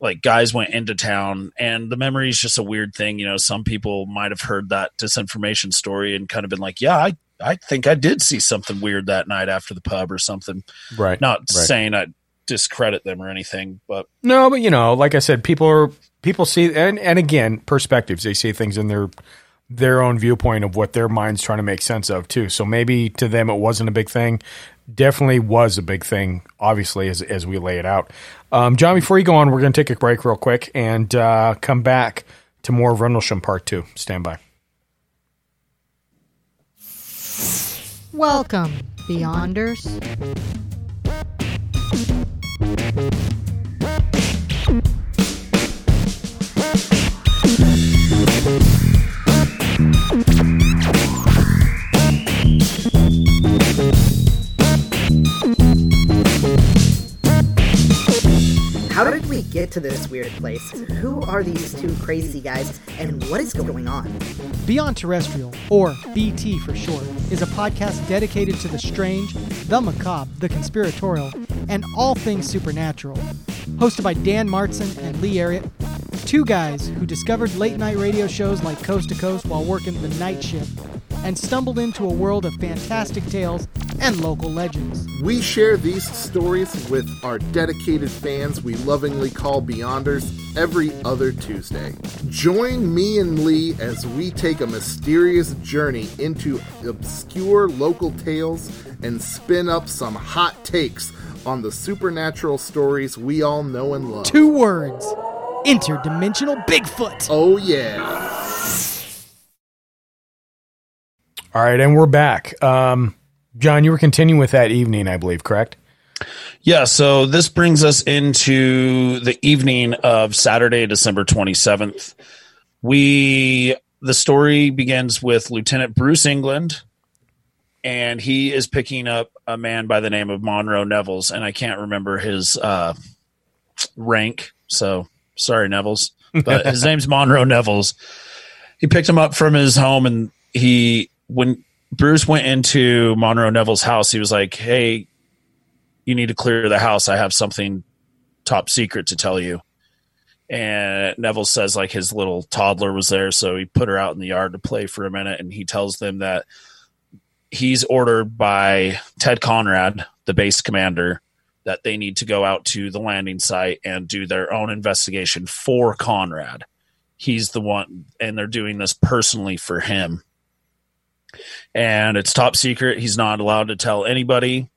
Like guys went into town, and the memory is just a weird thing. You know, some people might have heard that disinformation story and kind of been like, "Yeah, I, I think I did see something weird that night after the pub or something." Right. Not right. saying I discredit them or anything, but No, but you know, like I said, people are people see and and again, perspectives. They see things in their their own viewpoint of what their mind's trying to make sense of too. So maybe to them it wasn't a big thing. Definitely was a big thing, obviously, as as we lay it out. Um, John, before you go on, we're going to take a break real quick and uh, come back to more of Rendlesham Part Two. Stand by. Welcome, Beyonders. We get to this weird place? Who are these two crazy guys, and what is going on? Beyond Terrestrial, or BT for short, is a podcast dedicated to the strange, the macabre, the conspiratorial, and all things supernatural. Hosted by Dan Martson and Lee Ariett, two guys who discovered late night radio shows like Coast to Coast while working the night shift and stumbled into a world of fantastic tales and local legends. We share these stories with our dedicated fans we lovingly call Beyonders every other Tuesday. Join me and Lee as we take a mysterious journey into obscure local tales and spin up some hot takes on the supernatural stories we all know and love. Two words interdimensional Bigfoot. Oh, yeah. All right, and we're back. Um, John, you were continuing with that evening, I believe, correct? Yeah, so this brings us into the evening of Saturday, December 27th. We the story begins with Lieutenant Bruce England and he is picking up a man by the name of Monroe Nevels and I can't remember his uh rank, so sorry Nevels, but his name's Monroe Nevels. He picked him up from his home and he when Bruce went into Monroe Nevels' house, he was like, "Hey, you need to clear the house. I have something top secret to tell you." And Nevels says like his little toddler was there, so he put her out in the yard to play for a minute, and he tells them that he's ordered by Ted Conrad, the base commander, that they need to go out to the landing site and do their own investigation for Conrad. He's the one, and they're doing this personally for him and it's top secret. He's not allowed to tell anybody.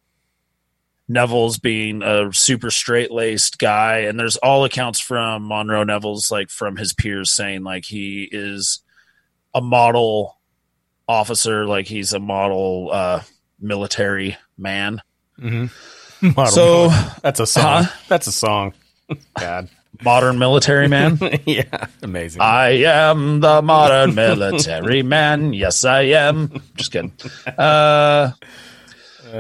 Nevels being a super straight laced guy, and there's all accounts from Monroe Nevels, like from his peers, saying like he is a model officer, like he's a model uh, military man. Mm-hmm. Model So- that's a song. Huh? That's a song. God, modern military man. yeah, amazing. I am the modern military man. Yes, I am. Just kidding. Uh,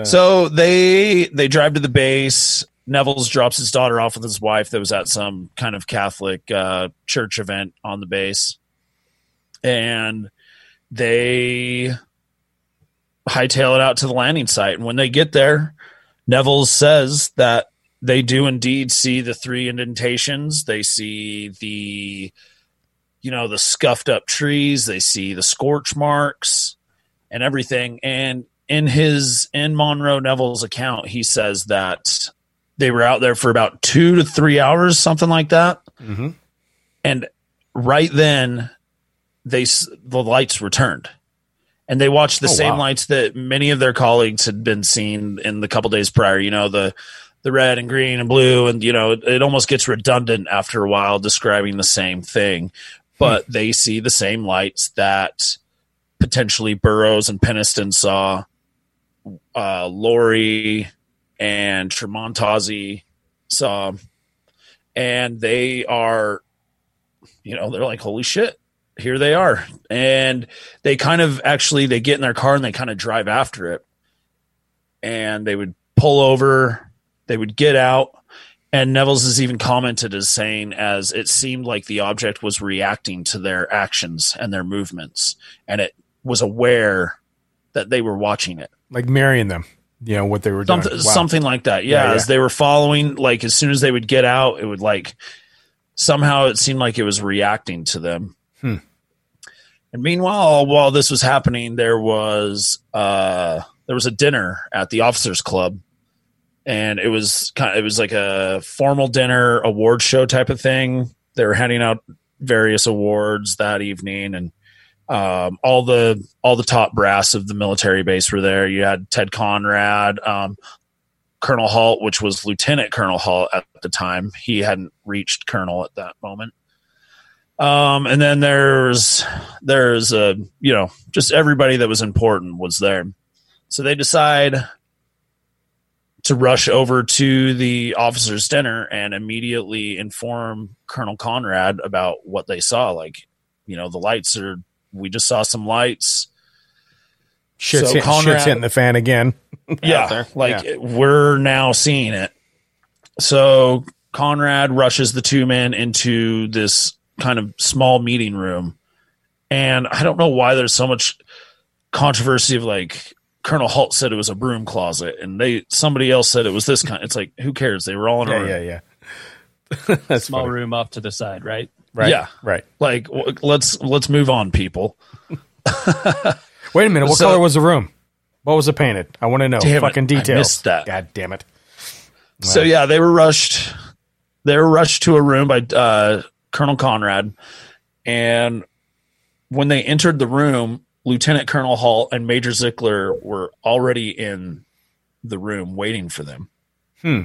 so they they drive to the base. Nevels drops his daughter off with his wife that was at some kind of Catholic uh, church event on the base, and they hightail it out to the landing site. And when they get there, Nevels says that they do indeed see the three indentations. They see the, you know, the scuffed up trees. They see the scorch marks and everything. And in his in Monroe Nevels' account, he says that they were out there for about two to three hours, something like that. Mm-hmm. And right then, they the lights returned, and they watched the Oh, same wow. lights that many of their colleagues had been seen in the couple days prior. You know the the red and green and blue, and you know it, it almost gets redundant after a while describing the same thing. But they see the same lights that potentially Burroughs and Penniston saw, uh, Lori and Tremontazzi saw, and they are, you know, they're like, holy shit, here they are, and they kind of actually they get in their car and they kind of drive after it, and they would pull over, they would get out. And Nevels is even commented as saying, as it seemed like the object was reacting to their actions and their movements, and it was aware that they were watching it. Like marrying them. You know what they were Something, doing. Wow. something like that. Yeah, Yeah, as yeah. they were following, like as soon as they would get out, it would like somehow it seemed like it was reacting to them. Hmm. And meanwhile, while this was happening, there was uh there was a dinner at the officers club, and it was kind of, it was like a formal dinner award show type of thing. They were handing out various awards that evening, and um, all the all the top brass of the military base were there. You had Ted Conrad, um, Colonel Halt, which was Lieutenant Colonel Halt at the time. He hadn't reached Colonel at that moment. Um, and then there's there's a you know just everybody that was important was there. So they decide to rush over to the officers' dinner and immediately inform Colonel Conrad about what they saw. Like, you know, the lights are. We just saw some lights. Shit's, So hit, Conrad- shit's hitting the fan again. yeah, like Yeah. we're now seeing it. So Conrad rushes the two men into this kind of small meeting room, and I don't know why there's so much controversy of like Colonel Halt said it was a broom closet, and they somebody else said it was this kind. It's like who cares? They were all in a Yeah, room. yeah, yeah. That's Small funny. room off to the side, right? Right. Yeah, Right. Like w- let's let's move on, people. Wait a minute. What So- color was the room? What was it painted? I want to know. Damn it, Fucking I missed that. God damn it. So yeah, they were rushed. They were rushed to a room by uh, Colonel Conrad, and when they entered the room, Lieutenant Colonel Halt and Major Zickler were already in the room waiting for them, Hmm.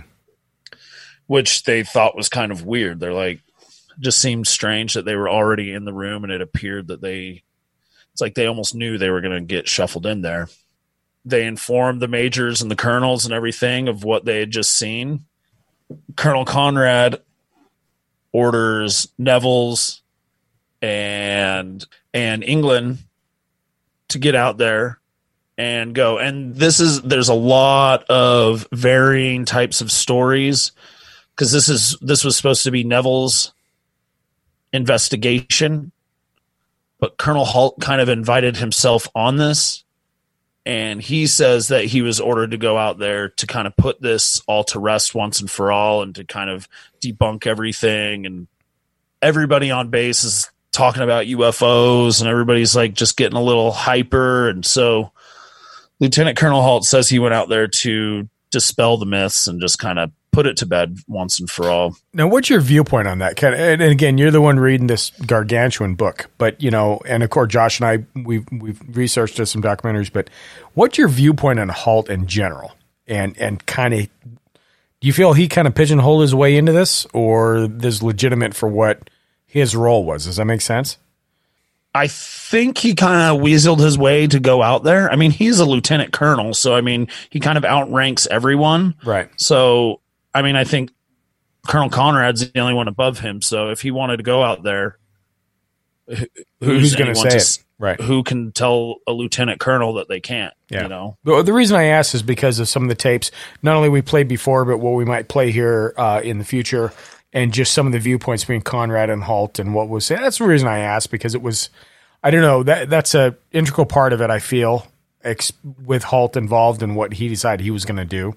which they thought was kind of weird. They're like, just seemed strange that they were already in the room, and it appeared that they, it's like they almost knew they were going to get shuffled in there they informed the majors and the colonels and everything of what they had just seen. Colonel Conrad orders Nevels and and England to get out there and go. And this is there's a lot of varying types of stories because this is this was supposed to be Nevels' investigation, but Colonel Halt kind of invited himself on this and he says that he was ordered to go out there to kind of put this all to rest once and for all and to kind of debunk everything and everybody on base is talking about UFOs and everybody's like just getting a little hyper and so Lieutenant Colonel Halt says he went out there to dispel the myths and just kind of put it to bed once and for all. Now, what's your viewpoint on that? And, again, you're the one reading this gargantuan book, but you know, and of course, Josh and I we've we've researched some documentaries. But what's your viewpoint on Halt in general? And and kind of, do you feel he kind of pigeonholed his way into this, or this legitimate for what his role was? Does that make sense? I think he kind of weaseled his way to go out there. I mean, he's a lieutenant colonel, so I mean, he kind of outranks everyone. Right. So, I mean, I think Colonel Conrad's the only one above him. So, if he wanted to go out there, wh- Who's gonna anyone say to it? Right. Who can tell a lieutenant colonel that they can't? Yeah. You know. The, the reason I ask is because of some of the tapes, not only we played before, but what we might play here uh, in the future, and just some of the viewpoints between Conrad and Halt and what was. That's the reason I asked because it was, I don't know that that's a integral part of it. I feel ex- with Halt involved in what he decided he was going to do.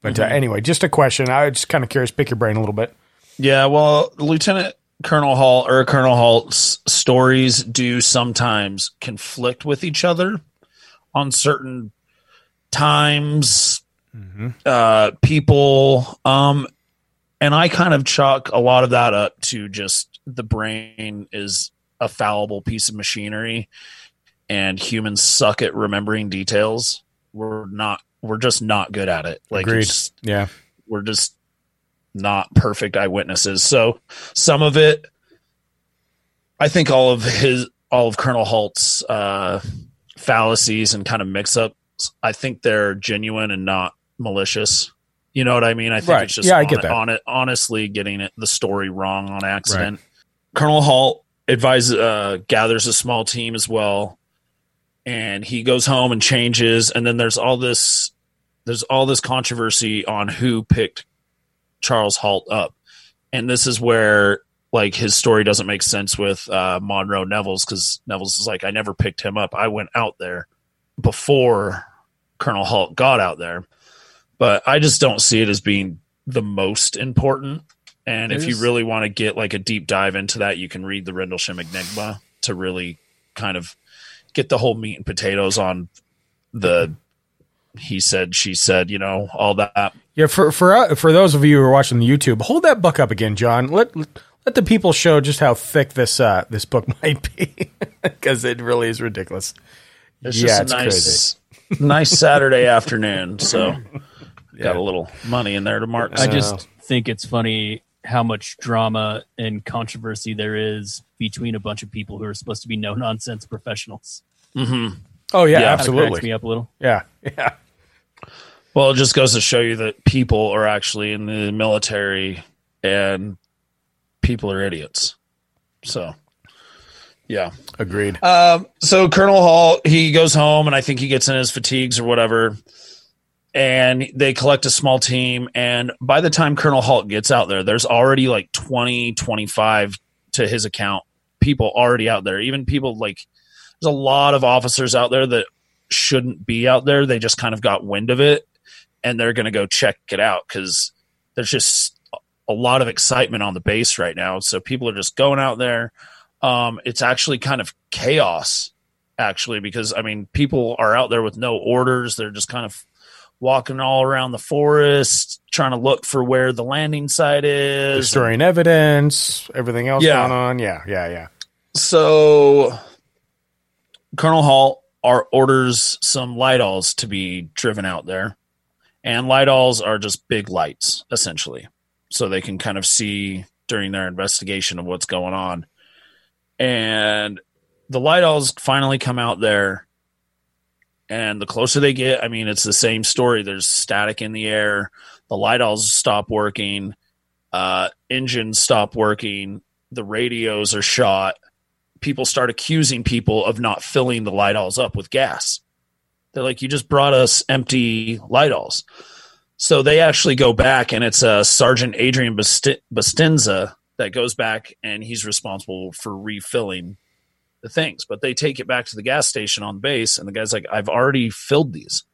But uh, Mhm. anyway, just a question. I was just kind of curious. Pick your brain a little bit. Yeah, well, Lieutenant Colonel Halt or Colonel Halt's stories do sometimes conflict with each other on certain times, uh, people, um, and I kind of chalk a lot of that up to just the brain is a fallible piece of machinery, and humans suck at remembering details. We're not. We're just not good at it. Like Yeah. we're just not perfect eyewitnesses. So some of it, I think all of his, all of Colonel Halt's uh, fallacies and kind of mix ups, I think they're genuine and not malicious. You know what I mean? I think Right. it's just Yeah, I on, get that. on it, honestly getting it, the story wrong on accident. Colonel Halt advises, uh, gathers a small team as well, and he goes home and changes. And then there's all this, there's all this controversy on who picked Charles Halt up, and this is where like his story doesn't make sense with uh, Monroe Nevels because Nevels is like, I never picked him up. I went out there before Colonel Halt got out there, but I just don't see it as being the most important. And if you really want to get like a deep dive into that, you can read the Rendlesham Enigma to really kind of get the whole meat and potatoes on the he said, she said, you know, all that. Yeah, for for uh, for those of you who are watching the YouTube, hold that book up again, John. Let let the people show just how thick this uh this book might be because it really is ridiculous. It's yeah, just it's a crazy. nice, nice Saturday afternoon. So got a little money in there to mark. I just think it's funny how much drama and controversy there is between a bunch of people who are supposed to be no nonsense professionals. Mhm. Oh yeah, Yeah. Kinda cracks absolutely. me up a little. Yeah, yeah. Well, it just goes to show you that people are actually in the military and people are idiots. So, yeah. Agreed. Um, so Colonel Halt, he goes home and I think he gets in his fatigues or whatever. And they collect a small team. And by the time Colonel Halt gets out there, there's already like 20, 25 to his account people already out there. Even people like, there's a lot of officers out there that shouldn't be out there. They just kind of got wind of it and they're going to go check it out because there's just a lot of excitement on the base right now. So people are just going out there. Um, it's actually kind of chaos, actually, because I mean, people are out there with no orders. They're just kind of walking all around the forest, trying to look for where the landing site is. Destroying evidence, everything else Yeah. going on. Yeah, yeah, yeah. So Colonel Halt are, orders some light-alls to be driven out there. And light-alls are just big lights, essentially. So they can kind of see during their investigation of what's going on. And the light-alls finally come out there. And the closer they get, I mean, it's the same story. There's static in the air. The light-alls stop working. Uh, engines stop working. The radios are shot people start accusing people of not filling the light-alls up with gas. They're like, you just brought us empty light-alls. So they actually go back, and it's uh, Sergeant Adrian Bustinza that goes back, and he's responsible for refilling the things. But they take it back to the gas station on base, and the guy's like, I've already filled these.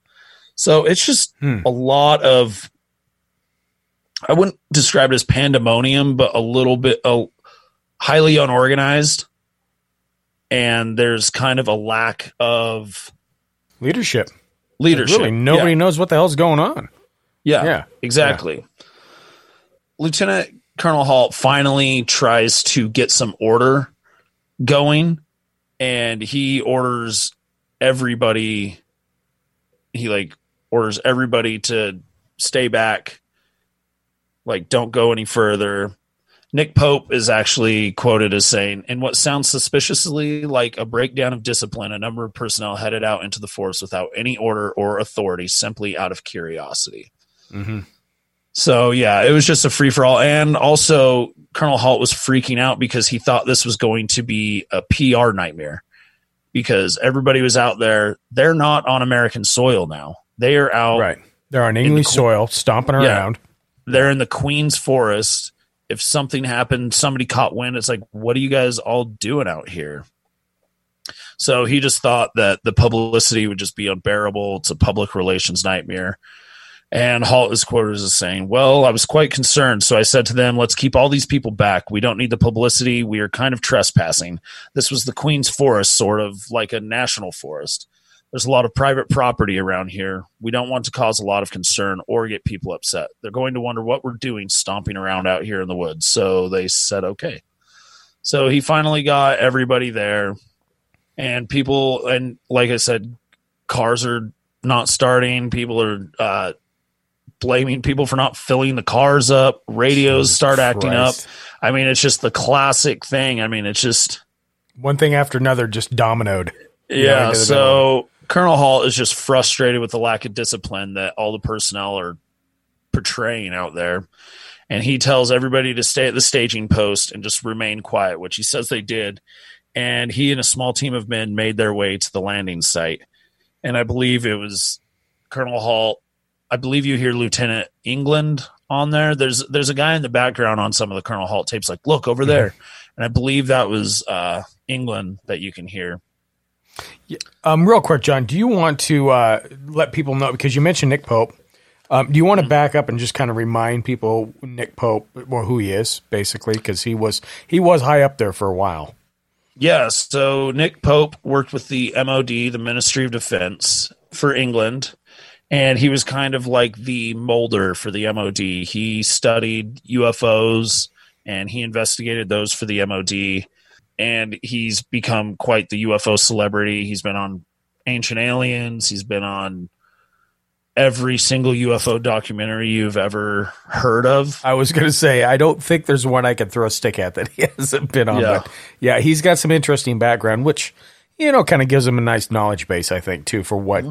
So it's just a lot of, I wouldn't describe it as pandemonium, but a little bit uh, highly unorganized and there's kind of a lack of leadership. Leadership. Really, nobody yeah. knows what the hell's going on. Yeah, Yeah. exactly. Lieutenant Colonel Halt finally tries to get some order going, and he orders everybody. He like orders everybody to stay back, like don't go any further. Nick Pope is actually quoted as saying, in what sounds suspiciously like a breakdown of discipline, a number of personnel headed out into the forest without any order or authority, simply out of curiosity. Mm-hmm. So yeah, it was just a free for all. And also Colonel Halt was freaking out because he thought this was going to be a PR nightmare because everybody was out there. They're not on American soil now. They are out. Right. They're on in the English soil, stomping Yeah. around. They're in the Queen's Forest. If something happened, somebody caught wind, it's like, what are you guys all doing out here? So he just thought that the publicity would just be unbearable. It's a public relations nightmare. And Halt is quoted as saying, Well, I was quite concerned. So I said to them, Let's keep all these people back. We don't need the publicity. We are kind of trespassing. This was the Queen's Forest, sort of like a national forest. There's a lot of private property around here. We don't want to cause a lot of concern or get people upset. They're going to wonder what we're doing stomping around out here in the woods. So they said, okay. So he finally got everybody there, and people, and like I said, cars are not starting. People are uh, blaming people for not filling the cars up. Radios Jesus start acting Christ. up. I mean, it's just the classic thing. I mean, it's just One thing after another just dominoed. yeah. So Colonel Halt is just frustrated with the lack of discipline that all the personnel are portraying out there. And he tells everybody to stay at the staging post and just remain quiet, which he says they did. And he and a small team of men made their way to the landing site. And I believe it was Colonel Halt. I believe you hear Lieutenant England on there. There's there's a guy in the background on some of the Colonel Halt tapes, like, look over there. And I believe that was uh, England that you can hear. Yeah. Um, real quick, John, do you want to uh, let people know because you mentioned Nick Pope? Um, do you want to back up and just kind of remind people Nick Pope or who he is, basically, because he was he was high up there for a while. Yes. So Nick Pope worked with the MOD, the Ministry of Defense for England, and he was kind of like the Mulder for the MOD. He studied UFOs and he investigated those for the MOD, and he's become quite the UFO celebrity. He's been on Ancient Aliens, he's been on every single UFO documentary you've ever heard of. I was going to say I don't think there's one I could throw a stick at that he hasn't been on. Yeah. But yeah, he's got some interesting background, which you know kind of gives them a nice knowledge base, I think, too. For what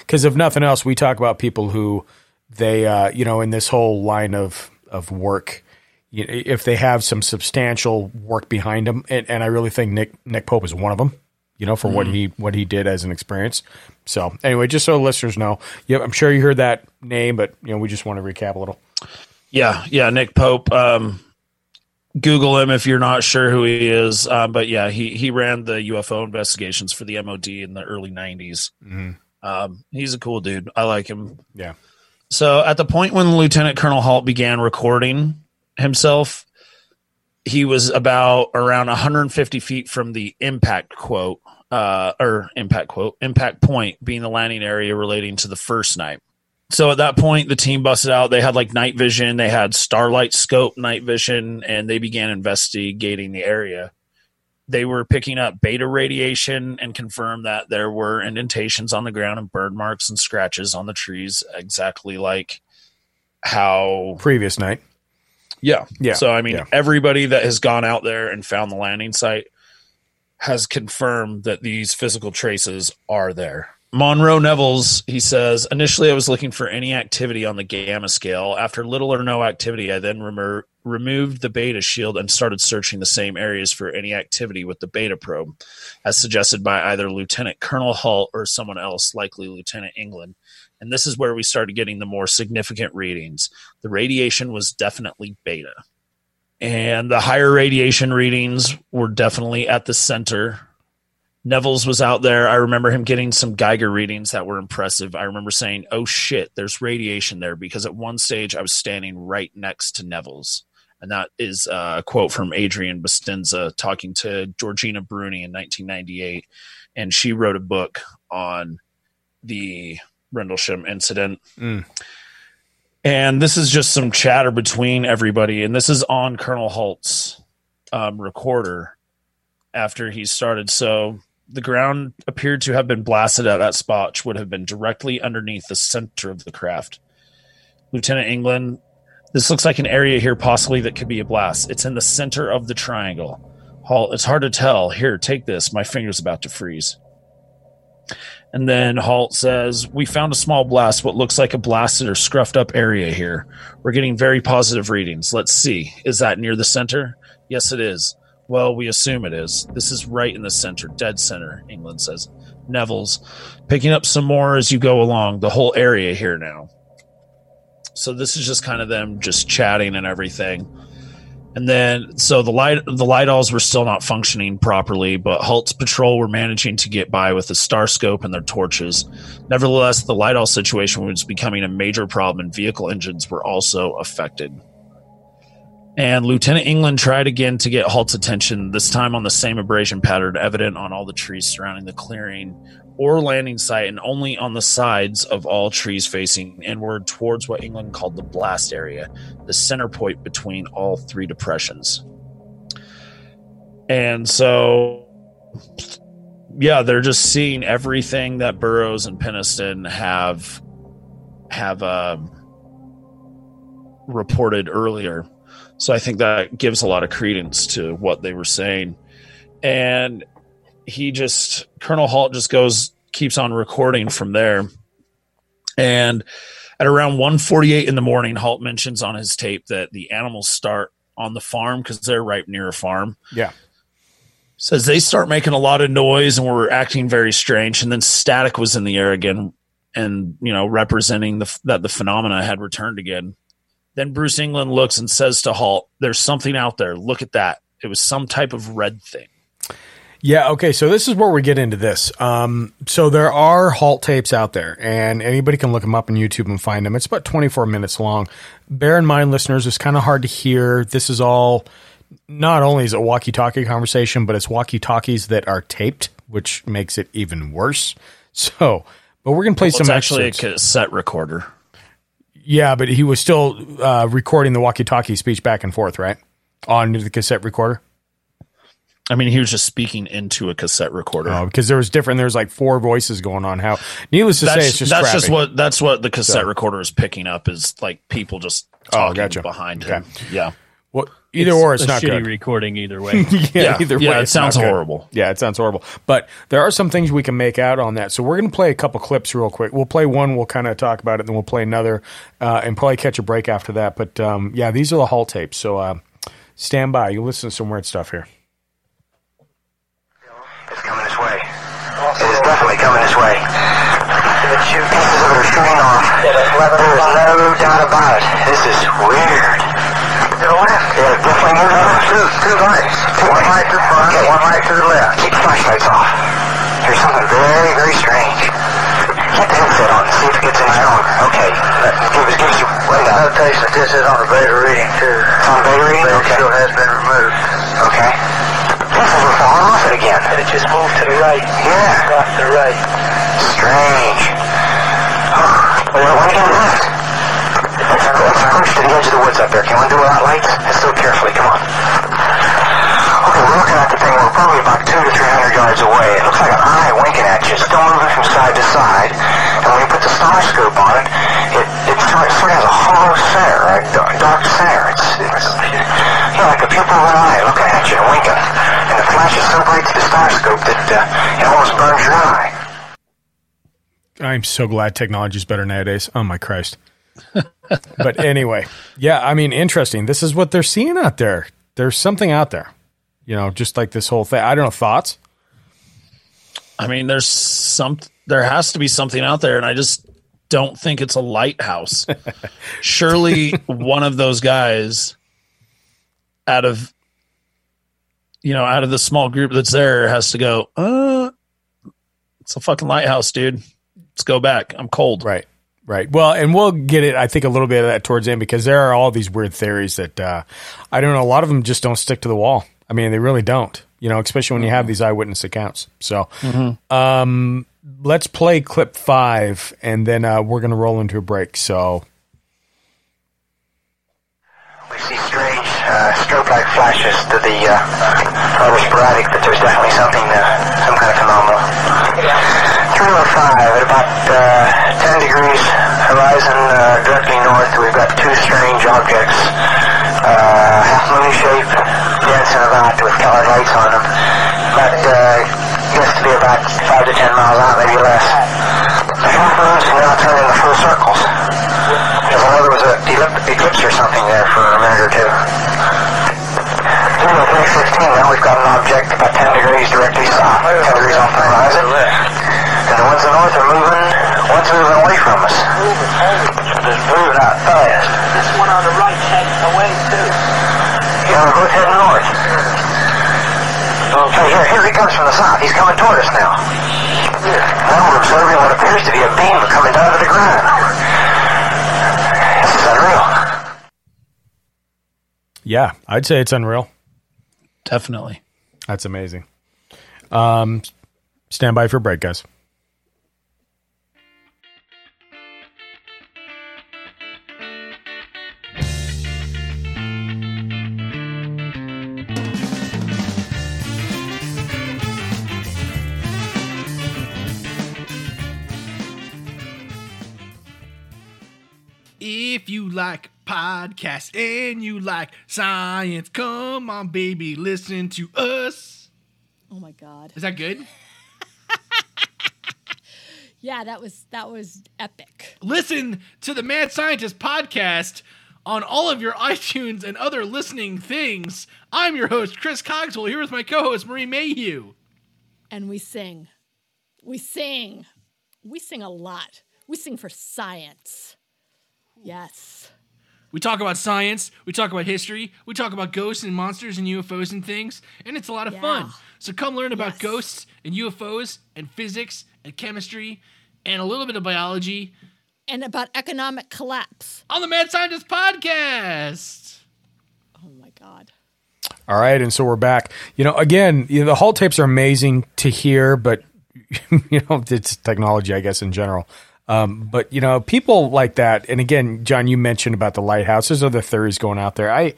because if nothing else, we talk about people who they uh, you know in this whole line of of work. You know, if they have some substantial work behind them, and, and I really think Nick Nick Pope is one of them. You know, for what Mhm. he what he did as an experience. So anyway, just so listeners know, yeah, I'm sure you heard that name, but you know, we just want to recap a little. Yeah, yeah, Nick Pope. Um, Google him if you're not sure who he is. Um, but yeah, he he ran the UFO investigations for the MOD in the early '90s. Mhm. Um, he's a cool dude. I like him. Yeah. So at the point when Lieutenant Colonel Halt began recording himself, he was about around 150 feet from the impact quote, uh, or impact quote, impact point being the landing area relating to the first night. So at that point, the team busted out. They had like night vision, they had starlight scope night vision, and they began investigating the area. They were picking up beta radiation and confirmed that there were indentations on the ground and bird marks and scratches on the trees, exactly like how Previous night. yeah. Yeah. So, I mean, Yeah. everybody that has gone out there and found the landing site has confirmed that these physical traces are there. Monroe Nevels, he says, initially I was looking for any activity on the gamma scale. After little or no activity, I then remo- removed the beta shield and started searching the same areas for any activity with the beta probe, as suggested by either Lieutenant Colonel Halt or someone else, likely Lieutenant England. And this is where we started getting the more significant readings. The radiation was definitely beta. And the higher radiation readings were definitely at the center. Nevels was out there. I remember him getting some Geiger readings that were impressive. I remember saying, oh shit, there's radiation there because at one stage I was standing right next to Nevels. And that is uh, a quote from Adrian Bustinza talking to Georgina Bruni in 1998. And she wrote a book on the Rendlesham incident. Mm. And this is just some chatter between everybody. And this is on Colonel Halt's um, recorder after he started. So the ground appeared to have been blasted at that spot, which would have been directly underneath the center of the craft. Lieutenant England, this looks like an area here possibly that could be a blast. It's in the center of the triangle. Halt, it's hard to tell. Here, take this. My finger's about to freeze. And then Halt says, We found a small blast, what looks like a blasted or scruffed up area here. We're getting very positive readings. Let's see. Is that near the center? Yes, it is. Well, we assume it is. This is right in the center, dead center, England says. Nevels picking up some more as you go along, the whole area here now. So this is just kind of them just chatting and everything. And then, so the light the light-alls were still not functioning properly, but Halt's patrol were managing to get by with the star scope and their torches. Nevertheless, the light-all situation was becoming a major problem, and vehicle engines were also affected. And Lieutenant England tried again to get Halt's attention, this time on the same abrasion pattern evident on all the trees surrounding the clearing or landing site, and only on the sides of all trees facing inward towards what England called the blast area, the center point between all three depressions. And so, yeah, they're just seeing everything that Burroughs and Penniston have have um, reported earlier. So I think that gives a lot of credence to what they were saying. And he just Colonel Halt just goes keeps on recording from there. And at around 1:48 in the morning, Halt mentions on his tape that the animals start on the farm because they're right near a farm. Yeah. Says they start making a lot of noise and were acting very strange, and then static was in the air again, and you know representing the that the phenomena had returned again. Then Bruce England looks and says to Halt, "There's something out there. Look at that. It was some type of red thing." Yeah, okay, so this is where we get into this. Um, so there are halt tapes out there, and anybody can look them up on YouTube and find them. It's about 24 minutes long. Bear in mind, listeners, it's kind of hard to hear. This is all, not only is it walkie talkie conversation, but it's walkie talkies that are taped, which makes it even worse. So, but we're going to play Well, some it's actually excerpts. a cassette recorder. Yeah, but he was still uh, recording the walkie talkie speech back and forth, right? On the cassette recorder. I mean, he was just speaking into a cassette recorder. Oh, because there was different. There's like four voices going on. How, needless to that's say, it's just that's crappy. just what that's what the cassette So- recorder is picking up is like people just Oh, talking gotcha. behind Okay. him. Yeah. Well, either or, it's a not shitty good. recording either way. yeah, Yeah. either Yeah, way, it sounds not good. horrible. Yeah, it sounds horrible. But there are some things we can make out on that. So we're going to play a couple clips real quick. We'll play one. We'll kind of talk about it, then we'll play another, uh, and probably catch a break after that. But um, yeah, these are the Halt tapes. So uh, stand by. You listen to some weird stuff here. It's coming this way. It is definitely coming this way. Pieces of are shooting off. There is no doubt about it. This is weird. To the left. Yeah. Two, two lights. Two one light to the front, okay. one light to the left. Keep the flashlights off. Here's something very, very strange. Get the headset on see if it gets any stronger. Okay. Give us, give us your rundown. Notation that this is on a beta reading too. It's on beta reading? Okay. still has been removed. Okay. Pieces are falling off it again. And it just moved to the right. Yeah. Off to the right. Strange. Oh, well, one again left. Let's, let's approach to the edge of the woods up there. Can one do without lights? Let's do it carefully. Come on. Okay, we're looking at the thing. We're probably about two to three hundred yards away. It looks like an eye winking at you. It's still moving from side to side. And when you put the star scope on it, it, it sort of, sort of has a hollow center, right? Dark, dark center. It's, it's yeah, like a pupil of an eye looking at you and winking. And the flash is so bright to the star scope that uh, it almost burns your eye. I'm so glad technology is better nowadays. Oh my Christ. but anyway, yeah, I mean, interesting. This is what they're seeing out there. There's something out there, you know, just like this whole thing. I don't know thoughts. I mean, there's some there has to be something out there, and I just don't think it's a lighthouse. Surely one of those guys out of you know, out of the small group that's there has to go, uh it's a fucking lighthouse, dude. Let's go back. I'm cold. Right. Right. Well, and we'll get it, I think, a little bit of that towards the end because there are all these weird theories that uh, I don't know. A lot of them just don't stick to the wall. I mean, they really don't, you know, especially when you have these eyewitness accounts. So Mhm. um, let's play clip five and then uh, we're going to roll into a break. So We see strange uh, strobe-like flashes to the uh, rather sporadic, but there's definitely something, uh, some kind of phenomenon. phenomenal. 305 at about uh, 10 degrees horizon uh, directly north. We've got two strange objects, uh, half moon shape, dancing about with colored lights on them. But uh, gets to be about 5 to 10 miles out, maybe less. The half moons are now turning into full circles. Because I know there was a elip- eclipse or something there for a minute or two. 2016, now we've got an object about 10 degrees directly south, 10 degrees off the horizon. And the ones in the north are moving, one's moving away from us. Just moving out fast. This one on the right heading away too. Yeah, we're both heading north. Okay, here, here he comes from the south. He's coming toward us now. Now we're observing what appears to be a beam coming down to the ground. This is unreal. Yeah, I'd say it's unreal. Definitely. That's amazing. Um, stand by for a break, guys. Like podcasts and you like science, come on, baby, listen to us. Oh my god. Is that good? Yeah, that was that was epic. Listen to the Mad Scientist podcast on all of your iTunes and other listening things. I'm your host, Chris Cogswell, here with my co host, Marie Mayhew. And we sing. We sing. We sing a lot. We sing for science. Yes. We talk about science, we talk about history, we talk about ghosts and monsters and UFOs and things, and it's a lot of fun. So come learn about ghosts and UFOs and physics and chemistry and a little bit of biology And about economic collapse. on the Mad Scientist podcast. Oh my god. All right, and so we're back. You know, again, you know, the Halt tapes are amazing to hear, but you know, it's technology, I guess, in general. Um, but you know, people like that, and again, John, you mentioned about the lighthouse. There's other theories going out there. I,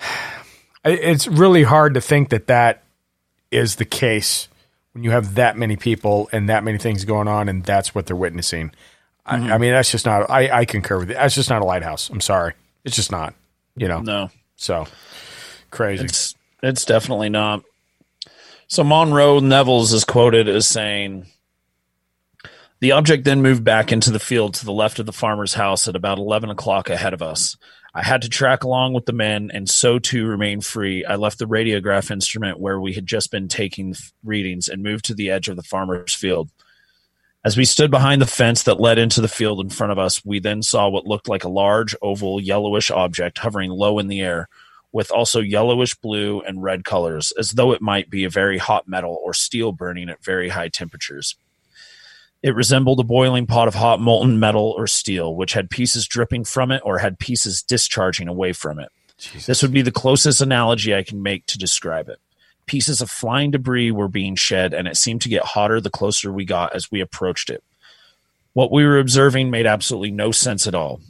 I it's really hard to think that that is the case when you have that many people and that many things going on, and that's what they're witnessing. Mhm. I, I mean, that's just not. I, I concur with it. That's just not a lighthouse. I'm sorry, it's just not. You know, no. So crazy. It's it's definitely not. So Monroe Nevels is quoted as saying, "The object then moved back into the field to the left of the farmer's house at about eleven o'clock ahead of us. I had to track along with the men, and so to remain free. I left the radiograph instrument where we had just been taking readings and moved to the edge of the farmer's field." As we stood behind the fence that led into the field in front of us, we then saw what looked like a large, oval, yellowish object hovering low in the air, with also yellowish blue and red colors, as though it might be a very hot metal or steel burning at very high temperatures. It resembled a boiling pot of hot molten metal or steel, which had pieces dripping from it or had pieces discharging away from it. This would be the closest analogy I can make to describe it. Pieces of flying debris were being shed, and it seemed to get hotter the closer we got as we approached it. What we were observing made absolutely no sense at all.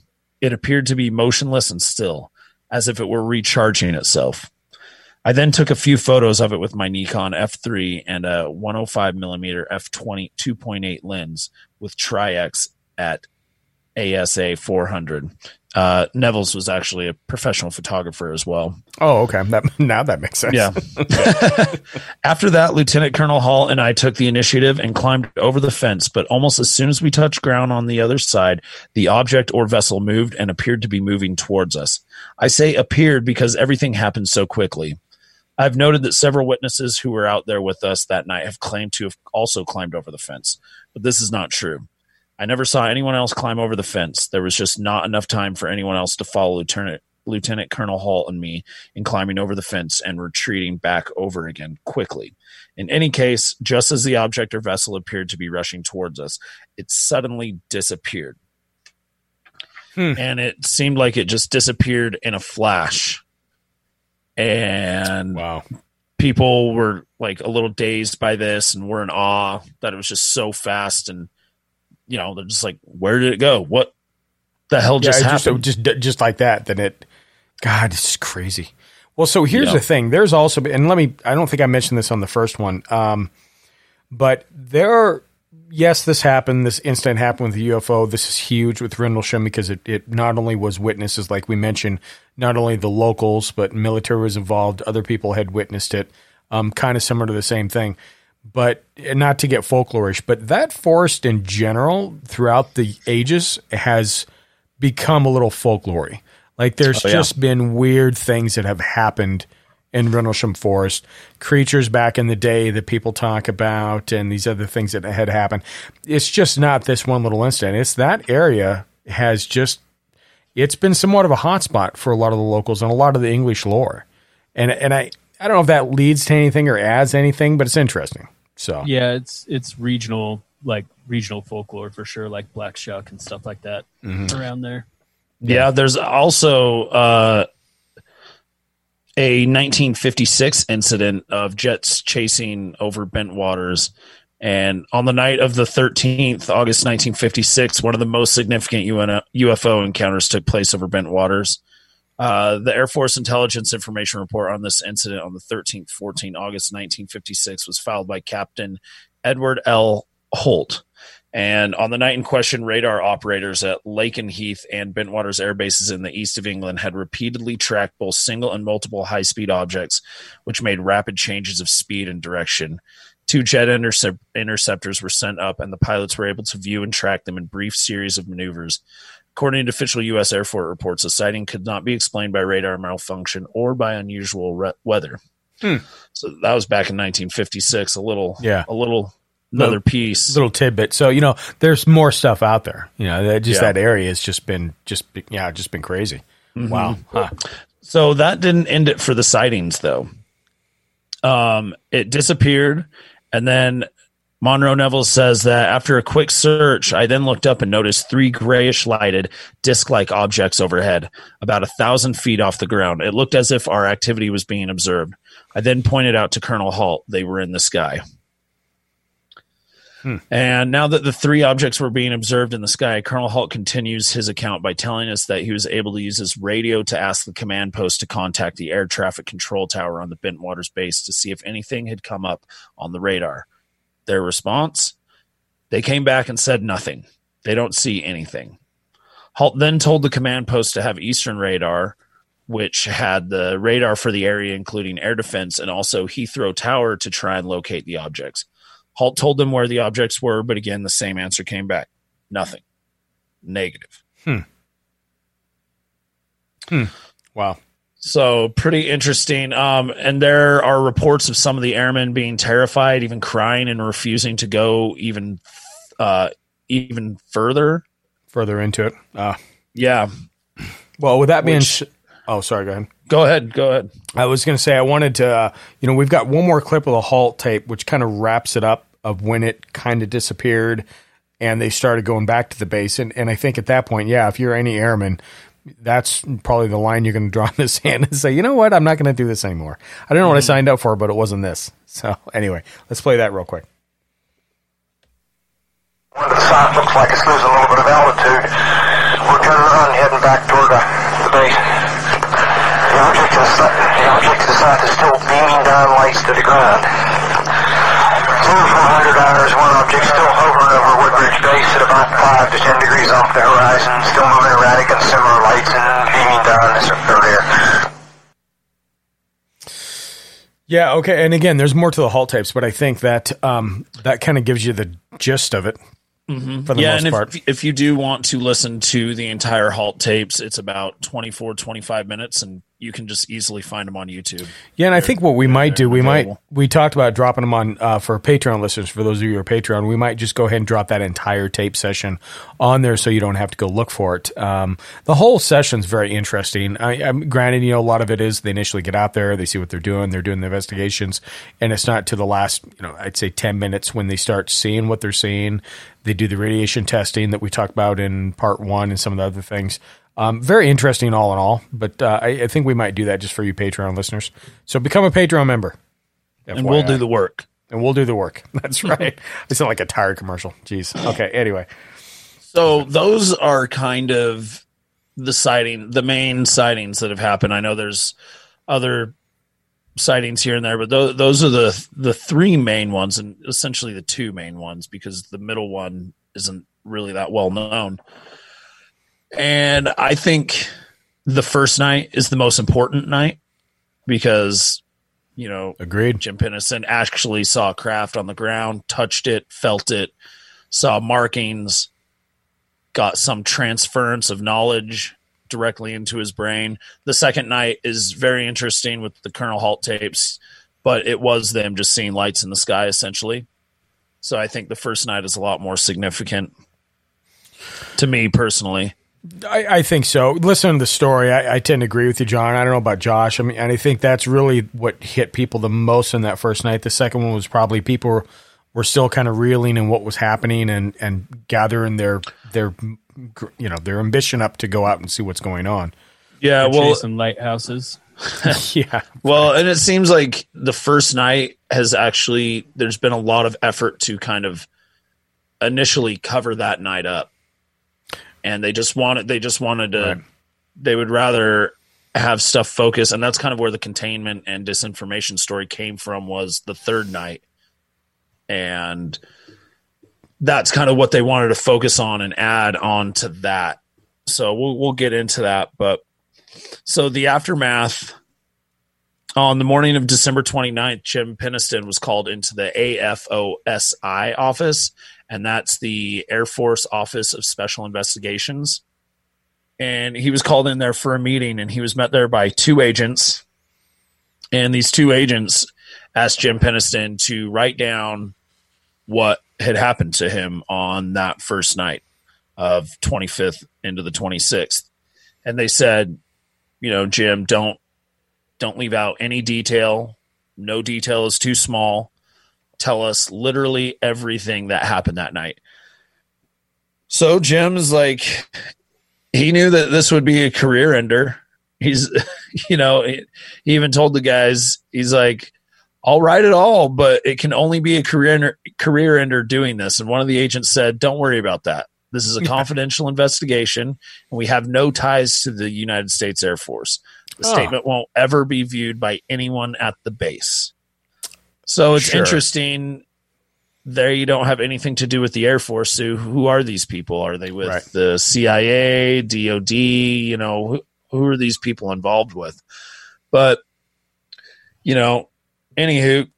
It appeared to be motionless and still, as if it were recharging itself. I then took a few photos of it with my Nikon F3 and a 105 millimeter f20 2.8 lens with Tri-X at ASA 400. Uh, Nevels was actually a professional photographer as well. Oh, okay. That now that makes sense. Yeah. After that, Lieutenant Colonel Halt and I took the initiative and climbed over the fence, but almost as soon as we touched ground on the other side, the object or vessel moved and appeared to be moving towards us. I say appeared because everything happened so quickly. I've noted that several witnesses who were out there with us that night have claimed to have also climbed over the fence, but this is not true. I never saw anyone else climb over the fence. There was just not enough time for anyone else to follow Lieutenant Lieutenant Colonel Halt and me in climbing over the fence and retreating back over again quickly. In any case, just as the object or vessel appeared to be rushing towards us, it suddenly disappeared. Hmm. And it seemed like it just disappeared in a flash. And wow. people were like a little dazed by this and were in awe that it was just so fast and you know, they're just like, where did it go? What the hell just yeah, happened? Just, just just like that. Then it, God, is crazy. Well, so here's Yeah. the thing. There's also, and let me. I don't think I mentioned this on the first one, um, but there. Yes, this happened. This incident happened with the UFO. This is huge with Rendlesham because it, it not only was witnesses, like we mentioned, not only the locals, but military was involved. Other people had witnessed it. Um, kind of similar to the same thing but not to get folklorish, but that forest in general throughout the ages has become a little folklory. Like there's Oh, yeah. just been weird things that have happened in Rendlesham Forest, creatures back in the day that people talk about, and these other things that had happened. It's just not this one little incident. It's that area has just it's been somewhat of a hotspot for a lot of the locals and a lot of the English lore. And and I I don't know if that leads to anything or adds anything, but it's interesting. So Yeah, it's it's regional like regional folklore for sure, like Black Shuck and stuff like that Mhm. around there. Yeah, there's also uh a 1956 incident of jets chasing over Bentwaters. And on the night of the 13th, August 1956, one of the most significant UFO encounters took place over Bentwaters. Uh, the Air Force Intelligence Information Report on this incident on the 13th, 14 August 1956 was filed by Captain Edward L. Holt. And on the night in question, radar operators at Lakenheath and Bentwaters air bases in the east of England had repeatedly tracked both single and multiple high speed objects, which made rapid changes of speed and direction. Two jet intercep- interceptors were sent up, and the pilots were able to view and track them in brief series of maneuvers. According to official U.S. Air Force reports, the sighting could not be explained by radar malfunction or by unusual re- weather. Hmm. So that was back in 1956. A little, Yeah. a little another piece. little tidbit. So you know, there's more stuff out there. You know, that just Yeah. that area has just been just yeah, just been crazy. Mhm. Wow. Huh. So that didn't end it for the sightings, though. Um, it disappeared, and then Monroe Neville says that after a quick search, I then looked up and noticed three grayish lighted disc like objects overhead, about a thousand feet off the ground. It looked as if our activity was being observed. I then pointed out to Colonel Halt they were in the sky. Hmm. And now that the three objects were being observed in the sky, Colonel Halt continues his account by telling us that he was able to use his radio to ask the command post to contact the air traffic control tower on the Bentwaters base to see if anything had come up on the radar. Their response? They came back and said nothing. They don't see anything. Halt then told the command post to have Eastern radar, which had the radar for the area, including air defense, and also Heathrow Tower to try and locate the objects. Halt told them where the objects were, but again, the same answer came back nothing. Negative. Hmm. Hmm. Wow. So pretty interesting. Um, and there are reports of some of the airmen being terrified, even crying and refusing to go even uh, even further. Further into it. Uh, yeah. Well, with that being, sh- oh, sorry. Go ahead. Go ahead. Go ahead. I was going to say I wanted to. Uh, you know, we've got one more clip of the halt tape, which kind of wraps it up of when it kind of disappeared, and they started going back to the base. And and I think at that point, yeah, if you're any airman. That's probably the line you're going to draw in the sand and say, you know what, I'm not going to do this anymore. I don't know what I signed up for, but it wasn't this. So anyway, let's play that real quick. One of the site looks like it's losing a little bit of altitude. We're turning around and heading back toward the, the base. The object, to the, the object to the south is still beaming down lights to the ground. Two from 100 hours, one object still hovering over Woodbridge Base at about 5 to 10 degrees off the horizon, still moving erratic and similar lights and beaming down this earlier. Yeah, okay. And again, there's more to the halt tapes, but I think that um, that kind of gives you the gist of it Mhm. for the yeah, most and part. if, if you do want to listen to the entire halt tapes, it's about 24, 25 minutes, and you can just easily find them on YouTube. Yeah, and I think what we might do, we might we talked about dropping them on uh, for Patreon listeners. For those of you who are Patreon, we might just go ahead and drop that entire tape session on there, so you don't have to go look for it. Um, the whole session's very interesting. I, I'm granted, you know, a lot of it is they initially get out there, they see what they're doing, they're doing the investigations, and it's not to the last, you know, I'd say ten minutes when they start seeing what they're seeing. They do the radiation testing that we talked about in part one and some of the other things. Um, very interesting, all in all. But uh, I, I think we might do that just for you Patreon listeners. So become a Patreon member, And we'll do the work. And we'll do the work. That's right. I sound like a tire commercial. Jeez. Okay. Anyway, So those are kind of the sighting, the main sightings that have happened. I know there's other sightings here and there, but those, those are the the three main ones, and essentially the two main ones because the middle one isn't really that well known. And I think the first night is the most important night because you know, agreed. Jim Penniston actually saw a craft on the ground, touched it, felt it, saw markings, got some transference of knowledge directly into his brain. The second night is very interesting with the Colonel Halt tapes, but it was them just seeing lights in the sky essentially. So I think the first night is a lot more significant to me personally. I, I think so. Listen to the story. I, I tend to agree with you, John. I don't know about Josh. I mean, and I think that's really what hit people the most in that first night. The second one was probably people were, were still kind of reeling in what was happening and, and gathering their their you know their ambition up to go out and see what's going on. Yeah, They're well, chasing lighthouses. yeah. Well, and it seems like the first night has actually there's been a lot of effort to kind of initially cover that night up. And they just wanted they just wanted to they would rather have stuff focus and that's kind of where the containment and disinformation story came from was the third night. And that's kind of what they wanted to focus on and add on to that. So we'll we'll get into that, but so the aftermath on the morning of December 29th, Jim Penniston was called into the AFOSI office, and that's the Air Force Office of Special Investigations. And he was called in there for a meeting, and he was met there by two agents. And these two agents asked Jim Penniston to write down what had happened to him on that first night of 25th into the 26th. And they said, you know, Jim, don't don't leave out any detail. No detail is too small. Tell us literally everything that happened that night. So Jim's like, he knew that this would be a career ender. He's, you know, he even told the guys, he's like, I'll write it all, but it can only be a career ender, career ender doing this. And one of the agents said, "Don't worry about that. This is a confidential investigation, and we have no ties to the United States Air Force. The Oh. statement won't ever be viewed by anyone at the base." So it's Sure. interesting. There, you don't have anything to do with the Air Force. So, who are these people? Are they with Right. the CIA, DoD? You know, who, who are these people involved with? But you know, anywho,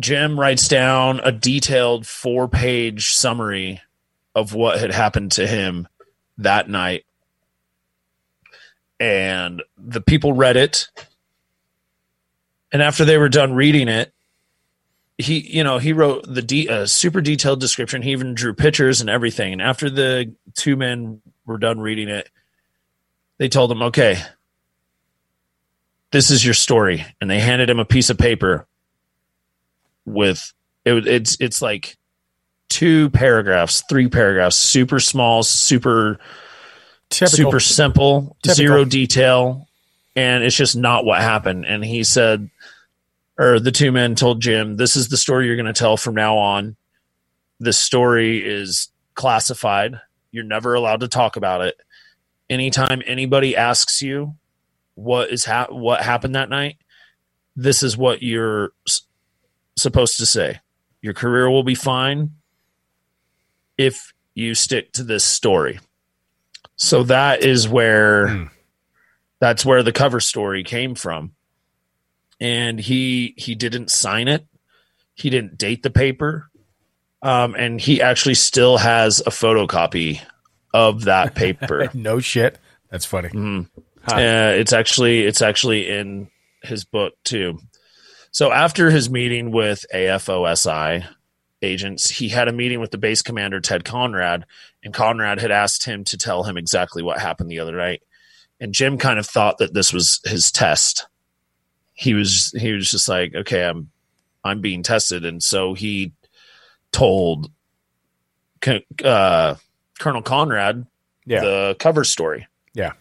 Jim writes down a detailed four page summary of what had happened to him that night. And the people read it. And after they were done reading it, he, you know, he wrote the de- uh, super detailed description. He even drew pictures and everything. And after the two men were done reading it, they told him, okay, this is your story and they handed him a piece of paper with it, it's it's like two paragraphs three paragraphs super small super Typical. super simple Typical. zero detail and it's just not what happened and he said or the two men told jim this is the story you're going to tell from now on. This story is classified. You're never allowed to talk about it. Anytime anybody asks you what is ha- what happened that night this is what you're s- supposed to say. Your career will be fine if you stick to this story. So that is where hmm. that's where the cover story came from and he he didn't sign it he didn't date the paper um, and he actually still has a photocopy of that paper no shit. That's funny. uh, it's actually it's actually in his book too. So after his meeting with AFOSI agents, he had a meeting with the base commander Ted Conrad, and Conrad had asked him to tell him exactly what happened the other night. And Jim kind of thought that this was his test. He was he was just like, okay, I'm I'm being tested, and so he told uh, Colonel Conrad Yeah. the cover story. Yeah.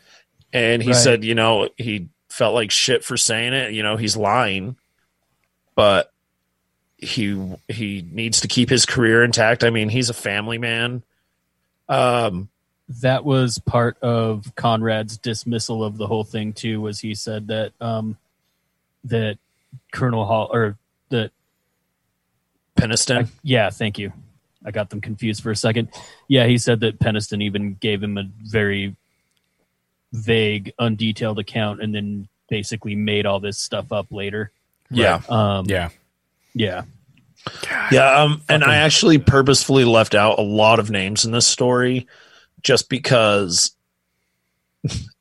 And he Right. said, you know, he felt like shit for saying it. You know, he's lying, but he he needs to keep his career intact. I mean, he's a family man. Um, that was part of Conrad's dismissal of the whole thing too. Was he said that um, that Colonel Halt or that Penniston? yeah, thank you. I got them confused for a second. Yeah, he said that Penniston even gave him a very vague, undetailed account, and then basically made all this stuff up later. Yeah. Um, yeah. Yeah. Yeah, um, and I actually purposefully left out a lot of names in this story just because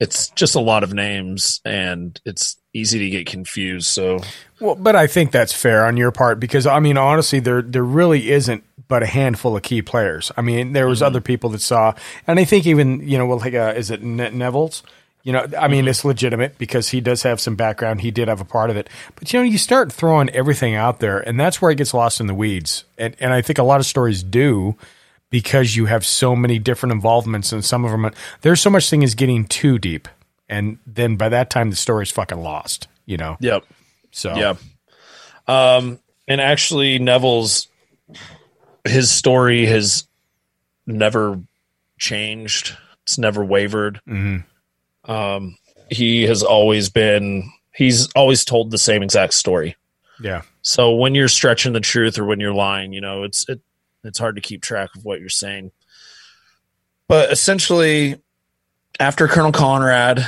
it's just a lot of names and it's easy to get confused. So Well, but I think that's fair on your part because I mean, honestly, there there really isn't but a handful of key players. I mean, there was other people that saw, and I think even you know, well, like, uh, is it ne- Nevels? You know, I mean, it's legitimate because he does have some background. He did have a part of it, but you know, you start throwing everything out there, and that's where it gets lost in the weeds. And and I think a lot of stories do because you have so many different involvements, and some of them there's so much thing is getting too deep. and then by that time the story's fucking lost. You know. Yep. So yeah. Um, and actually, Nevels his story has never changed. It's never wavered. Mm-hmm. Um, he has always been. He's always told the same exact story. Yeah. So when you're stretching the truth or when you're lying, you know, it's it it's hard to keep track of what you're saying. But essentially, after Colonel Conrad,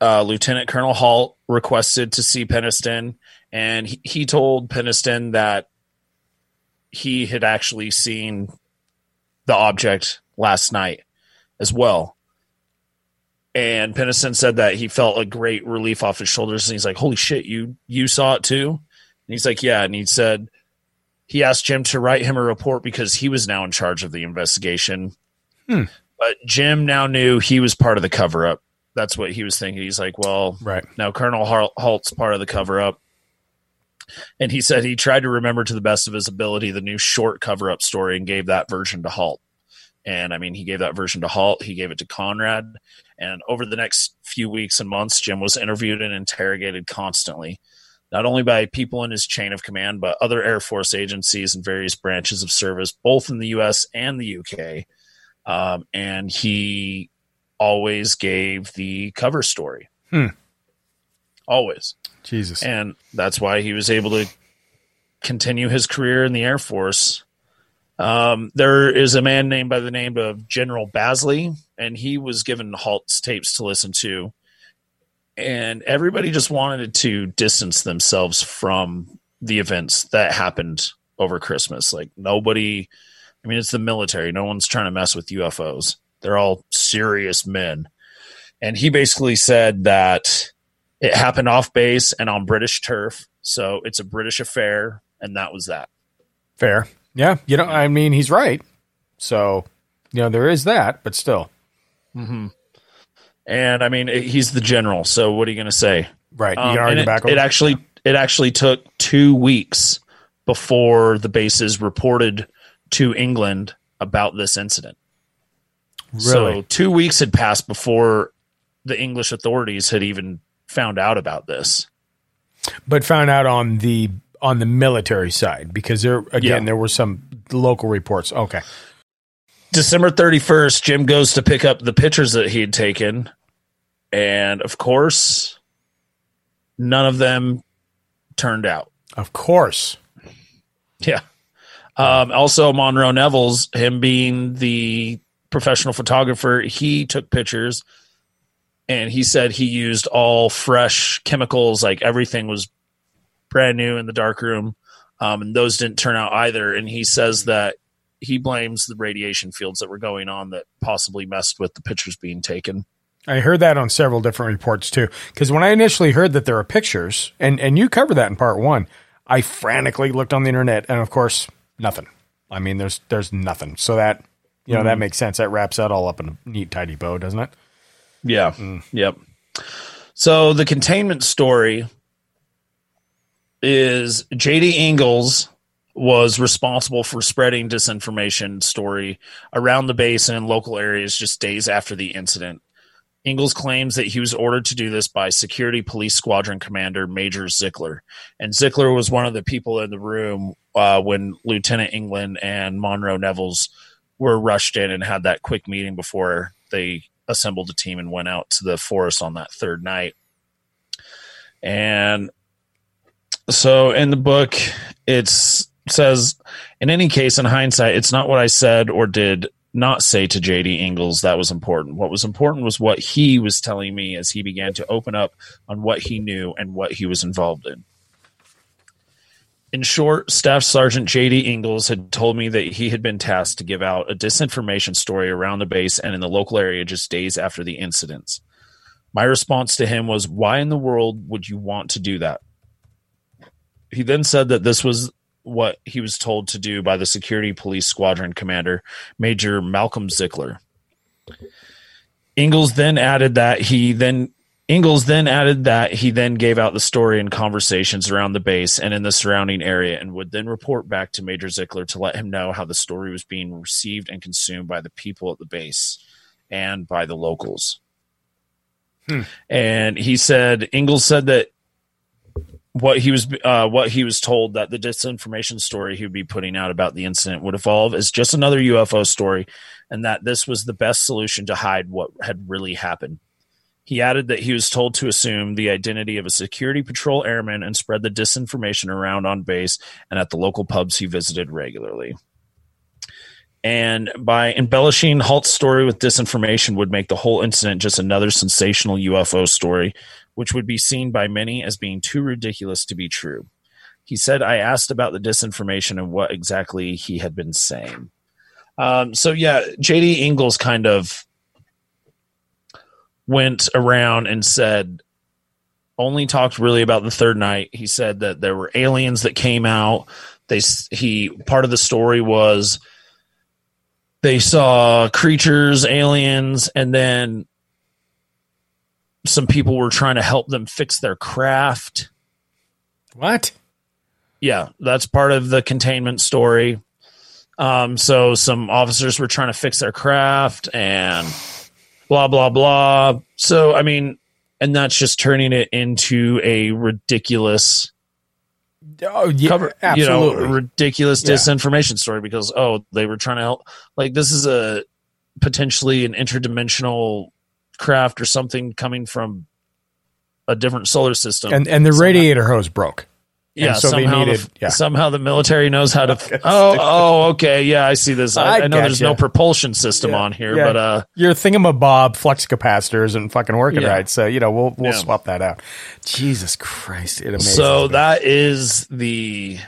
uh, Lieutenant Colonel Halt requested to see Penniston, and he, he told Penniston that he had actually seen the object last night as well. And Penniston said that he felt a great relief off his shoulders, and he's like, "Holy shit, you you saw it too?" And he's like, "Yeah." And he said he asked Jim to write him a report because he was now in charge of the investigation. Hmm. But Jim now knew he was part of the cover up. That's what he was thinking. He's like, well, right now Colonel Halt- Halt's part of the cover up. And he said he tried to remember to the best of his ability the new short cover up story and gave that version to Halt. And I mean, he gave that version to Halt, he gave it to Conrad. And over the next few weeks and months, Jim was interviewed and interrogated constantly, not only by people in his chain of command, but other Air Force agencies and various branches of service, both in the US and the UK. Um, and he always gave the cover story. Hmm. Always. Jesus. And that's why he was able to continue his career in the Air Force. Um, there is a man named by the name of General Basley, and he was given Halt's tapes to listen to. And everybody just wanted to distance themselves from the events that happened over Christmas. Like nobody, I mean, it's the military. No one's trying to mess with UFOs. They're all serious men. And he basically said that it happened off base and on British turf. So it's a British affair. And that was that. Fair. Yeah. You know, I mean, he's right. So, you know, there is that, but still. Mm-hmm. And I mean, he's the general. So what are you going to say? Right. You Um, it, back it actually it actually took two weeks before the bases reported to England about this incident. Really? So two weeks had passed before the English authorities had even found out about this. but found out on the on the military side because there again Yeah. there were some local reports. Okay. December 31st, Jim goes to pick up the pictures that he had taken. And of course, none of them turned out. Of course. Yeah. Um, also, Monroe Nevels, him being the professional photographer, he took pictures and he said he used all fresh chemicals, like everything was brand new in the dark room. Um, and those didn't turn out either. And he says that he blames the radiation fields that were going on that possibly messed with the pictures being taken. I heard that on several different reports too. Because when I initially heard that there are pictures, and and you covered that in part one, I frantically looked on the internet, and of course, nothing. I mean, there's there's nothing. So that you know that Mhm. makes sense. That wraps that all up in a neat, tidy bow, doesn't it? Yeah. Yep. So the containment story is JD Ingalls was responsible for spreading disinformation story around the base and in local areas just days after the incident. Ingalls claims that he was ordered to do this by Security Police Squadron Commander Major Zickler. And Zickler was one of the people in the room uh, when Lieutenant England and Monroe Nevels were rushed in and had that quick meeting before they assembled a team and went out to the forest on that third night. And so in the book, it's says, in any case, in hindsight, it's not what I said or did not say to JD Ingalls that was important. What was important was what he was telling me as he began to open up on what he knew and what he was involved in. In short, Staff Sergeant J.D. Ingalls had told me that he had been tasked to give out a disinformation story around the base and in the local area just days after the incidents. My response to him was, Why in the world would you want to do that? He then said that this was what he was told to do by the Security Police Squadron Commander, Major Malcolm Zickler. Ingalls then added that he then Ingalls then added that he then gave out the story in conversations around the base and in the surrounding area and would then report back to Major Zickler to let him know how the story was being received and consumed by the people at the base and by the locals. Hmm. And he said Ingalls said that what he was uh, what he was told that the disinformation story he would be putting out about the incident would evolve as just another UFO story, and that this was the best solution to hide what had really happened. He added that he was told to assume the identity of a security patrol airman and spread the disinformation around on base and at the local pubs he visited regularly. And by embellishing Halt's story with disinformation would make the whole incident just another sensational UFO story, which would be seen by many as being too ridiculous to be true. He said, I asked about the disinformation and what exactly he had been saying. Um, so, yeah, JD Ingalls kind of went around and said, only talked really about the third night. He said that there were aliens that came out. They he part of the story was they saw creatures, aliens, and then some people were trying to help them fix their craft. What? Yeah, that's part of the containment story. Um, so some officers were trying to fix their craft and blah blah blah. So I mean, and that's just turning it into a ridiculous oh, yeah, cover, absolutely. you know, ridiculous Yeah. disinformation story because oh, they were trying to help. Like this is a potentially an interdimensional craft or something coming from a different solar system, And and the radiator hose broke. yeah, And so they somehow, needed the, yeah. somehow the military knows how to. oh, oh, okay, yeah, I see this. I, I I know there's gotcha. no propulsion system on here, Yeah. but uh, your thingamabob flux capacitors and fucking working Yeah. right. So you know we'll we'll Yeah. swap that out. Jesus Christ, it amazes so me. that is the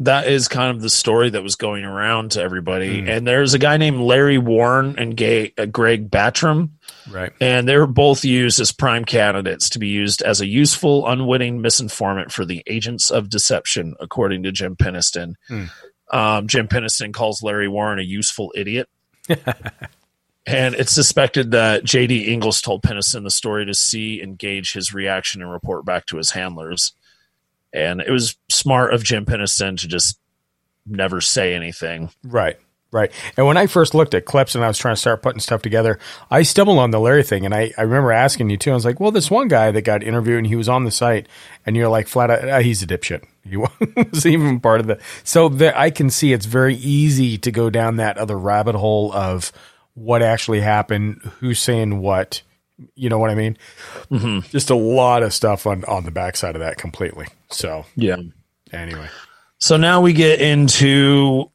that is kind of the story that was going around to everybody. Hmm. And there's a guy named Larry Warren and Gay, uh, Greg Battram. Right. And they were both used as prime candidates to be used as a useful, unwitting misinformant for the agents of deception, according to Jim Penniston. Hmm. Um, Jim Penniston calls Larry Warren a useful idiot. and it's suspected that J.D. Ingalls told Penniston the story to see and gauge his reaction and report back to his handlers. And it was smart of Jim Penniston to just never say anything. Right. Right. And when I first looked at clips and I was trying to start putting stuff together, I stumbled on the Larry thing. And I, I remember asking you too. I was like, well, this one guy that got interviewed and he was on the site and you're like flat out, ah, he's a dipshit. He was even part of the. So that I can see it's very easy to go down that other rabbit hole of what actually happened, who's saying what. You know what I mean? Mm-hmm. Just a lot of stuff on, on the backside of that completely. So, Yeah. anyway. So now we get into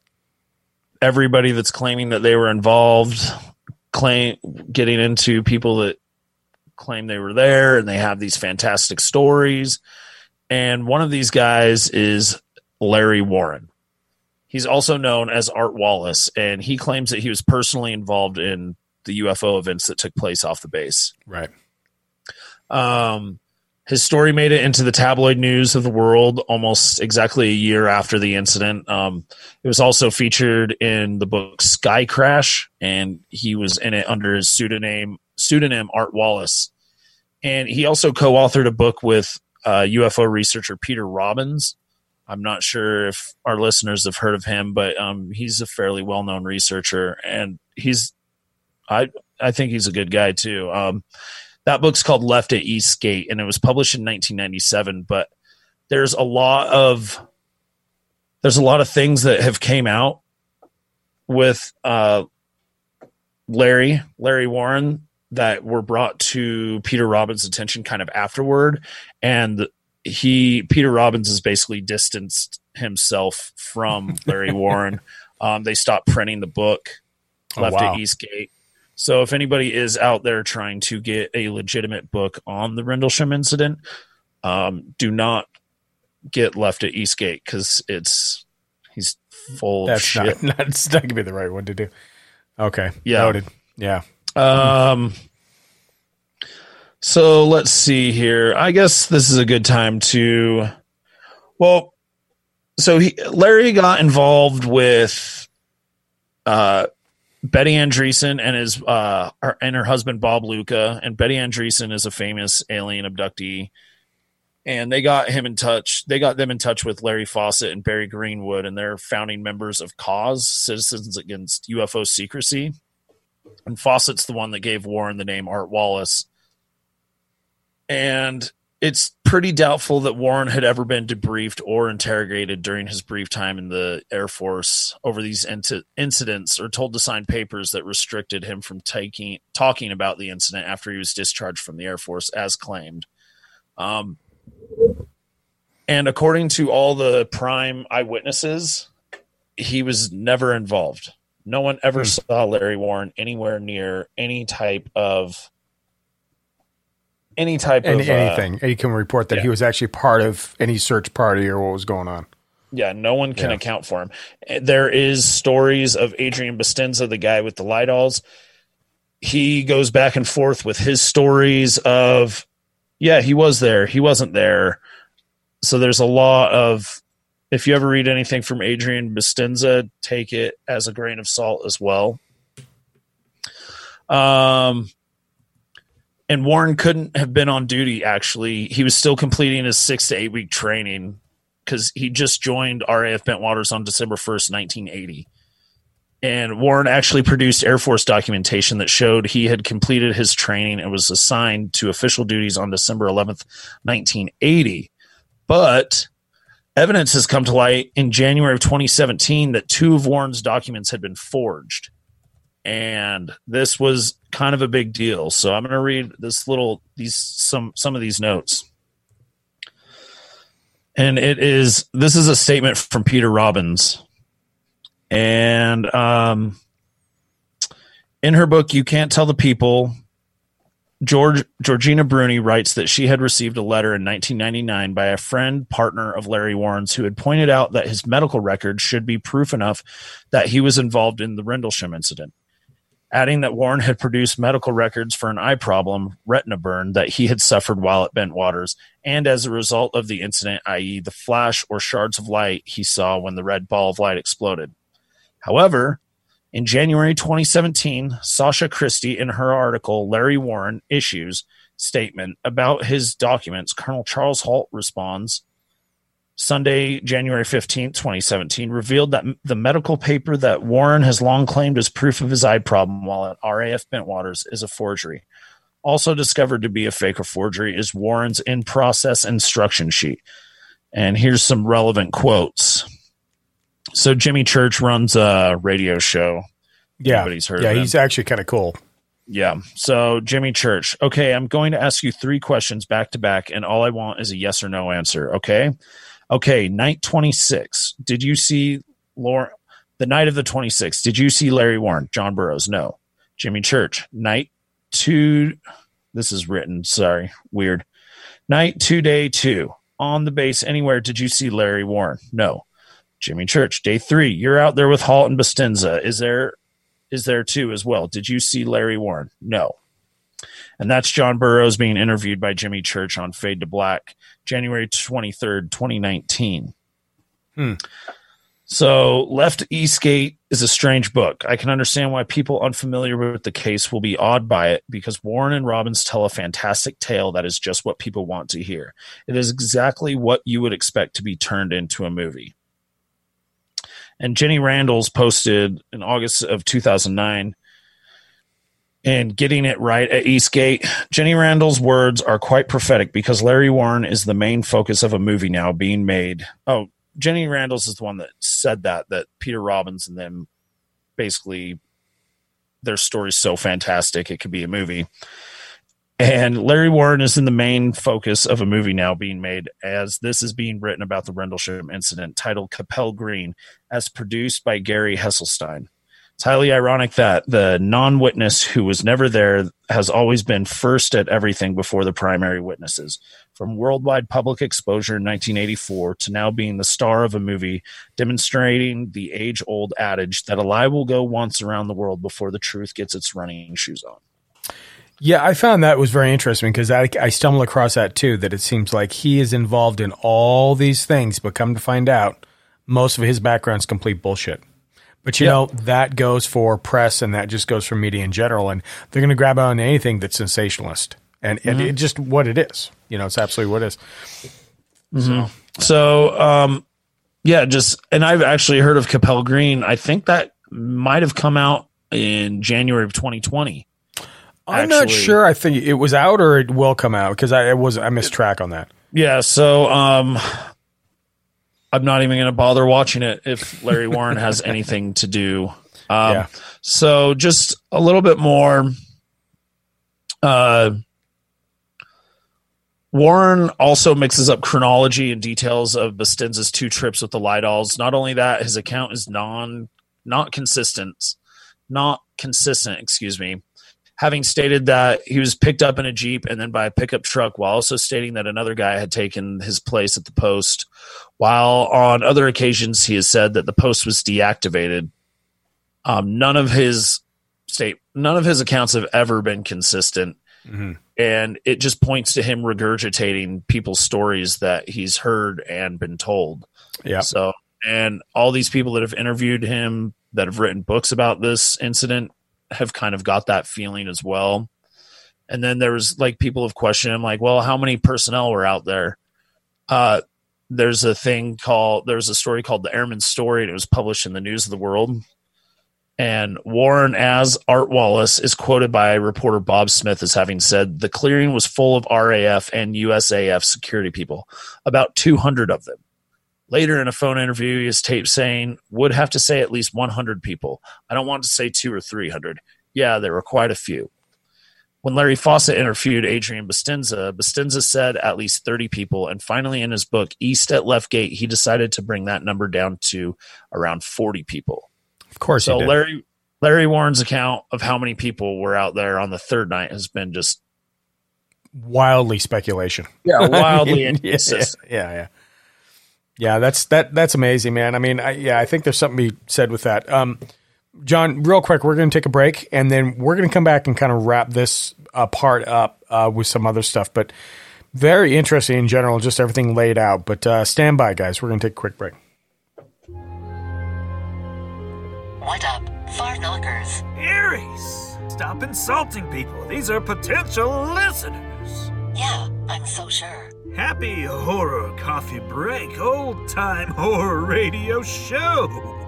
everybody that's claiming that they were involved, claim getting into people that claim they were there and they have these fantastic stories. And one of these guys is Larry Warren. He's also known as Art Wallace, and he claims that he was personally involved in the UFO events that took place off the base. Right. Um, his story made it into the tabloid news of the world almost exactly a year after the incident. Um, it was also featured in the book Sky Crash, and he was in it under his pseudonym pseudonym Art Wallace. And he also co-authored a book with uh, UFO researcher Peter Robbins. I'm not sure if our listeners have heard of him, but um, he's a fairly well-known researcher, and he's I I think he's a good guy too. Um, that book's called Left at Eastgate, and it was published in 1997. But there's a lot of there's a lot of things that have came out with uh, Larry Larry Warren that were brought to Peter Robbins' attention kind of afterward, and he Peter Robbins has basically distanced himself from Larry Warren. Um, they stopped printing the book Oh, Left wow. at Eastgate. So if anybody is out there trying to get a legitimate book on the Rendlesham incident, um, do not get Left at Eastgate because it's he's full of shit. not, that's not gonna be the right one to do. Okay. Yeah. Noted. Yeah. Um. So let's see here. I guess this is a good time to. Well, so he, Larry got involved with uh, Betty Andreasson and his uh, her, and her husband Bob Luca, and Betty Andreasson is a famous alien abductee. And they got him in touch. They got them in touch with Larry Fawcett and Barry Greenwood, and they're founding members of CAUS Citizens Against UFO Secrecy and Fawcett's the one that gave Warren the name Art Wallace. and it's pretty doubtful that Warren had ever been debriefed or interrogated during his brief time in the Air Force over these inci- incidents or told to sign papers that restricted him from taking talking about the incident after he was discharged from the Air Force as claimed. Um, and according to all the prime eyewitnesses, he was never involved. No one ever saw Larry Warren anywhere near any type of any type Any, of uh, anything. he can report that he was actually part of any search party or what was going on. Yeah, no one can Yeah. account for him. Eh, There is stories of Adrian Bustinza, the guy with the light-alls. He goes back and forth with his stories of, yeah, he was there, he wasn't there. So there's a lot of, if you ever read anything from Adrian Bustinza, take it as a grain of salt as well. Um, and Warren couldn't have been on duty. Actually, he was still completing his six to eight week training because he just joined RAF Bentwaters on December first, nineteen eighty. And Warren actually produced Air Force documentation that showed he had completed his training and was assigned to official duties on December 11th, 1980. But evidence has come to light in January of 2017 that two of Warren's documents had been forged and this was kind of a big deal. So I'm going to read this little these some some of these notes. And it is this is a statement from Peter Robbins. And um in her book You Can't Tell the People George Georgina Bruni writes that she had received a letter in 1999 by a friend partner of Larry Warren's who had pointed out that his medical records should be proof enough that he was involved in the Rendlesham incident adding that Warren had produced medical records for an eye problem, retina burn, that he had suffered while at Bentwaters, and as a result of the incident, i.e., the flash or shards of light he saw when the red ball of light exploded. However, in January 2017, Sacha Christie, in her article, Larry Warren Issues statement about his documents, Colonel Charles Halt responds, Sunday, January 15th, 2017, revealed that the medical paper that Warren has long claimed as proof of his eye problem while at RAF Bentwaters is a forgery. Also discovered to be a fake or forgery is Warren's in process instruction sheet. And here's some relevant quotes. So, Jimmy Church runs a radio show. Yeah. Everybody's heard yeah, he's actually kind of cool. Yeah. So Jimmy Church. Okay, I'm going to ask you three questions back to back, and all I want is a yes or no answer. Okay. Okay. Night 26. Did you see Lauren? The night of the 26th. Did you see Larry Warren? John Burroughs. No. Jimmy Church. Night two. This is written. Sorry. Weird. Night two, day two. On the base anywhere. Did you see Larry Warren? No. Jimmy Church. Day three. You're out there with Halt and Bustinza. Is there is there too as well. Did you see Larry Warren? No. And that's John Burroughs being interviewed by Jimmy Church on Fade to Black, January 23rd, 2019. Hmm. So, Left Eastgate is a strange book. I can understand why people unfamiliar with the case will be awed by it because Warren and Robbins tell a fantastic tale that is just what people want to hear. It is exactly what you would expect to be turned into a movie. And Jenny Randles posted in August of 2009 and getting it right at Eastgate. Jenny Randles' words are quite prophetic because Larry Warren is the main focus of a movie now being made. Oh, Jenny Randles is the one that said that, that Peter Robbins and them basically their story's so fantastic it could be a movie. And Larry Warren is in the main focus of a movie now being made as this is being written about the Rendlesham incident titled Capel Green as produced by Gary Hesselstein. It's highly ironic that the non witness who was never there has always been first at everything before the primary witnesses. From worldwide public exposure in 1984 to now being the star of a movie demonstrating the age old adage that a lie will go once around the world before the truth gets its running shoes on. Yeah, I found that was very interesting because I, I stumbled across that too. That it seems like he is involved in all these things, but come to find out, most of his background's complete bullshit. But you Yep. know that goes for press, and that just goes for media in general, and they're going to grab on anything that's sensationalist, and, and Mhm. it just what it is. You know, it's absolutely what it is. So, so um, yeah, just and I've actually heard of Capel Green. I think that might have come out in January of 2020. I'm not sure. I think it was out or it will come out because I it was I missed track on that. Yeah, so um I'm not even going to bother watching it if Larry Warren has anything to do. Um Yeah. so just a little bit more uh Warren also mixes up chronology and details of Bustinza's two trips with the light-alls. Not only that, his account is non not consistent, not consistent, excuse me. Having stated that he was picked up in a Jeep and then by a pickup truck, while also stating that another guy had taken his place at the post. While on other occasions, he has said that the post was deactivated. Um, none of his state, none of his accounts have ever been consistent and it just points to him regurgitating people's stories that he's heard and been told. Yeah. So, and all these people that have interviewed him that have written books about this incident have kind of got that feeling as well. And then there was like people have questioned him, like, well, how many personnel were out there? Uh, there's a thing called there's a story called the Airman Story, and it was published in the News of the World. And Warren, as Art Wallace, is quoted by reporter Bob Smith as having said the clearing was full of RAF and USAF security people, about 200 of them. Later in a phone interview, he is taped saying, would have to say at least 100 people. I don't want to say two or 300. Yeah, there were quite a few. When Larry Fawcett interviewed Adrian Bustinza, Bustinza said at least 30 people. And finally, in his book, East at Left Gate, he decided to bring that number down to around 40 people. Of course, So he did. Larry Larry Warren's account of how many people were out there on the third night has been just wildly speculation. Yeah, wildly yeah, inconsistent. yeah, yeah, yeah. Yeah, that's that. That's amazing, man. I mean, I, yeah, I think there's something to be said with that. Um, John, real quick, we're going to take a break, and then we're going to come back and kind of wrap this uh, part up uh, with some other stuff. But very interesting in general, just everything laid out. But uh, stand by, guys. We're going to take a quick break. What up, far knockers? Aries, stop insulting people. These are potential listeners. Yeah, I'm so sure. Happy horror coffee break, old time horror radio show.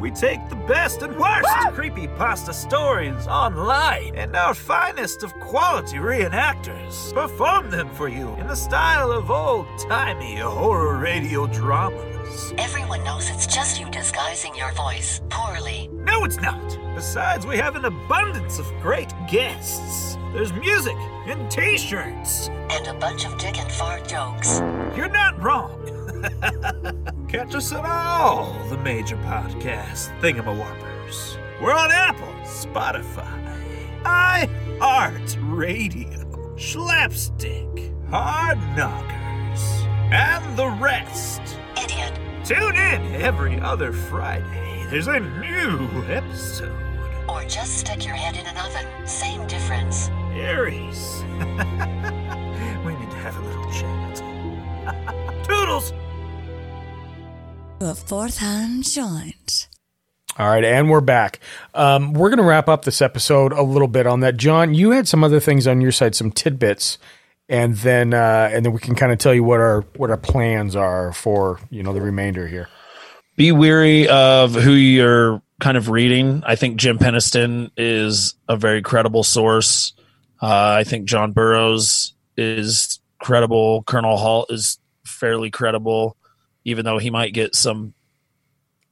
We take the best and worst creepy pasta stories online and our finest of quality reenactors perform them for you in the style of old timey horror radio dramas. Everyone knows it's just you disguising your voice poorly. No, it's not. Besides, we have an abundance of great guests. There's music and t shirts. And a bunch of dick and fart jokes. You're not wrong. Catch us on all the major podcast thingamawhoppers. We're on Apple, Spotify, iHeart Radio, Schlapstick, Hard Knockers, and the rest. Idiot. Tune in every other Friday. There's a new episode. Or just stick your head in an oven. Same difference. Aries. we need to have a little chat. Toodles! A fourth hand joint. All right, and we're back. Um, we're going to wrap up this episode a little bit on that. John, you had some other things on your side, some tidbits, and then uh, and then we can kind of tell you what our what our plans are for you know the remainder here. be weary of who you're kind of reading. I think Jim Penniston is a very credible source. Uh, I think John Burroughs is credible. Colonel Halt is fairly credible, even though he might get some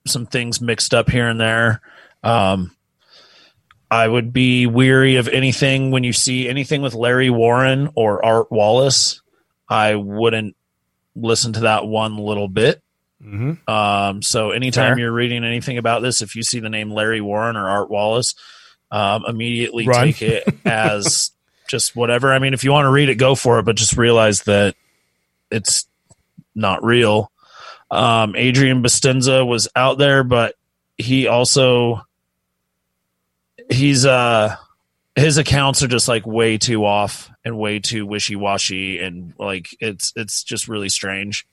some things mixed up here and there. Um, I would be weary of anything when you see anything with Larry Warren or Art Wallace. I wouldn't listen to that one little bit. Mm-hmm. Um, so anytime Fair. you're reading anything about this, if you see the name Larry Warren or Art Wallace, um, immediately Run. take it as just whatever. I mean, if you want to read it, go for it, but just realize that it's not real. Um, Adrian Bustinza was out there, but he also he's uh his accounts are just like way too off and way too wishy-washy and like it's it's just really strange.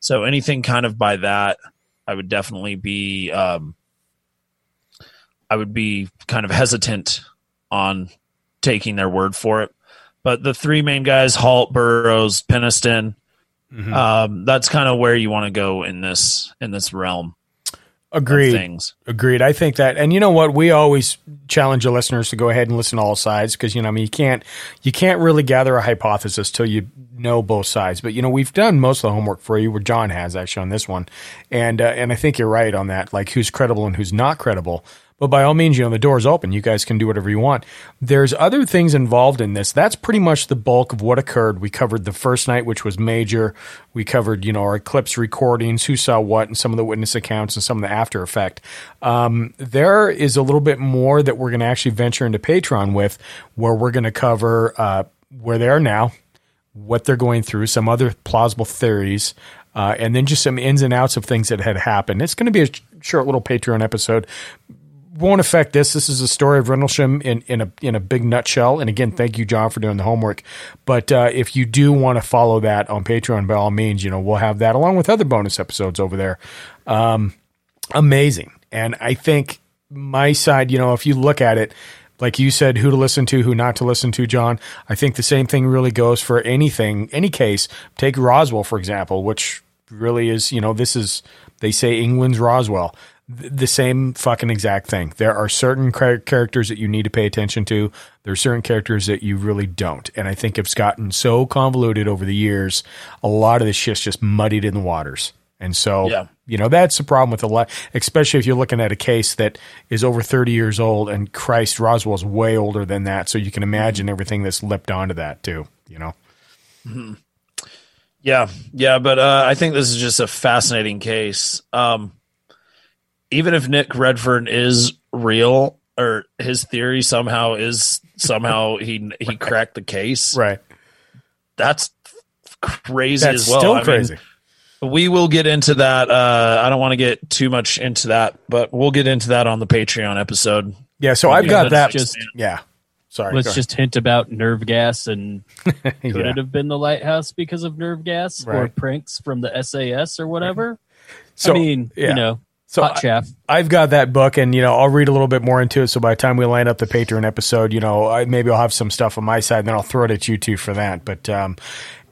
So anything kind of by that i would definitely be um i would be kind of hesitant on taking their word for it. But the three main guys halt Burroughs Penniston Mhm. um that's kind of where you want to go in this in this realm Agreed. things. Agreed. I think that, and you know what? We always challenge the listeners to go ahead and listen to all sides because you know, I mean, you can't you can't really gather a hypothesis till you know both sides. But you know, we've done most of the homework for you, where John has actually on this one, and uh, and I think you're right on that. Like who's credible and who's not credible. But by all means, you know, the door's open. You guys can do whatever you want. There's other things involved in this. That's pretty much the bulk of what occurred. We covered the first night, which was major. We covered, you know, our eclipse recordings, who saw what, and some of the witness accounts and some of the after effect. Um, there is a little bit more that we're going to actually venture into Patreon with, where we're going to cover uh, where they are now, what they're going through, some other plausible theories, uh, and then just some ins and outs of things that had happened. It's going to be a short little Patreon episode won't affect this. This is a story of Rendlesham in, in a in a big nutshell. And again, thank you, John, for doing the homework. But uh, if you do want to follow that on Patreon, by all means, you know we'll have that along with other bonus episodes over there. Um, amazing, and I think my side, you know, if you look at it. Like you said, who to listen to, who not to listen to, John. I think the same thing really goes for anything, any case. Take Roswell, for example, which really is, you know, this is, they say England's Roswell the same fucking exact thing. There are certain characters that you need to pay attention to. There are certain characters that you really don't. And I think it's gotten so convoluted over the years, a lot of this shit's just muddied in the waters. And so, Yeah. you know, that's the problem with a lot, especially if you're looking at a case that is over 30 years old and Christ, Roswell's way older than that. So you can imagine everything that's lipped onto that too, you know? Mhm. Yeah, yeah, but uh, I think this is just a fascinating case. Um, even if Nick Redfern is real, or his theory somehow is somehow he he cracked the case, right? That's crazy That's as well. still I mean, crazy. we will get into that. Uh, I don't want to get too much into that, but we'll get into that on the Patreon episode. Yeah, so I've got that. Just, yeah. Sorry. Let's go just hint about nerve gas and could Yeah. it have been the lighthouse because of nerve gas or pranks from the SAS or whatever? So, I mean, yeah. you know, So hot chaff. I, have got that book, and you know, I'll read a little bit more into it. So by the time we line up the Patreon episode, you know, I, maybe I'll have some stuff on my side, and then I'll throw it at you two for that. But um,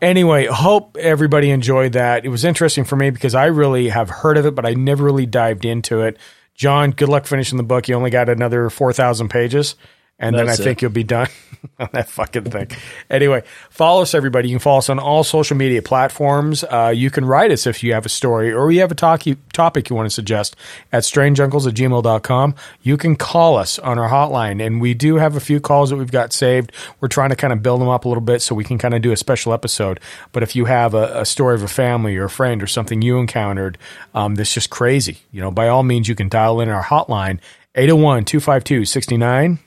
anyway, hope everybody enjoyed that. It was interesting for me because I really have heard of it, but I never really dived into it. John, good luck finishing the book. You only got another four thousand pages. And then I it. think you'll be done on that fucking thing. Anyway, follow us, everybody. You can follow us on all social media platforms. Uh, you can write us if you have a story or you have a talk- topic you want to suggest at strangeuncles at gmail.com. You can call us on our hotline, and we do have a few calls that we've got saved. We're trying to kind of build them up a little bit so we can kind of do a special episode. But if you have a, a story of a family or a friend or something you encountered um, that's just crazy, you know, by all means, you can dial in our hotline 801 252 69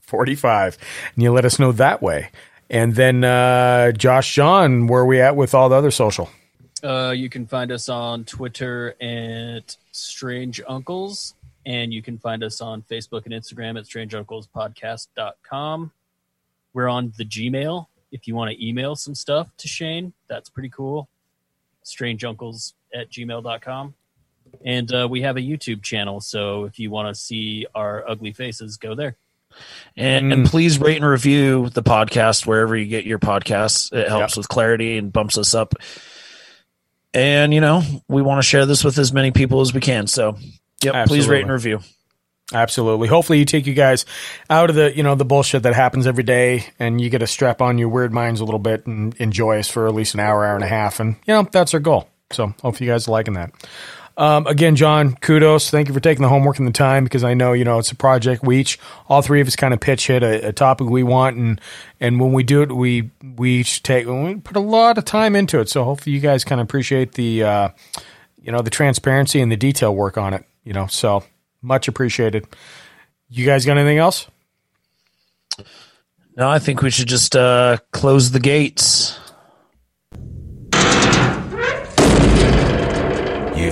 45 and you let us know that way and then uh josh john where are we at with all the other social Uh, you can find us on Twitter at Strange Uncles, and you can find us on Facebook and Instagram at strangeunclespodcast.com. We're on the Gmail. If you want to email some stuff to Shane, that's pretty cool. Strangeuncles at gmail.com. And uh, we have a YouTube channel, so if you want to see our ugly faces, go there. And, and please rate and review the podcast wherever you get your podcasts. It helps with clarity and bumps us up. And you know, we want to share this with as many people as we can. So, yep, please rate and review. absolutely hopefully you take you guys out of the you know the bullshit that happens every day and you get to strap on your weird minds a little bit and enjoy us for at least an hour hour and a half and you know that's our goal so hope you guys are liking that um, again, John, kudos. Thank you for taking the homework and the time because I know you know it's a project. We each, all three of us, kind of pitch hit a, a topic we want, and and when we do it, we we each take we put a lot of time into it. So hopefully, you guys kind of appreciate the uh, you know the transparency and the detail work on it. You know, so much appreciated. You guys got anything else? No, I think we should just uh, close the gates.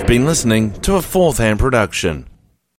You've been listening to a fourth hand production.